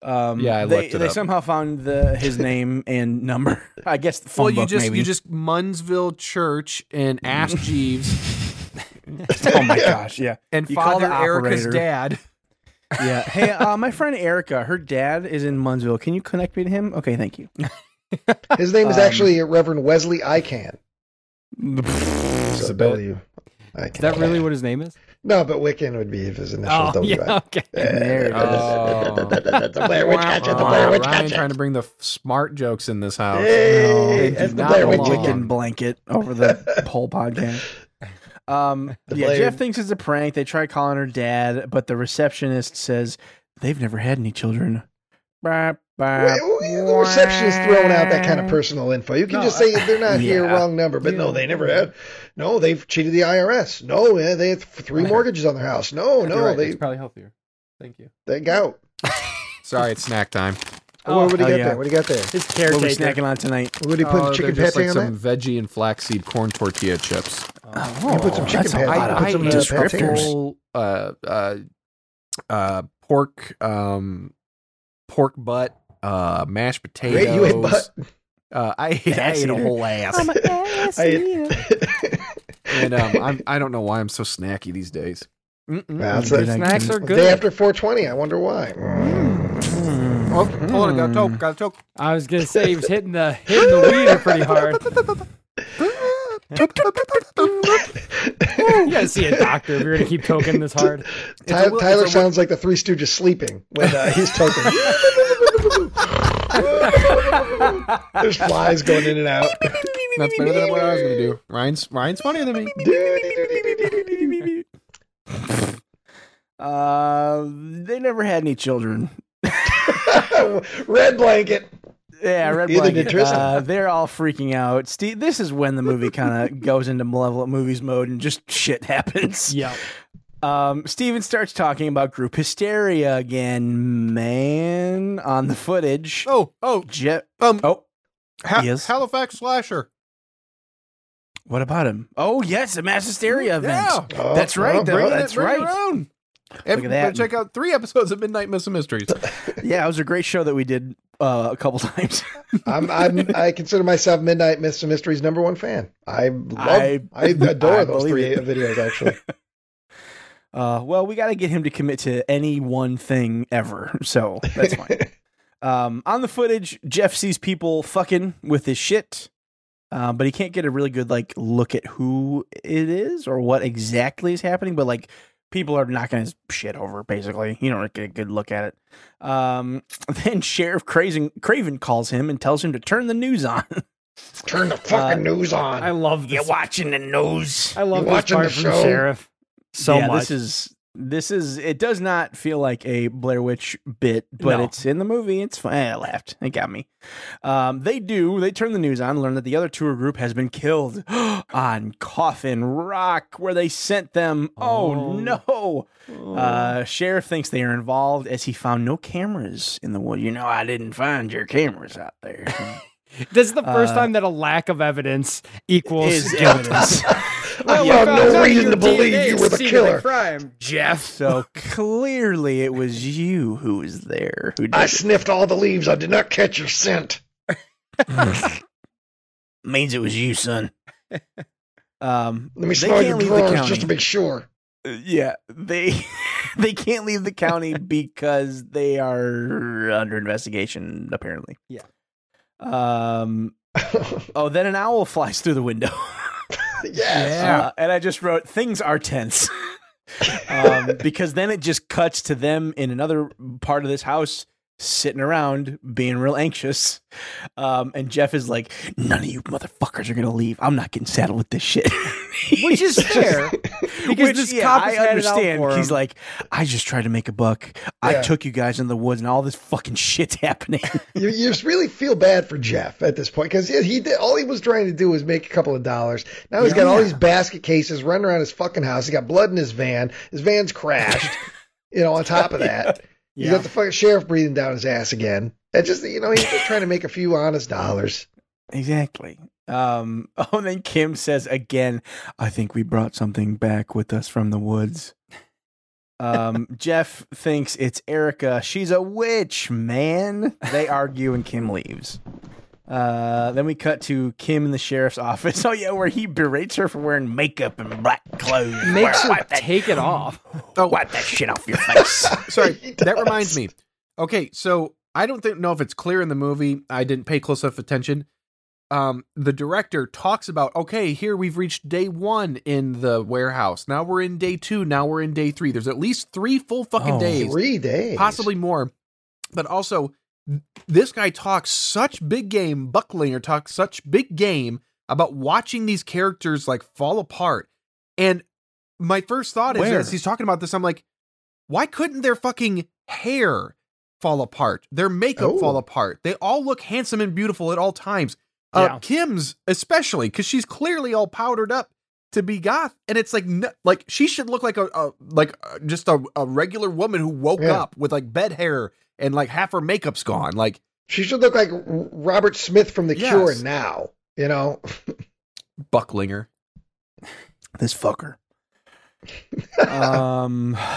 Um, Yeah, I they, looked it they up. somehow found the his name and number. I guess the phone well, you book, just maybe. you just Munsville Church and ask Jeeves oh my gosh, yeah, and You Father the Erica's dad. yeah. Hey, uh, my friend Erica, her dad is in Munsville. Can you connect me to him? Okay, thank you. His name is Um, actually Reverend Wesley Ican. It's So a. Is that really what his name is? No, but Wiccan would be his initials. Oh, W. yeah, okay. There it Oh. That's the Blair Witch Gotcha. The Blair Witch Ryan trying to bring the smart jokes in this house. Hey, They that's do the not Blair Witch Wiccan blanket over the whole podcast. Um, yeah, Blair- Jeff thinks it's a prank. They try calling her dad, but the receptionist says they've never had any children. Bah, bah, Wait, well, the receptionist throwing out that kind of personal info. You can No, just say they're not here, yeah. wrong number. But no, they never had. No, they've cheated the IRS. No, yeah, they have three mortgages on their house. No, no, You're right, they it's probably healthier. Thank you. they gout. Sorry, it's snack time. Oh, what do you got yeah. there? What do you got there? His What are we snacking on tonight? What do you put Oh, chicken they're just pate like on some veggie and flaxseed corn tortilla chips. Oh, You put some chicken that's a pate- I- put some, uh, descriptors. uh, uh, uh, pork, um, pork butt, uh, mashed potatoes. Great, you ate butt. Uh, I ate, I ate a whole ass, I ate- and um, I'm, I don't know why I'm so snacky these days. That's Good Snacks are good. Day after 420. I wonder why. Oh, hold on, got a choke, got a choke. I was gonna say he was hitting the hitting the weeder pretty hard. You gotta see a doctor if you're gonna keep toking this hard. Ty- a will- Tyler it's a sounds like the Three Stooges sleeping when uh, he's token. There's flies going in and out. That's better than what I was gonna do. Ryan's Ryan's funnier than me. Uh, they never had any children. Red blanket. Yeah, red Neither did blanket. Uh, they're all freaking out. Steve, this is when the movie kind of goes into malevolent movies mode and just shit happens. Yeah. Um, Steven starts talking about group hysteria again. Man, on the footage. Oh, oh, Je- um, oh, Ha- yes. Halifax slasher. what about him? Oh, yes, a mass hysteria event. Yeah. Oh, That's right, oh, though. Bring it- that's bring it right. Around. Every- at that. better Check out three episodes of Midnight Miss Mysteries. Yeah, it was a great show that we did uh, a couple times. I'm, I'm, I consider myself Midnight Mystery Mysteries number one fan. I love, I, I- adore I those three it. videos actually. Uh, well, we got to get him to commit to any one thing ever, so that's fine. um, on the footage, Jeff sees people fucking with his shit, uh, but he can't get a really good like look at who it is or what exactly is happening. But like, people are knocking his shit over. Basically, you don't get a good look at it. Um, then Sheriff Craven, Craven calls him and tells him to turn the news on. Turn the fucking news on. I love You're watching the news. I love You this watching part the from show? Sheriff so yeah, much. This is this is it does not feel like a Blair Witch bit, but No. it's in the movie. It's fine. I laughed. It got me. Um, they do. They turn the news on, learn that the other tour group has been killed on Coffin Rock, where they sent them. Oh, Oh. no! Uh, Sheriff thinks they are involved as he found no cameras in the wood. You know, I didn't find your cameras out there. this is the first uh, time that a lack of evidence equals Is guilt. evidence. Well, You have no reason to believe DNA you were the scene of killer. crime, Jeff. so clearly, it was you who was there. Who did I it. sniffed all the leaves. I did not catch your scent. means it was you, son. Um, Let me They smell your can't leave the drawers just to make sure. uh, yeah, they they can't leave the county because they are under investigation. Apparently, Yeah. Um. Oh, then an owl flies through the window. yes. Uh, and I just wrote things are tense. um, because then it just cuts to them in another part of this house sitting around being real anxious. Um, and Jeff is like, none of you motherfuckers are gonna leave. I'm not getting saddled with this shit. Which is fair. Because Which, this yeah, cop I has out understand. for him. He's like, I just tried to make a buck. I took you guys in the woods, and all this fucking shit's happening. you, you just really feel bad for Jeff at this point because he did all he was trying to do was make a couple of dollars. Now he's got all Yeah. these basket cases running around his fucking house. He got blood in his van. His van's crashed. you know, on top of that, you got the fucking sheriff breathing down his ass again. It just you know he's just trying to make a few honest dollars. Exactly. Um, oh, and then Kim says again, I think we brought something back with us from the woods. Um, Jeff thinks it's Erica. She's a witch, man. They argue and Kim leaves. Uh, then we cut to Kim in the sheriff's office. Oh yeah, where he berates her for wearing makeup and black clothes. makes her wipe that, take it off. Oh, wipe that shit off your face. sorry. That reminds me. Okay, so I don't think know if it's clear in the movie. I didn't pay close enough attention. Um, the director talks about okay, here we've reached day one in the warehouse. Now we're in day two. Now we're in day three. There's at least three full fucking Oh. days, Three days, possibly more. But also, this guy talks such big game. Bucklinger talks such big game about watching these characters like fall apart. And my first thought is as he's talking about this, I'm like, why couldn't their fucking hair fall apart? Their makeup Oh. fall apart. They all look handsome and beautiful at all times. Uh, Yeah. Kim's especially because she's clearly all powdered up to be goth, and it's like n- like she should look like a, a like uh, just a, a regular woman who woke Yeah. up with like bed hair and like half her makeup's gone. Like She should look like Robert Smith from The Yes. Cure now. You know, Bucklinger. this fucker. um.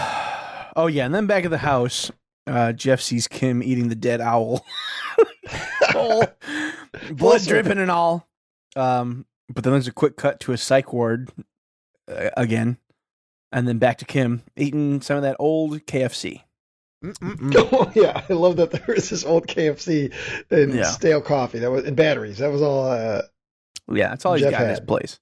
Oh yeah, and then back at the house, uh, Jeff sees Kim eating the dead owl. oh, blood dripping and all. Um, but then there's a quick cut to a psych ward uh, again, and then back to Kim eating some of that old KFC. Oh yeah, I love that there was this old KFC and Yeah. stale coffee that was and batteries. That was all. Uh, Yeah, that's all he's Jeff got in his place.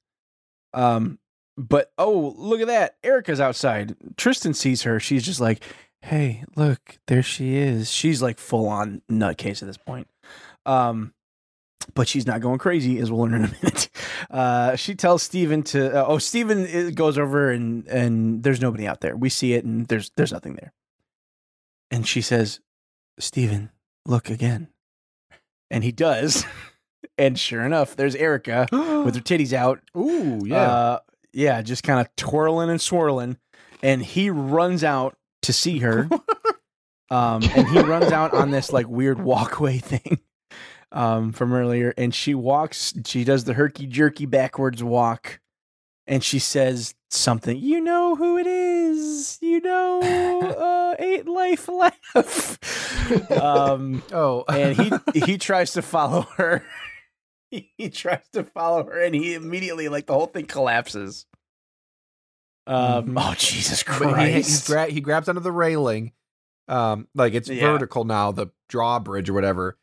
Um, but oh, look at that! Erica's outside. Tristan sees her. She's just like, "Hey, look, there she is." She's like full on nutcase at this point. Um, but she's not going crazy, as we'll learn in a minute. Uh, she tells Steven to. Uh, oh, Steven i- goes over and and there's nobody out there. We see it, and there's there's nothing there. And she says, "Steven, look again." And he does. And sure enough, there's Erica with her titties out. Ooh, yeah. Uh, yeah, just kind of twirling and swirling. And he runs out to see her. um, and he runs out on this like weird walkway thing um, from earlier. And she walks, she does the herky jerky backwards walk. And she says something, you know who it is. You know, uh, eight life left. um, oh, and he he tries to follow her. He, he tries to follow her, and he immediately like the whole thing collapses. Um. Oh Jesus But he, he, Christ! he grabs onto the railing, um, like it's Yeah. vertical now, the drawbridge or whatever,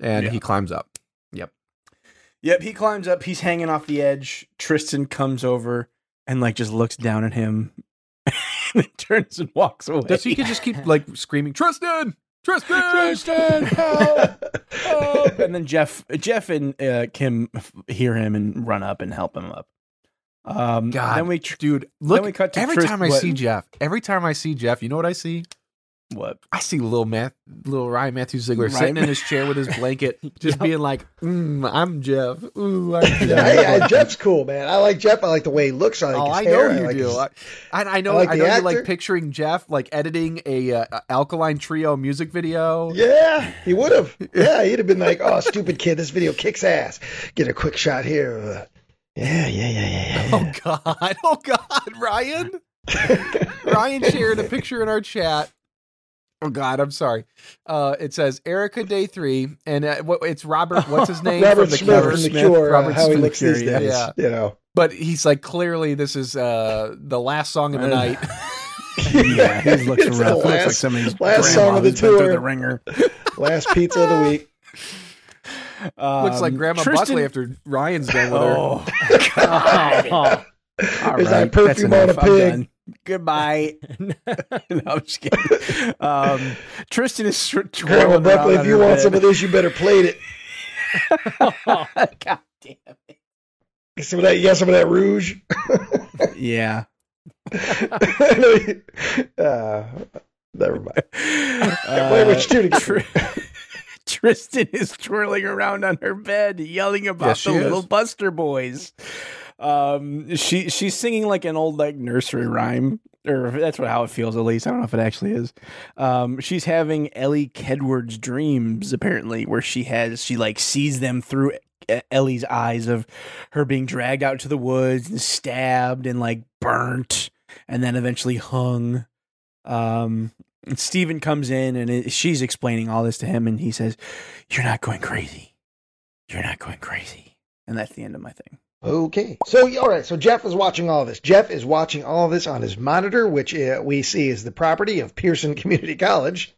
and Yeah. he climbs up. Yep. Yep. He climbs up. He's hanging off the edge. Tristan comes over and like just looks down at him, and then turns and walks away. Does he could just keep like screaming, Tristan, Tristan, Tristan, help! help! And then Jeff, Jeff and uh, Kim hear him and run up and help him up. Um. God, Then we tr- dude, look. we cut to every Tris- time I what? see Jeff, every time I see Jeff, you know what I see? What? I see little Matt, little Ryan Matthew Ziegler Ryan sitting Ma- in his chair with his blanket, just being like, mm, "I'm Jeff. Ooh, I'm Jeff." yeah, yeah, Jeff's cool, man. I like Jeff. I like the way he looks. I like oh, his I hair. know you like do. his- I, I, I know. I I, like the know you like picturing Jeff like editing a uh, Alkaline Trio music video. Yeah, he would have. Yeah, he'd have been like, "Oh, stupid kid, this video kicks ass. Get a quick shot here." Uh, yeah, yeah, yeah, yeah, yeah. Oh God! Oh God! Ryan, Ryan shared a picture in our chat. Oh God! I'm sorry. Uh, it says Erica Day Three, and uh, what, it's Robert. What's his name? Robert from the Smith Cure? from the Smith, Cure. Robert uh, how he looks these Cure, yeah. days. Yeah. You know. But he's like, clearly, this is uh, the last song of the Uh, night. yeah, he looks It's the rough. Looks like last- somebody's last song of the grandma who's been through tour. the ringer. Last pizza of the week. Looks like Um, Grandma Tristan- Buckley after Ryan's done with her. Oh, God. All Is right, that's perfume on enough. a I'm pig? Done. Goodbye. no, I'm just kidding. Um, Tristan is tr- Grandma twirling Buckley, around if you on her want some bed. of this, you better plate it. God damn it. Some of that. You got some of that rouge. Yeah. uh, never mind. Uh, Blair 2 together. Tr- Tristan is twirling around on her bed, yelling about Yes, the is. little Buster Boys. Um, she she's singing like an old like nursery rhyme, or that's what how it feels at least. I don't know if it actually is. Um, she's having Elly Kedward's dreams apparently, where she has she like sees them through Elly's eyes of her being dragged out to the woods and stabbed and like burnt and then eventually hung. Um, and Steven comes in and it, she's explaining all this to him, and he says, "You're not going crazy. You're not going crazy." And that's the end of my thing. Okay. So, all right. So, Jeff is watching all this. Jeff is watching all this on his monitor, which uh, we see is the property of Pearson Community College.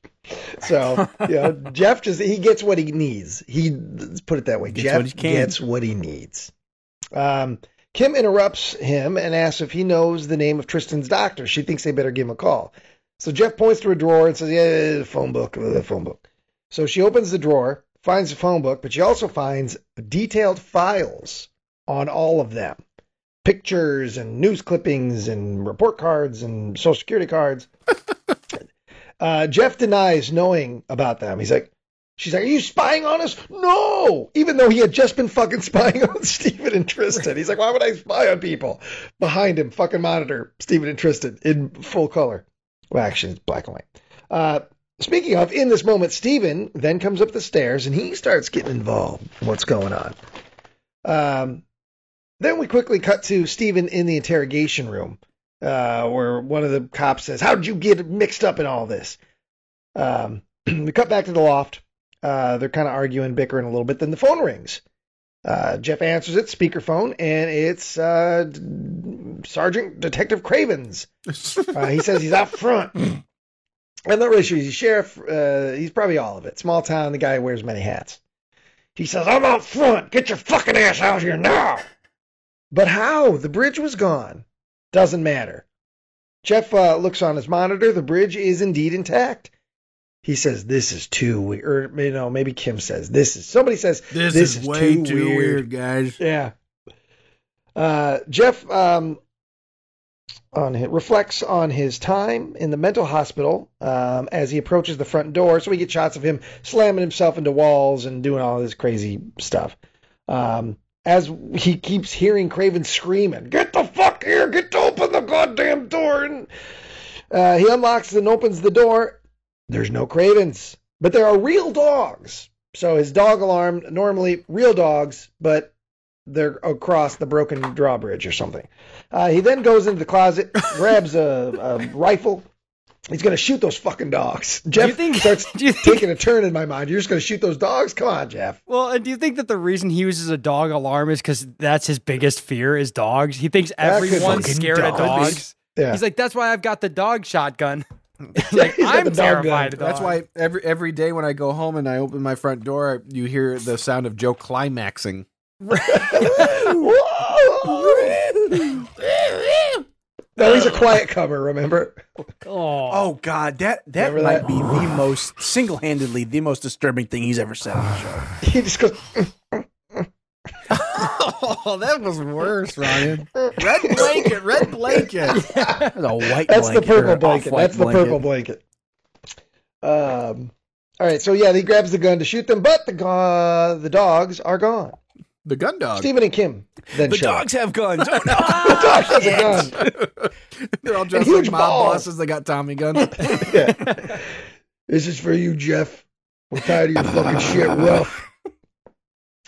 So, you know, Jeff just, he gets what he needs. He, let's put it that way. Gets Jeff what gets what he needs. Um, Kim interrupts him and asks if he knows the name of Tristan's doctor. She thinks they better give him a call. So, Jeff points to a drawer and says, Yeah, the phone book, the phone book. So, she opens the drawer, finds the phone book, but she also finds detailed files on all of them pictures and news clippings and report cards and social security cards. uh, Jeff denies knowing about them. He's like, She's like, Are you spying on us? No! Even though he had just been fucking spying on Stephen and Tristan. He's like, Why would I spy on people? Behind him, fucking monitor, Stephen and Tristan in full color. Well, actually, it's black and white. Uh, speaking of, in this moment, Stephen then comes up the stairs and he starts getting involved in what's going on. Um, then we quickly cut to Stephen in the interrogation room, uh, where one of the cops says, "How did you get mixed up in all this?" Um, we cut back to the loft. Uh, they're kind of arguing, bickering a little bit. Then the phone rings. Uh, Jeff answers it, speakerphone, and it's uh, D- Sergeant Detective Cravens. Uh, he says he's out front. I'm not really sure. He's a sheriff. Uh, he's probably all of it. Small town. The guy wears many hats. He says, I'm out front. Get your fucking ass out here now. But how? The bridge was gone. Doesn't matter. Jeff uh, looks on his monitor. The bridge is indeed intact. He says, This is too weird. Or, you know, maybe Kim says, This is. Somebody says, This, This is, is way too too, weird. weird. guys. Yeah. Uh, Jeff um, on hi- reflects on his time in the mental hospital um, as he approaches the front door. So we get shots of him slamming himself into walls and doing all this crazy stuff. Um, as he keeps hearing Craven screaming, "Get the fuck here! Get to open the goddamn door!" And uh, he unlocks and opens the door. There's no Cravens, but there are real dogs. So his dog alarm normally real dogs, but they're across the broken drawbridge or something. Uh, he then goes into the closet, grabs a, a rifle. He's going to shoot those fucking dogs. Jeff you think- starts do you think- taking a turn in my mind. You're just going to shoot those dogs? Come on, Jeff. Well, and do you think that the reason he uses a dog alarm is because that's his biggest fear is dogs? He thinks everyone's fucking scared of dogs. dogs. Yeah. He's like, that's why I've got the dog shotgun. like, He's I'm dog terrified gun. of dogs. That's why every every day when I go home and I open my front door, you hear the sound of Joe climaxing. No, he's a uh, quiet cover. remember? Oh, Oh God, that that Remember might that? be the most single-handedly the most disturbing thing he's ever said on the show. He just goes, mm, mm, mm. oh, that was worse, Ryan. Red blanket, red blanket. That's a white. That's the blanket or purple blanket. off-white That's the purple blanket. Um, all right, so yeah, he grabs the gun to shoot them, but the go- the dogs are gone. The gun dog. Stephen and Kim then The show dogs have guns. Oh no! The dog has a gun. They're all dressed like mob balls. bosses. They got Tommy guns. Yeah. This is for you, Jeff. We're tired of your fucking shit, rough.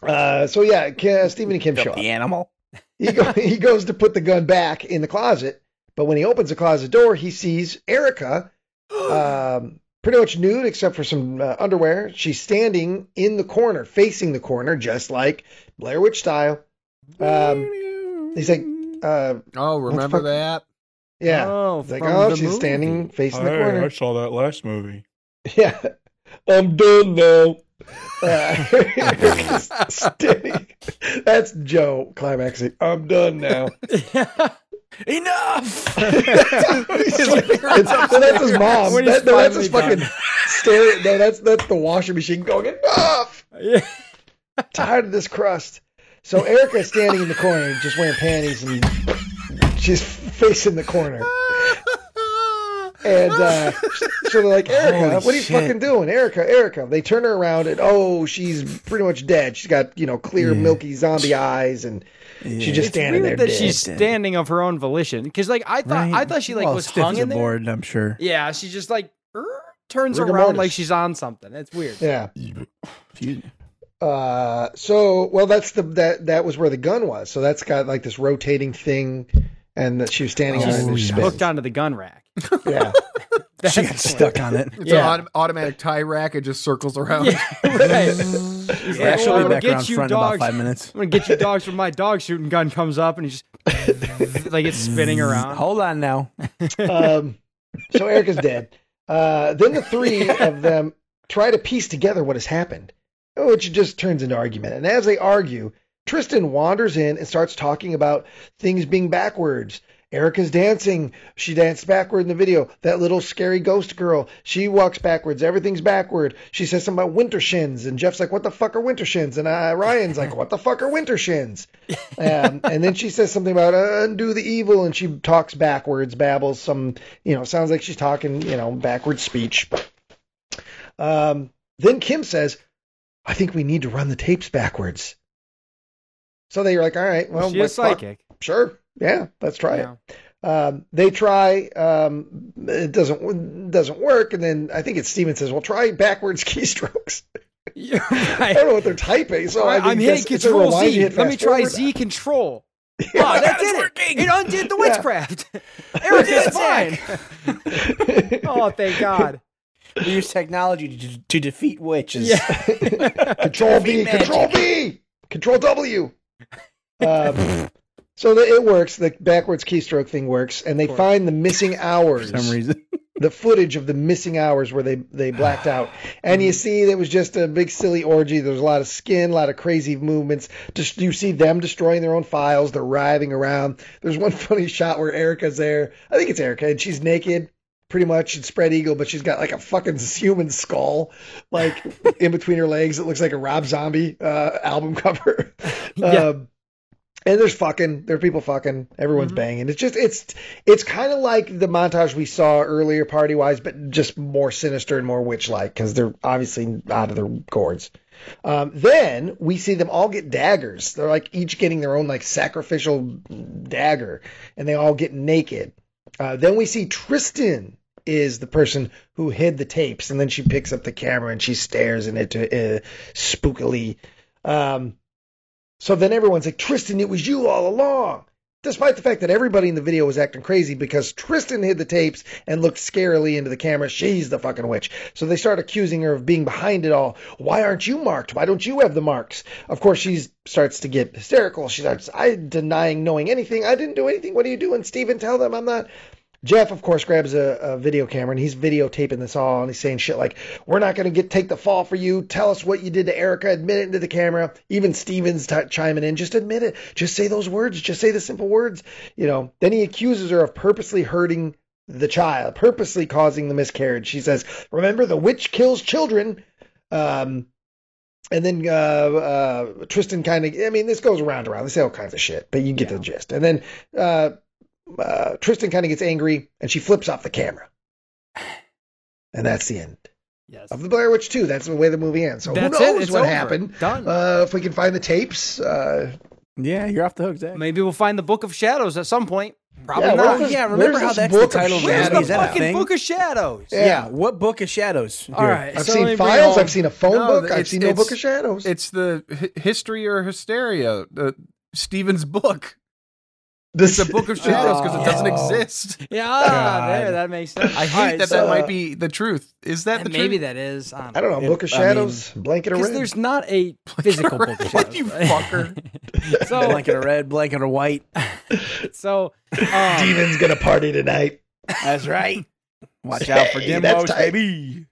Uh, so yeah, Ke- Stephen and Kim show up. the animal. He, go, he goes to put the gun back in the closet, but when he opens the closet door, he sees Erica, um, pretty much nude except for some uh, underwear. She's standing in the corner, facing the corner, just like Blair Witch style. Um, he's like, uh, Oh, remember that? yeah. Oh, He's like, from oh, she's movie. standing facing the corner. I saw that last movie. Yeah. I'm done now. Uh, standing. That's Joe climaxing. I'm done now. Enough. It's- so that's his mom. That- no, that's his fucking stare. No, that's that's the washing machine going enough. Yeah. Tired of this crust. So Erica's standing in the corner, just wearing panties, and she's facing the corner. And uh, so they're like, Erica, Holy what are you shit. fucking doing? Erica, Erica. They turn her around, and oh, she's pretty much dead. She's got, you know, clear, Yeah. milky zombie eyes, and she's just It's standing weird there that dead. she's standing of her own volition. Because like I thought, I thought she like Well, was stiff hung as a in there. board. I'm sure. Yeah, she just like er, turns Rigor around mortis. like she's on something. It's weird. yeah. Excuse me. Uh, so well, that's the that that was where the gun was. So that's got like this rotating thing, and that she was standing on it. And Oh, yeah. Hooked onto the gun rack. Yeah. That's She got stuck on it. It's Yeah. an autom- automatic tie rack. It just circles around. Yeah, right. Yeah, she'll "Oh, be I'm back gonna around get you front in about dogs." five minutes. I'm gonna get you dogs from my dog shooting gun comes up and he just like it's spinning around. Hold on now. um, so Erica's dead. Uh, then the three of them try to piece together what has happened, which just turns into argument. And as they argue, Tristan wanders in and starts talking about things being backwards. Erica's dancing. She danced backward in the video. That little scary ghost girl, she walks backwards. Everything's backward. She says something about winter shins, and Jeff's like, "What the fuck are winter shins?" And uh, Ryan's like, "What the fuck are winter shins?" Um, and then she says something about uh, undo the evil, and she talks backwards, babbles some, you know, sounds like she's talking, you know, backwards speech. Um, then Kim says, "I think we need to run the tapes backwards." So they're like, "All right, well, she is what- fuck, psychic. sure, yeah, let's try Yeah. it." Um, they try, um, it doesn't doesn't work, and then I think it's Steven says, "Well, try backwards keystrokes." Yeah, I don't know what they're typing, so I I mean, am hitting it's- it's a Control Z. hit Let me try forward. Z Control. Yeah. Oh, that it's did it. working. It undid the Yeah. witchcraft. Everything's fine. oh, thank God. We use technology to, to defeat witches. Yeah. Control V, Magic. Control V, Control W. Um, so the, it works. The backwards keystroke thing works, and they find the missing hours, For some reason. the footage of the missing hours where they they blacked out, and you see it was just a big silly orgy. There's a lot of skin, a lot of crazy movements. Just you see them destroying their own files. They're writhing around. There's one funny shot where Erica's there. I think it's Erica, and she's naked. Pretty much, it's spread eagle, but she's got like a fucking human skull, like in between her legs. It looks like a Rob Zombie uh, album cover. Yeah. Um, and there's fucking, there are people fucking, everyone's Mhm. banging. It's just, it's, it's kind of like the montage we saw earlier, party wise, but just more sinister and more witch like because they're obviously out of their gourds. Um, then we see them all get daggers. They're like each getting their own like sacrificial dagger, and they all get naked. Uh, then we see Tristan is the person who hid the tapes, and then she picks up the camera and she stares in it uh, spookily. Um, so then everyone's like, Tristan, it was you all along. Despite the fact that everybody in the video was acting crazy because Tristan hid the tapes and looked scarily into the camera, she's the fucking witch. So they start accusing her of being behind it all. Why aren't you marked? Why don't you have the marks? Of course, she starts to get hysterical. She starts, I denying knowing anything. I didn't do anything. What are you doing, Steven? Tell them I'm not. Jeff, of course, grabs a, a video camera and he's videotaping this all and he's saying shit like, "We're not going to get take the fall for you. Tell us what you did to Erica. Admit it into the camera." Even Stevens t- chiming in, "Just admit it. Just say those words. Just say the simple words." You know. Then he accuses her of purposely hurting the child, purposely causing the miscarriage. She says, "Remember, the witch kills children." Um, and then uh, uh, Tristan kind of, I mean, this goes around and around. They say all kinds of shit, but you get Yeah. the gist. And then uh, uh, Tristan kind of gets angry and she flips off the camera. And that's the end Yes. of the Blair Witch 2. That's the way the movie ends. So That's who it. knows It's what over. happened? Done. Uh, if we can find the tapes. Uh, Yeah, you're off the hook, Zach. Maybe we'll find the Book of Shadows at some point. Probably Yeah, not. where's yeah, this- remember how that's the book of title of the Where's movie? the Is that a fucking thing? Book of Shadows? Yeah. Yeah. What book of shadows? All Here. right. I've so seen files. I've seen a phone No, book. I've seen no Book of Shadows. It's the hi- history or hysteria, uh, Stephen's book. This It's a book of shadows because it doesn't Oh. exist. Yeah, God. there. That makes sense. I hate right, that so- that might be the truth. Is that the maybe truth? that is. I I don't don't know. It- Book of I mean- Shadows. blanket of Because red. there's not a physical book of shadows. What you right? fucker. so, blanket of red, blanket of white. so, um, Steven's gonna party tonight. That's right. Watch out for Hey, that's Dimbos, baby.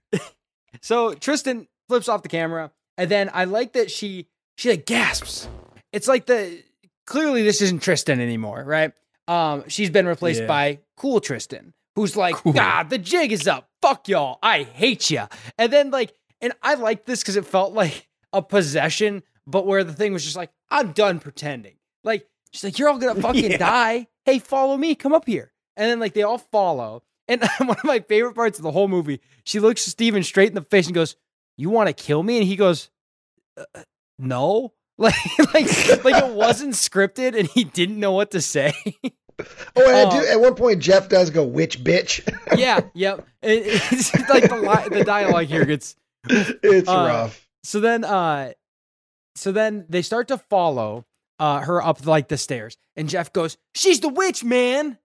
So Tristan flips off the camera, and then I like that she she like gasps. It's like the clearly this isn't Tristan anymore, right? Um, she's been replaced Yeah. by Cool Tristan, who's like, Cool. God, the jig is up. Fuck y'all. I hate you. And then like, and I like this because it felt like a possession, but where the thing was just like, I'm done pretending. Like she's like, you're all gonna fucking Yeah. die. Hey, follow me. Come up here. And then like they all follow. And one of my favorite parts of the whole movie, she looks Steven straight in the face and goes, "You want to kill me?" And he goes, "Uh, "No." Like, like, like it wasn't scripted, and he didn't know what to say. Oh, and I Oh. do, at one point, Jeff does go, "Which bitch?" yeah, yep. It- it's like the li- the dialogue here gets it's Uh, rough. so then uh so then they start to follow uh her up like the stairs and jeff goes she's the witch man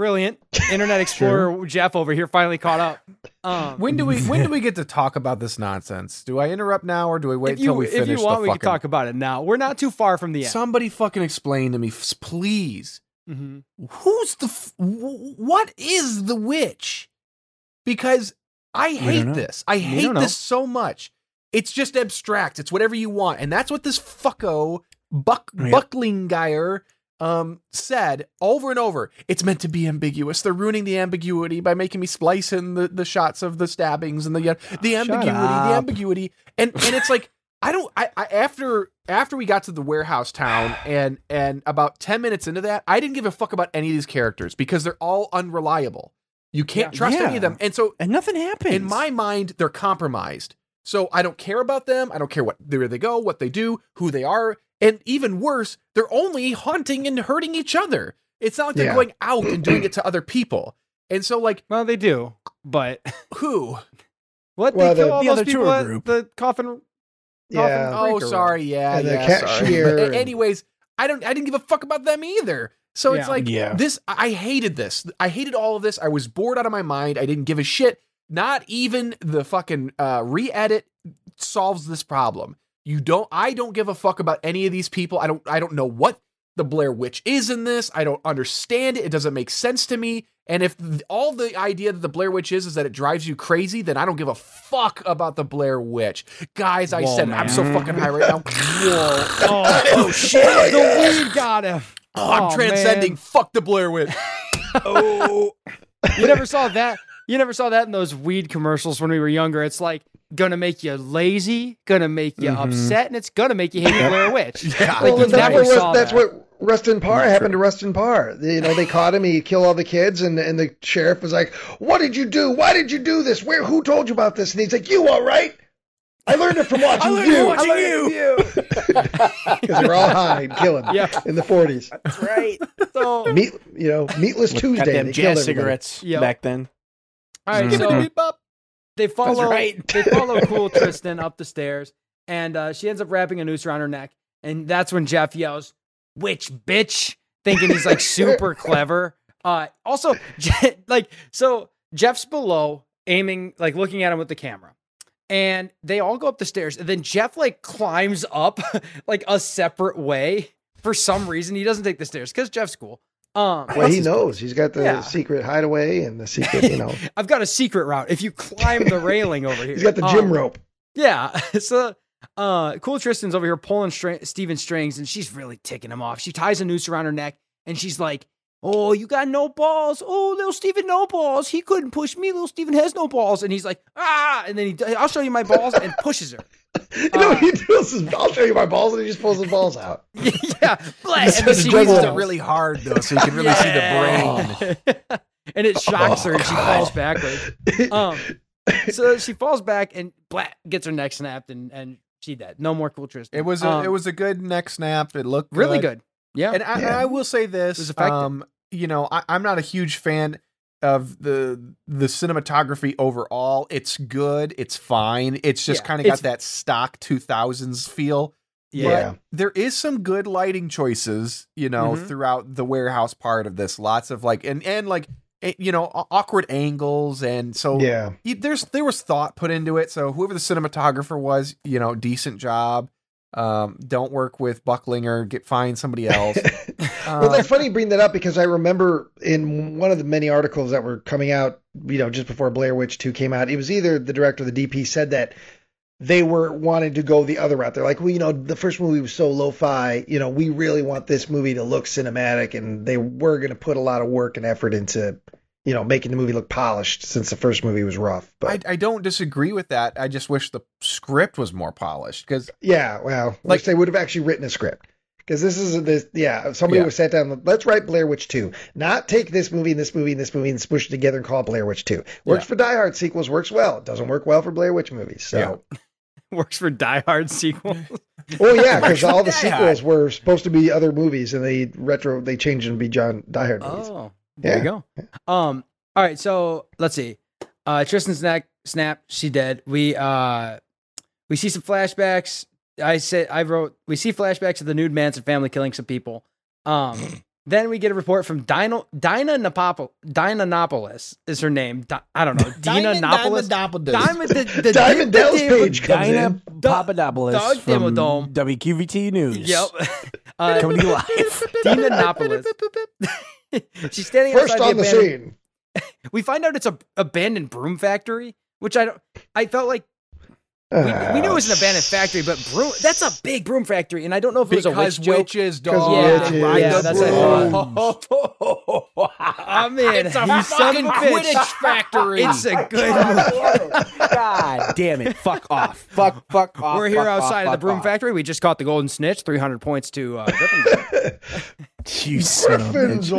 brilliant internet explorer jeff over here finally caught up um When do we when do we get to talk about this nonsense? Do I interrupt now or do we wait if until you, we if you want the we fucking can talk about it now we're not too far from the end Somebody fucking explain to me, f- please. Mhm. Who's the f- what is the witch? Because I hate this. I hate this so much. It's just abstract. It's whatever you want, and that's what this fucko Buck Yep. Bucklinger um said over and over. It's meant to be ambiguous. They're ruining the ambiguity by making me splice in the, the shots of the stabbings and the the Shut ambiguity, the ambiguity, and and it's like I don't. I, I after after we got to the warehouse town and and about ten minutes into that, I didn't give a fuck about any of these characters because they're all unreliable. You can't Yeah. trust any of them, and so and nothing happens. in my mind, they're compromised. So I don't care about them. I don't care what where they go, what they do, who they are, and even worse, they're only haunting and hurting each other. It's not like they're Yeah. going out and doing it to other people. And so, like, well they do but who? what Well, they the- kill all the those other people tour at group. the coffin Yeah. Oh, sorry. Yeah, And the cashier Sorry. And- anyways, I don't. I didn't give a fuck about them either. So it's like Yeah. this. I I hated this. I hated all of this. I was bored out of my mind. I didn't give a shit. Not even the fucking uh, re-edit solves this problem. You don't. I don't give a fuck about any of these people. I don't. I don't know what the Blair Witch is in this. I don't understand it. It doesn't make sense to me. And if th- all the idea that the Blair Witch is is that it drives you crazy, then I don't give a fuck about the Blair Witch. Guys, I Whoa, said it. I'm so fucking high right now. Whoa. oh, Oh, shit. Oh, the weed got him Oh, I'm Oh, transcending. man. Fuck the Blair Witch. oh, you never saw that. You never saw that in those weed commercials when we were younger. It's like gonna make you lazy, gonna make you Mhm. upset, and it's gonna make you hate the Blair Witch. Yeah. Like, well, you that's, never what, saw that's that. what Rustin Parr happened to Rustin Parr. You know, they caught him. He killed all the kids, and and the sheriff was like, "What did you do? Why did you do this? Where? Who told you about this?" And he's like, "You all right? I learned it from watching I learned you." from watching you. because they were all high and killing Yeah. in the 40s. That's right. So, Meat, you know, meatless Tuesday. Goddamn They killed jazz cigarettes Yep. back then. All right, so they follow. right. they follow cool Tristan up the stairs, and uh, she ends up wrapping a noose around her neck, and that's when Jeff yells, "Witch, bitch!" Thinking he's like super clever. Uh, also, like so, Jeff's below, aiming, like looking at him with the camera. And they all go up the stairs, and then Jeff like climbs up like a separate way for some reason. He doesn't take the stairs because Jeff's cool. Um, Well, he knows. He's got the Yeah. secret hideaway and the secret, you know, I've got a secret route. If you climb the railing over here, he's got the gym Um, rope. Yeah. So, uh, cool Tristan's over here pulling string- Steven's strings, and she's really ticking him off. She ties a noose around her neck, and she's like, "Oh, you got no balls. Oh, little Steven, no balls. He couldn't push me. Little Steven has no balls." And he's like, "Ah!" And then he, I'll show you my balls, and pushes her. You know uh, what he does? Is, I'll show you my balls, and he just pulls his balls out. yeah. Blah, and Just she juggle squeezes balls. really hard though, so you can really see the brain. and it shocks her, and she Oh, falls God. backwards. Um, so she falls back and blat gets her neck snapped, and and she dead. No more cool Tristan. It was a, Um, it was a good neck snap. It looked really good. Yeah. And I, Yeah. I will say It this: was effective. um, you know, I, I'm not a huge fan of the the cinematography overall. It's good. It's fine. It's just Yeah, kind of got that stock 2000s feel. Yeah. But there is some good lighting choices, you know, Mhm. throughout the warehouse part of this. Lots of like and and like you know awkward angles and so Yeah. there's there was thought put into it. So whoever the cinematographer was, you know, decent job. Um, don't work with Bucklinger. Get find somebody else. well, Um, that's funny you bring that up because I remember in one of the many articles that were coming out, you know, just before Blair Witch 2 came out, it was either the director or the DP said that they were wanting to go the other route. They're like, well, you know, the first movie was so lo-fi. You know, we really want this movie to look cinematic, and they were going to put a lot of work and effort into, you know, making the movie look polished since the first movie was rough. But I, I don't disagree with that. I just wish the script was more polished because yeah, well, Like- wish they would have actually written a script. Because this is this, yeah. Somebody Yeah. was sat down. Let's write Blair Witch Two. Not take this movie and this movie and this movie and smush it together and call it Blair Witch Two. Works Yeah. for Die Hard sequels. Works well. It doesn't work well for Blair Witch movies. So, Works for Die Hard sequels oh yeah, because all the sequels were supposed to be other movies, and they retro they changed them to be John Die Hard movies. Oh, there you go. Um, all right, so let's see. Uh, Tristan Snack Snap, she dead. We uh, we see some flashbacks. I said I wrote. We see flashbacks of the nude Manson family killing some people. Um, then we get a report from Dino Dinah Napopol Dinah Nopolis is her name. Di- I don't know. Dina Nopolis. Diamond, the, the, Diamond the- Page comes Dinah in. Papadopoulos Doug from Dimmadome. WQVT News. Yep. Uh, Coming to you live. Dina Nopolis. She's standing First outside on the abandoned- scene. We find out it's a abandoned broom factory, which I don't. I felt like we, we knew it was an abandoned factory, but broom. That's a big broom factory, and I don't know if it was a because witch witches, Because dog. Yeah, they ride yeah, the that's what I broom. I'm in. It's a you fucking a. Quidditch factory. It's a good movie. God damn it. Fuck off. Fuck, fuck off. We're here fuck off, outside of the broom off. factory. We just caught the golden snitch. 300 points to uh, Gryffindor. You son of a bitch.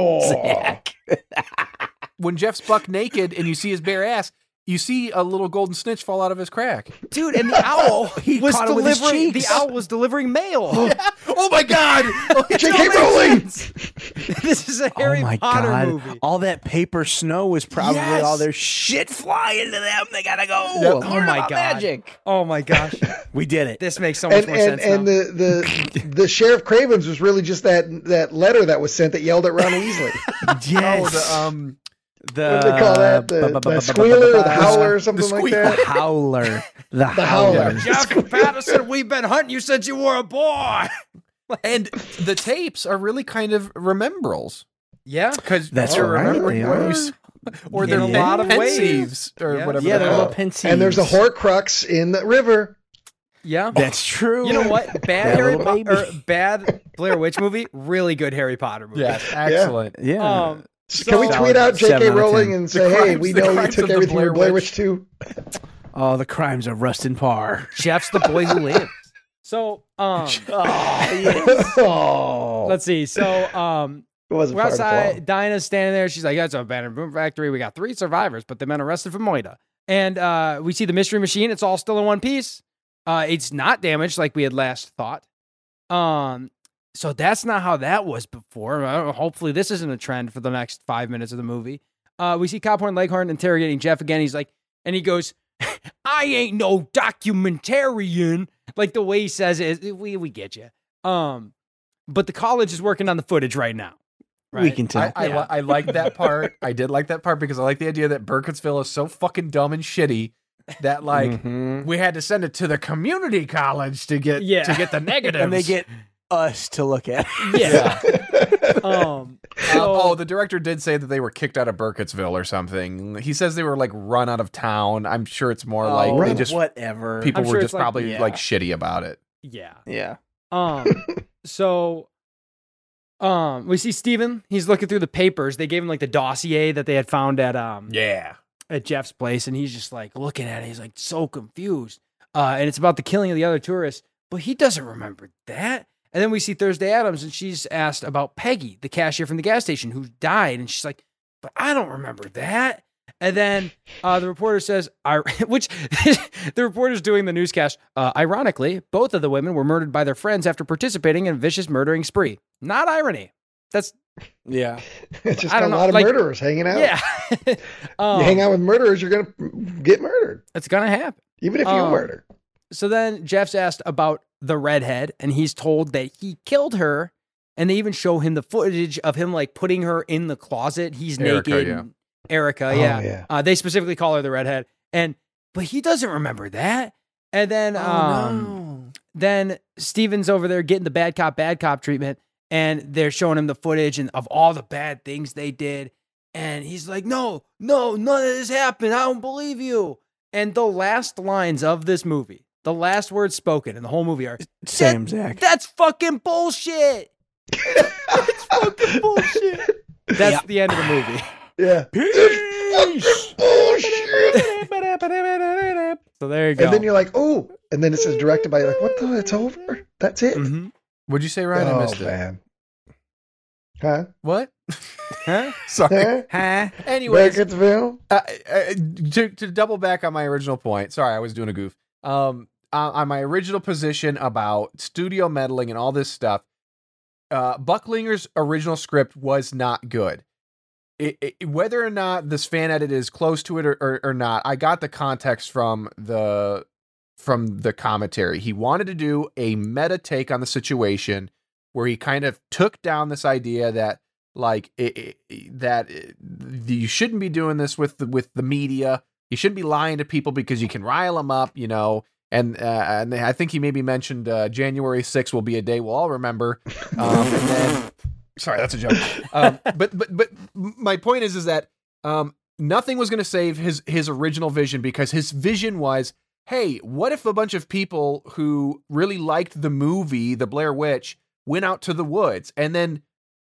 Gryffindor. when Jeff's buck naked and you see his bare ass, you see a little golden snitch fall out of his crack. Dude, and the owl He was caught it with his delivering. The owl was delivering mail. oh my god! J.K. Rowling. this is a Harry oh my Potter god! movie. All that paper snow was probably Yes. all their shit flying to them. They gotta go. Yep. Learn Oh my God. Magic. Oh my gosh, We did it. this makes so much And more and sense and now. the the the sheriff Cravens was really just that that letter that was sent that yelled at Ron Weasley. yes. Oh, the um, the, What do they call that? The, the squealer or the howler or something like that. The howler. The, The howler. howler. Jeff Patterson, we've been hunting you since you were a boy. and the tapes are really kind of remembralls Yeah, because That's you're right, remembering they are. you or Yeah, they're yeah. a lot of Yeah. waves or Yeah. whatever. Yeah, they're they're little called. pensieves. And there's a Horcrux in the river. yeah. That's true. You know what? Bad Harry Potter, bad Blair Witch movie. Really good Harry Potter movie. Yes, excellent. Yeah. Um, Can we tweet out J.K. Rowling and The say, hey, we know you took everything Blair from Blair Witch. Witch 2? oh, the crimes of Rustin Parr. Jeff's the boy who lives. So, um, oh, let's see. So, um, it wasn't we're far to fall. outside. Dinah's standing there. She's like, "Yeah, it's an abandoned boom factory. We got three survivors, but they've been arrested for Moida." And uh, we see the mystery machine. It's all still in one piece. Uh, it's not damaged like we had last thought. Um, so that's not how that was before. Uh, hopefully, this isn't a trend for the next five minutes of the movie. Uh, we see Cophorn Leghorn interrogating Jeff again. He's like, and he goes, "I ain't no documentarian." Like the way he says it, is, we we get you. Um, but the college is working on the footage right now. Right? We can tell. I, I, Yeah. li- I like that part. I did like that part because I like the idea that Burkittsville is so fucking dumb and shitty that like Mhm. we had to send it to the community college to get Yeah. to get the negatives. and they get us to look at. yeah. um. Uh, oh, the director did say that they were kicked out of Burkittsville or something. He says they were like run out of town. I'm sure it's more like Oh, they just whatever. people I'm were sure just it's like- probably yeah. like shitty about it. yeah. yeah. Um. so. Um. We see Steven. He's looking through the papers. They gave him like the dossier that they had found at um Yeah. at Jeff's place, and he's just like looking at it. He's like so confused. Uh, and it's about the killing of the other tourists, but he doesn't remember that. And then we see Thursday Adams, and she's asked about Peggy, the cashier from the gas station who died, and she's like, "But I don't remember that." And then uh, the reporter says, I, which the reporter's doing the newscast. Uh, ironically, both of the women were murdered by their friends after participating in a vicious murdering spree. Not irony. That's Yeah. It's just I a don't know, lot of like- murderers hanging out. yeah. um, You hang out with murderers, you're going to get murdered, It's gonna happen. even if you Um, murder. So then Jeff's asked about the redhead, and he's told that he killed her. And they even show him the footage of him like putting her in the closet. He's Erica, naked. yeah. Erica, Oh, yeah. yeah. Uh, they specifically call her the redhead, and but he doesn't remember that. And then, Oh, um, then Steven's over there getting the bad cop, bad cop treatment, and they're showing him the footage and of all the bad things they did. And he's like, "No, no, none of this happened. I don't believe you." And the last lines of this movie, the last words spoken in the whole movie are Same, Zach. That's fucking bullshit. That's fucking bullshit. That's Yep. the end of the movie. Yeah. Peace. Bullshit. So there you go. And then you're like, oh, and then it says directed by. You're like, what the? It's over. That's it. Mhm. What'd you say, Ryan? I oh missed it. man. Huh? What? Huh? Sorry. Huh? Huh? Anyways, Beckett'sville? uh, uh, to, to double back on my original point. Sorry, I was doing a goof. Um, uh, on my original position about studio meddling and all this stuff, uh, Bucklinger's original script was not good. It, it, whether or not this fan edit is close to it or, or, or not, I got the context from the from the commentary. He wanted to do a meta take on the situation where he kind of took down this idea that like it, it, that you shouldn't be doing this with the, with the media. You shouldn't be lying to people because you can rile them up, you know. And uh, and I think he maybe mentioned uh, January 6th will be a day we'll all remember. Um, then, sorry, that's a joke. Um, but but but my point is is that um, nothing was going to save his his original vision because his vision was, hey, what if a bunch of people who really liked the movie The Blair Witch went out to the woods and then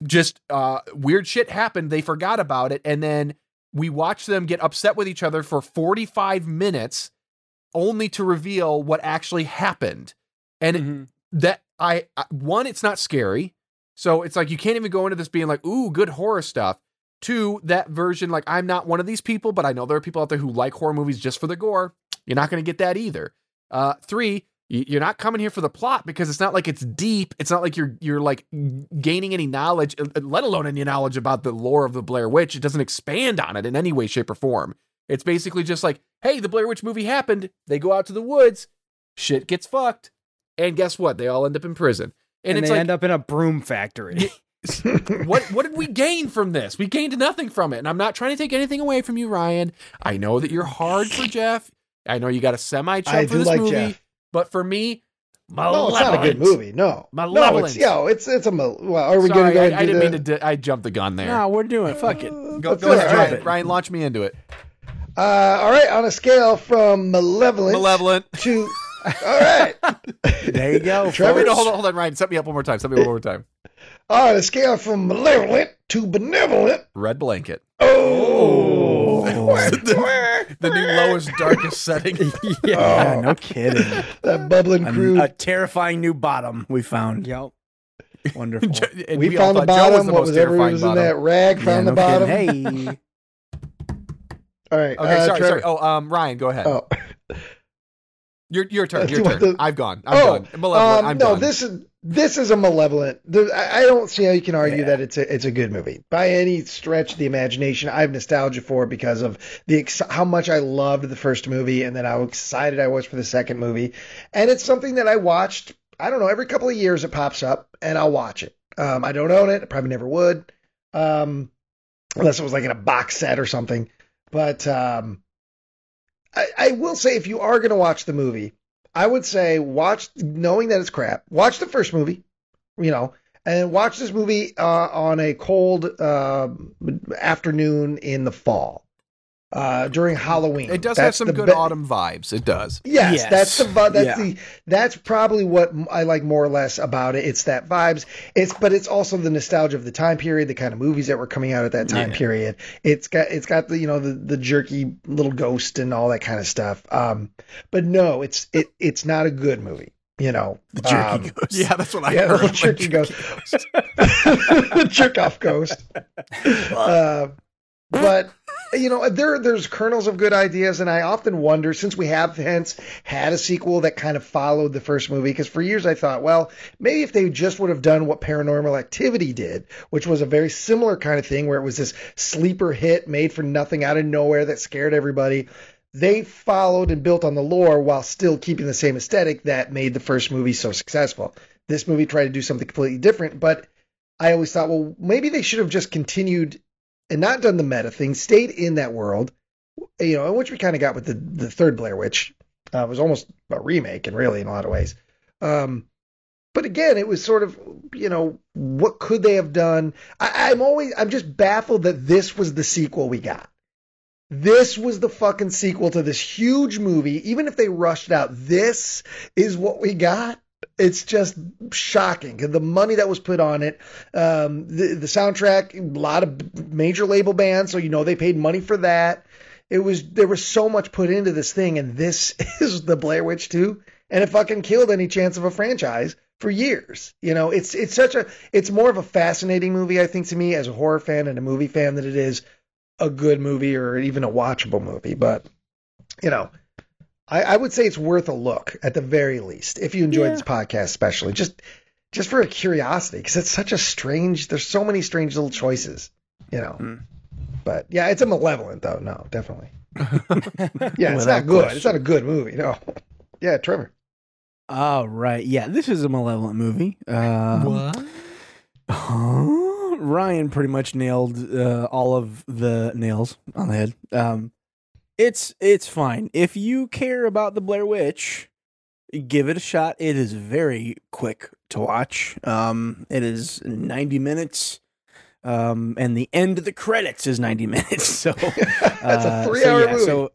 just uh, weird shit happened. They forgot about it, and then we watch them get upset with each other for 45 minutes, only to reveal what actually happened. And Mhm. that I I- one, it's not scary, so it's like you can't even go into this being like, ooh, good horror stuff. Two, that version, like I'm not one of these people, but I know there are people out there who like horror movies just for the gore. You're not going to get that either. Uh, three, you're not coming here for the plot because it's not like it's deep. It's not like you're you're like gaining any knowledge, uh, let alone any knowledge about the lore of the Blair Witch. It doesn't expand on it in any way, shape, or form. It's basically just like, hey, the Blair Witch movie happened. They go out to the woods, shit gets fucked, and guess what? They all end up in prison. And, And, it's they like, end up in a broom factory. what what did we gain from this? We gained nothing from it. And I'm not trying to take anything away from you, Ryan. I know that you're hard for Jeff. I know you got a semi I chub for this like movie, Jeff. But for me, No, it's not a good movie. No, no, it's Malevolent. yo, it's it's a. mal- Well, are we Sorry, gonna go? I, and I do didn't the, mean to. Di- I jumped the gun there. No, we're doing it. Fuck it. go That's go all ahead, right. Ryan. Ryan. Launch me into it. Uh, all right, on a scale from malevolent, Malevolent. to. All right, There you go. Trevor- Wait, no, hold on, hold on, Ryan. Set me up one more time. Set me up one more time. on a scale from malevolent to benevolent. Red blanket. Oh, The new lowest, darkest setting. Yeah, no kidding. that bubbling A, crude. a terrifying new bottom we found. yep. Wonderful. And we, all found the thought Joe bottom. the what was ever terrifying was in bottom. that rag? Yeah, Found no the bottom. kidding. Hey. All right. Okay, uh, sorry, Trevor. sorry. Oh, um, Ryan, go ahead. Oh, Your your turn. Your turn. the- I've gone. I'm oh, done. Malevolent. um, I'm no, done. this is this is a malevolent. I, don't see how you can argue Yeah. that it's a it's a good movie by any stretch of the imagination. I have nostalgia for it because of the ex- how much I loved the first movie and then how excited I was for the second movie. And it's something that I watched. I don't know every couple of years it pops up and I'll watch it. Um, I don't own it. I probably never would, um, unless it was like in a box set or something. But um, I, I will say if you are going to watch the movie. I would say watch, knowing that it's crap, watch the first movie, you know, and watch this movie uh, on a cold uh, afternoon in the fall uh, during Halloween. it does have some good be- autumn vibes. It does. Yes, Yes. that's the that's Yeah. the that's probably what I like more or less about it. It's that vibes. It's but it's also the nostalgia of the time period, the kind of movies that were coming out at that time Yeah. period. It's got it's got the you know the the jerky little ghost and all that kind of stuff. Um, but no, it's it it's not a good movie. You know, The jerky Um, ghost. Yeah, that's what I yeah, heard. the jerky ghost, the jerk off ghost. Uh, but you know, there there's kernels of good ideas, and I often wonder since we have hence had a sequel that kind of followed the first movie, because for years I thought, well, maybe if they just would have done what Paranormal Activity did, which was a very similar kind of thing, where it was this sleeper hit made for nothing out of nowhere that scared everybody. They followed and built on the lore while still keeping the same aesthetic that made the first movie so successful. This movie tried to do something completely different, but I always thought, well, maybe they should have just continued and not done the meta thing, stayed in that world, you know, which we kind of got with the the third Blair Witch. Uh, was almost a remake, and really in a lot of ways. Um, but again, it was sort of, you know, what could they have done? I, I'm always, I'm just baffled that this was the sequel we got. This was the fucking sequel to this huge movie. Even if they rushed it out, this is what we got. It's just shocking. The money that was put on it, um, the, the soundtrack, a lot of major label bands, so you know they paid money for that. It was there was so much put into this thing, and this is the Blair Witch 2, and it fucking killed any chance of a franchise for years. You know, it's it's such a it's more of a fascinating movie, I think, to me as a horror fan and a movie fan than it is a good movie or even a watchable movie. But you know, I, I would say it's worth a look at the very least if you enjoyed Yeah. this podcast, especially just just for a curiosity because it's such a strange. There's so many strange little choices. You know. Hmm. But yeah, it's a malevolent though. No, definitely. Yeah, it's not good. question. It's not a good movie. No. Yeah, Trevor. All right. Yeah, this is a malevolent movie. Um, Ryan pretty much nailed uh, all of the nails on the head. Um, it's it's fine if you care about the Blair Witch. Give it a shot. It is very quick to watch. Um, it is ninety minutes, um, and the end of the credits is ninety minutes. So That's a uh, three-hour so yeah, movie. So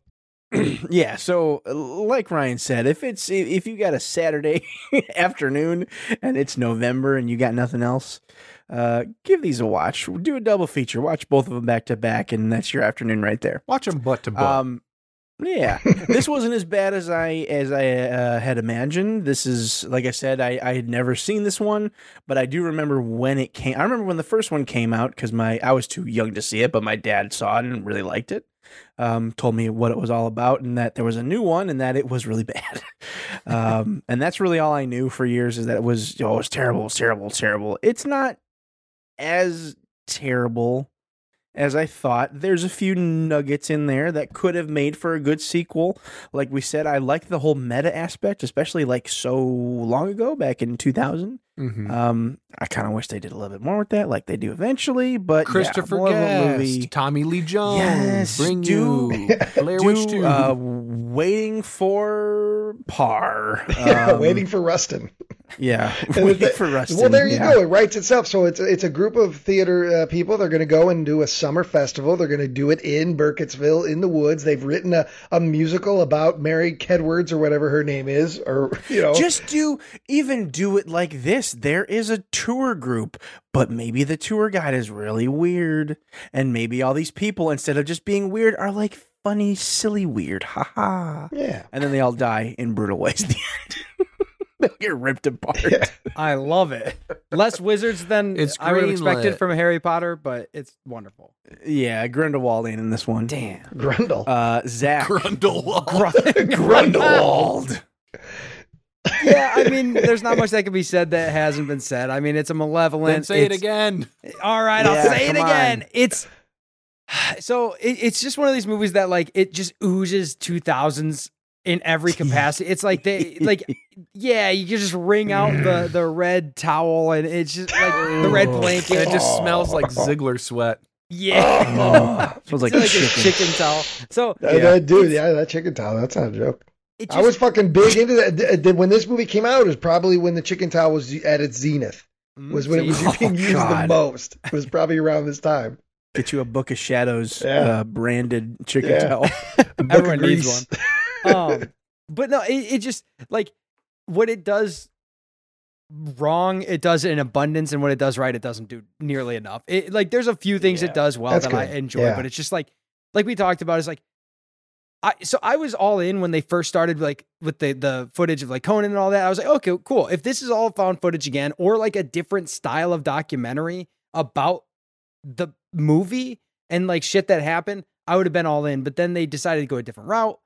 yeah, so uh, like Ryan said, if it's if you got a Saturday afternoon and it's November and you got nothing else, uh, give these a watch. Do a double feature. Watch both of them back to back, and that's your afternoon right there. Watch them butt to butt. Um, yeah, this wasn't as bad as I as I uh, had imagined. This is like I said, I I had never seen this one, but I do remember when it came. I remember when the first one came out because my I was too young to see it, but my dad saw it and really liked it. Um, told me what it was all about and that there was a new one and that it was really bad. um, and that's really all I knew for years is that it was oh, it was terrible, terrible, terrible. It's not as terrible as I thought. There's a few nuggets in there that could have made for a good sequel. Like we said, I like the whole meta aspect, especially like so long ago, back in 2000. Mhm. Um, I kind of wish they did a little bit more with that, like they do eventually. But Christopher yeah, more of Guest, movie. Tommy Lee Jones, Yes, bring do- you Blair Witch Do, 2. uh, waiting for Parr. Yeah, Um, waiting for Rustin. Yeah, waiting the- for Rustin. Well, there you yeah. go. It writes itself. So it's it's a group of theater uh, people. They're going to go and do a summer festival. They're going to do it in Burkittsville in the woods. They've written a, a musical about Mary Kedwards or whatever her name is, or you know, Just do even do it like this. There is a tour group, but maybe the tour guide is really weird, and maybe all these people instead of just being weird are like funny, silly, weird. Ha ha. yeah. And then they all die in brutal ways. At the end, they get ripped apart. Yeah. I love it. Less wizards than It's I would have expected greenlit. from Harry Potter, but it's wonderful. Yeah, Grindelwald ain't in this one. Damn. Grundle. Uh, Zach Grundlewald. Grindelwald. yeah, I mean, there's not much that can be said that hasn't been said. I mean, it's a malevolent. Then say it again. All right, I'll say it again. on. It's so it, it's just one of these movies that like it just oozes 2000s in every capacity. It's like they like yeah, you can just wring out the mm. the red towel and it's just like the red And blanket. it just smells like Ziggler sweat. yeah. Oh, smells like It's chicken. a chicken towel. So yeah. that dude, yeah, that chicken towel. That's not a joke. It I was fucking big into that. When this movie came out, it was probably when the chicken towel was at its zenith. Was when it was Oh, being used the most. It was probably around this time. Get you a Book of Shadows Yeah. uh, branded chicken Yeah. towel. Everyone needs one. um, but no, it, it just like what it does wrong, it does it in abundance, and what it does right, it doesn't do nearly enough. It like there's a few things Yeah. it does well That's that I enjoy, Yeah. but it's just like like we talked about, it's like I so I was all in when they first started like with the the footage of like Conan and all that. I was like, okay, cool. If this is all found footage again, or like a different style of documentary about the movie and like shit that happened, I would have been all in. But then they decided to go a different route.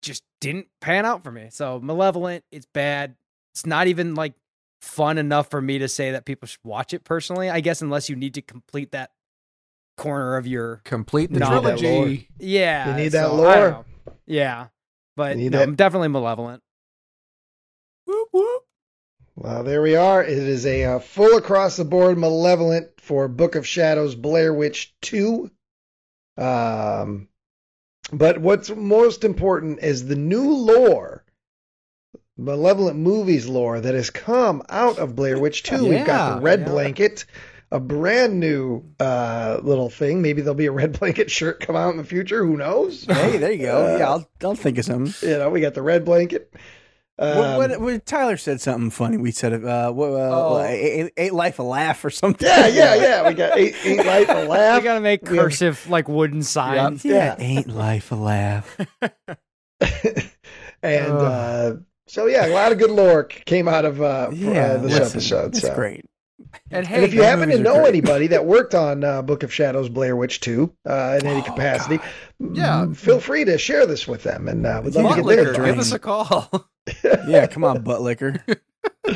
Just didn't pan out for me. So malevolent, it's bad. It's not even like fun enough for me to say that people should watch it personally. I guess unless you need to complete that corner of your Complete the No, trilogy. yeah. You need that so, I lore. Yeah. But You need no, that- I'm definitely malevolent. Whoop, whoop. Well, there we are. It is a uh, full across the board malevolent for Book of Shadows Blair Witch 2. Um, but what's most important is the new lore, malevolent movies lore that has come out of Blair Witch 2. We've got the Red yeah. Blanket. A brand new uh, little thing. Maybe there'll be a red blanket shirt come out in the future. Who knows? Hey, there you go. Uh, yeah, I'll, I'll think of something. You know, we got the red blanket. Um, what, what, Tyler said something funny. We said, uh, what, uh, Oh. what, ain't, ain't life a laugh or something? yeah, yeah, yeah. We got eight, eight life a laugh. We gotta make We have- cursive like wooden signs. Yeah, Yeah. ain't life a laugh. and Ugh. uh, so yeah, a lot of good lore came out of uh, Yeah, uh, this listen, episode. That's so. great. And hey, And if you happen to know great. anybody that worked on uh, Book of Shadows, Blair Witch 2, uh, in any Oh, capacity, Yeah. feel free to share this with them, and uh, we'd love Butt to get their liquor, thoughts. give us a call. Yeah, come on, butt liquor.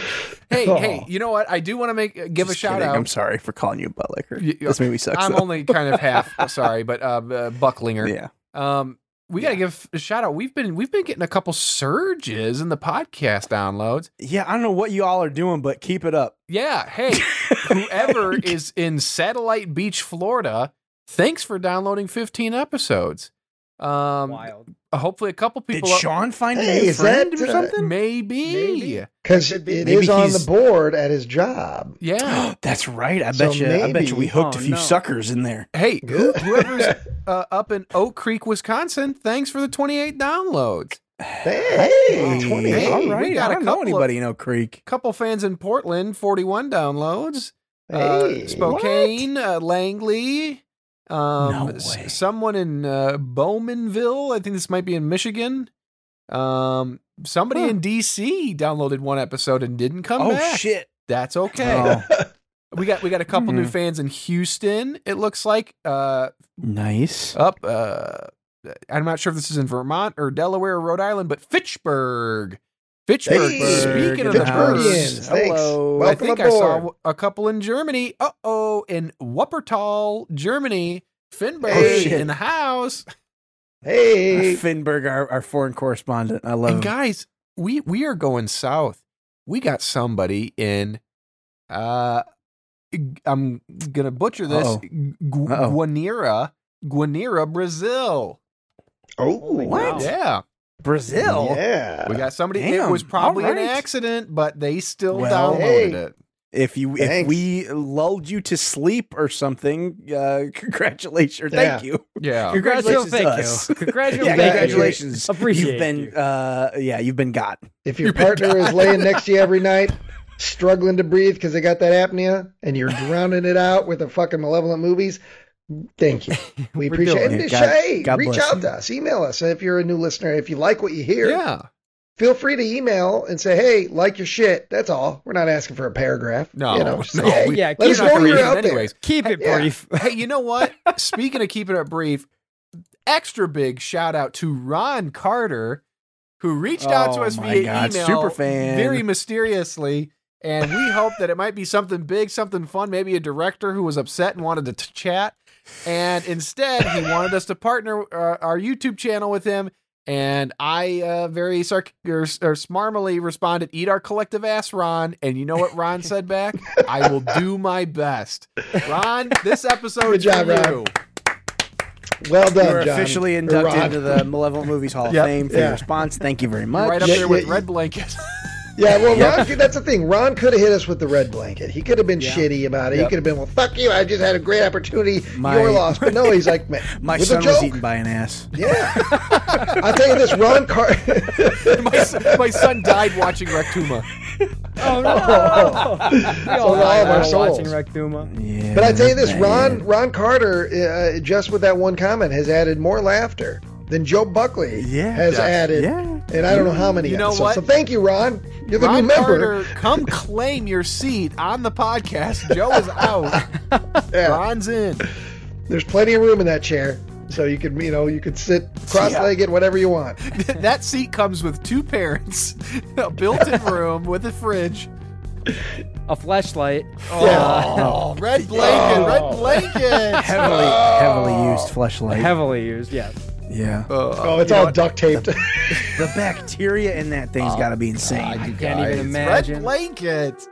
hey, Oh. hey, you know what? I do want to make give Just a shout kidding. out. I'm sorry for calling you a butt liquor. Y- This movie sucks. I'm though. only kind of half sorry, but uh, uh, Bucklinger. yeah. Um, we got to give a shout out. We've been we've been getting a couple surges in the podcast downloads. Yeah, I don't know what you all are doing, but keep it up. Yeah, hey, whoever is in Satellite Beach, Florida, thanks for downloading 15 episodes. Um, Wild. Hopefully a couple people. Did people. Sean find Hey, a new friend that, or uh, something? maybe. Maybe. Because Could it be. is Maybe on he's- the board at his job. Yeah. That's right. I So bet you. I bet you we maybe- hooked a Oh, few no. suckers in there. Hey, Good. whoever's uh, up in Oak Creek, Wisconsin, thanks for the 28 downloads. Hey, Hey, 20. Hey, all we got I a don't know couple of- anybody in Oak Creek. Couple fans in Portland, 41 downloads. Uh, Spokane, uh, Langley. Um, No way. someone in uh, Bowmanville. I think this might be in Michigan. Um, somebody Huh. in DC downloaded one episode and didn't come back. oh back. shit! That's okay. Oh, We got we got a couple new Mhm. fans in Houston. It looks like uh, nice. up. Uh, I'm not sure if this is in Vermont or Delaware or Rhode Island, but Fitchburg. Fitchburg. Hey, Speaking of the Fitchburgians. birds, Fitchburgians, thanks. Hello. I think aboard. I saw a couple in Germany. Uh oh, in Wuppertal, Germany. Finberg Hey. in the house. Hey, Finberg, our, our foreign correspondent. I love And him. guys, we we are going south. We got somebody in. Uh, I'm gonna butcher this. Uh-oh. Guanira, Guanira, Brazil. oh, What? Yeah, Brazil. Yeah. we got somebody. it was probably an accident, but they still Well, downloaded hey. it. If you if we lulled you to sleep or something, uh, congratulations. Or thank you. Yeah, Congratulations Thank to you. Congratulations. Yeah, Thank you. congratulations. Appreciate You've been you. uh yeah, you've been got. If your partner is laying next to you every night, struggling to breathe because they got that apnea, and you're drowning it out with the fucking malevolent movies, thank you. We appreciate it. it. God- hey, God reach out you. to us. Email us if you're a new listener. If you like what you hear, yeah. feel free to email and say, "Hey, like your shit." That's all. We're not asking for a paragraph. No, you know, no, say, hey, we- Yeah, let keep us it know brief you're out there. anyways. Keep it Yeah. brief. hey, you know what? Speaking of keeping it brief, extra big shout out to Ron Carter, who reached out to Oh us via God, email, super fan. very mysteriously. And we hope that it might be something big, something fun, maybe a director who was upset and wanted to t- chat. And instead, he wanted us to partner uh, our YouTube channel with him. And I uh, very sarc- or, or smarmily responded, "Eat our collective ass, Ron." And you know what Ron said back? I will do my best. Ron, this episode Good job, for Ron. you. Well done, You're John. officially inducted Ron. into the Malevolent Movies Hall of Yep. Fame for Yeah. your response. Thank you very much. Right up Yeah, there with yeah, Red Blanket. Yeah, well, Yep. Ron, that's the thing. Ron could have hit us with the red blanket. He could have been Yeah. shitty about it. Yep. He could have been, well, fuck you. I just had a great opportunity. My- You're lost. But no, he's like, man, My with son was eaten by an ass. Yeah. I'll tell you this, Ron Car. my, son, my son died watching Rectuma. Oh no! Oh. We So all all of our souls. watching Rectuma. Yeah. but I tell you this, man. Ron Ron Carter, uh, just with that one comment, has added more laughter than Joe Buckley Yeah. has Yeah. add Yeah. And I don't know how many. You know episodes. what? So thank you, Ron. You're the Ron new member. Carter, come claim your seat on the podcast. Joe is out. Yeah. Ron's in. There's plenty of room in that chair, so you could, you know, you could sit cross-legged, whatever you want. that seat comes with two parents, a built-in room with a fridge. A flashlight. Oh, oh, red blanket, Oh. red blanket. Heavily, heavily oh. used flashlight. Heavily used, yes. Yeah. Uh, oh, it's you know all duct taped. The bacteria in that thing's oh, got to be insane. I can't Guys, even imagine. Red blanket.